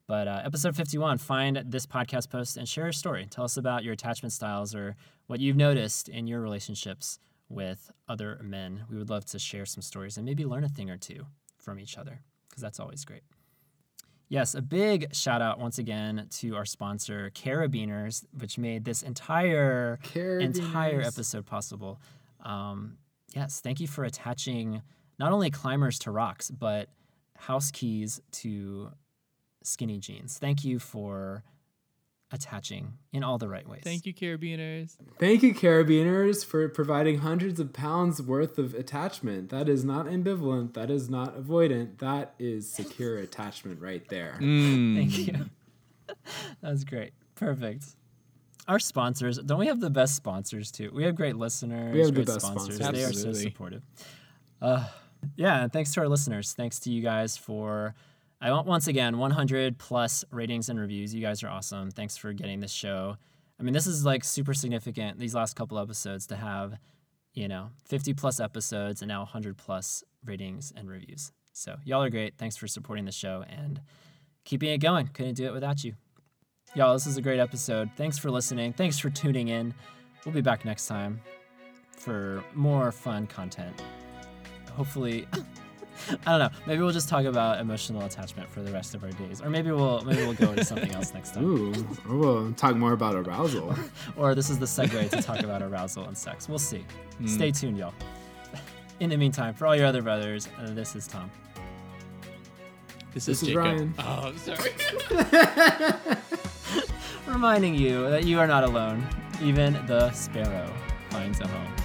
But uh, episode 51, find this podcast post and share a story. Tell us about your attachment styles or what you've noticed in your relationships with other men. We would love to share some stories and maybe learn a thing or two from each other because that's always great. Yes, a big shout out once again to our sponsor, Carabiners, which made this entire entire episode possible. Um, yes, thank you for attaching not only climbers to rocks, but house keys to skinny jeans. Thank you for attaching in all the right ways. Thank you, carabiners. Thank you, Carabiners, for providing hundreds of pounds worth of attachment. That is not ambivalent. That is not avoidant. That is secure attachment right there. Mm. Thank you. That's great. Perfect. Our sponsors, don't we have the best sponsors too? We have great listeners, We have the best sponsors. sponsors. They are so Absolutely. supportive. Uh, yeah, and thanks to our listeners. Thanks to you guys for, I want once again, 100 plus ratings and reviews. You guys are awesome. Thanks for getting this show. I mean, this is like super significant, these last couple episodes, to have, you know, 50 plus episodes and now 100 plus ratings and reviews. So, y'all are great. Thanks for supporting the show and keeping it going. Couldn't do it without you. Y'all, this is a great episode. Thanks for listening. Thanks for tuning in. We'll be back next time for more fun content. Hopefully, I don't know. Maybe we'll just talk about emotional attachment for the rest of our days, or maybe we'll maybe we'll go into something else next time. Ooh, or we'll talk more about arousal. Or this is the segue to talk about arousal and sex. We'll see. Stay tuned, y'all. In the meantime, for all your other brothers, uh, this is Tom. This, This is is Jacob. Ryan. Oh, sorry. reminding you that you are not alone. Even the sparrow finds a home.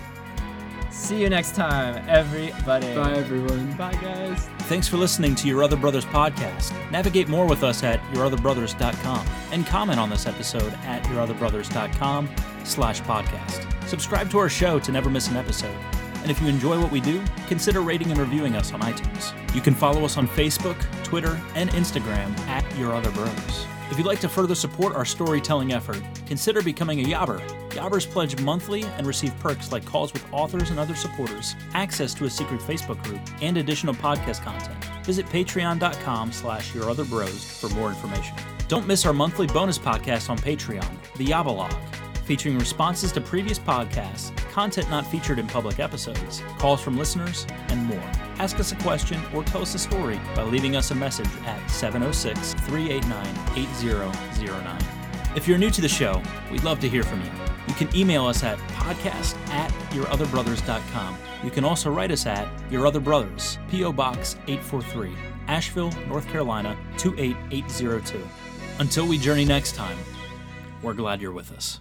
See you next time, everybody. Bye, everyone. Bye, guys. Thanks for listening to Your Other Brothers podcast. Navigate more with us at yourotherbrothers.com and comment on this episode at yourotherbrothers.com slash podcast. Subscribe to our show to never miss an episode. And if you enjoy what we do, consider rating and reviewing us on iTunes. You can follow us on Facebook, Twitter, and Instagram at Your Other Brothers. If you'd like to further support our storytelling effort, consider becoming a Yobber. Yobbers pledge monthly and receive perks like calls with authors and other supporters, access to a secret Facebook group, and additional podcast content. Visit patreon.com slash yourotherbros for more information. Don't miss our monthly bonus podcast on Patreon, The Yabalog, featuring responses to previous podcasts, content not featured in public episodes, calls from listeners, and more. Ask us a question or tell us a story by leaving us a message at 706 389 8009. If you're new to the show, we'd love to hear from you. You can email us at podcast at yourotherbrothers.com. You can also write us at Your Other Brothers, P.O. Box 843, Asheville, North Carolina 28802. Until we journey next time, we're glad you're with us.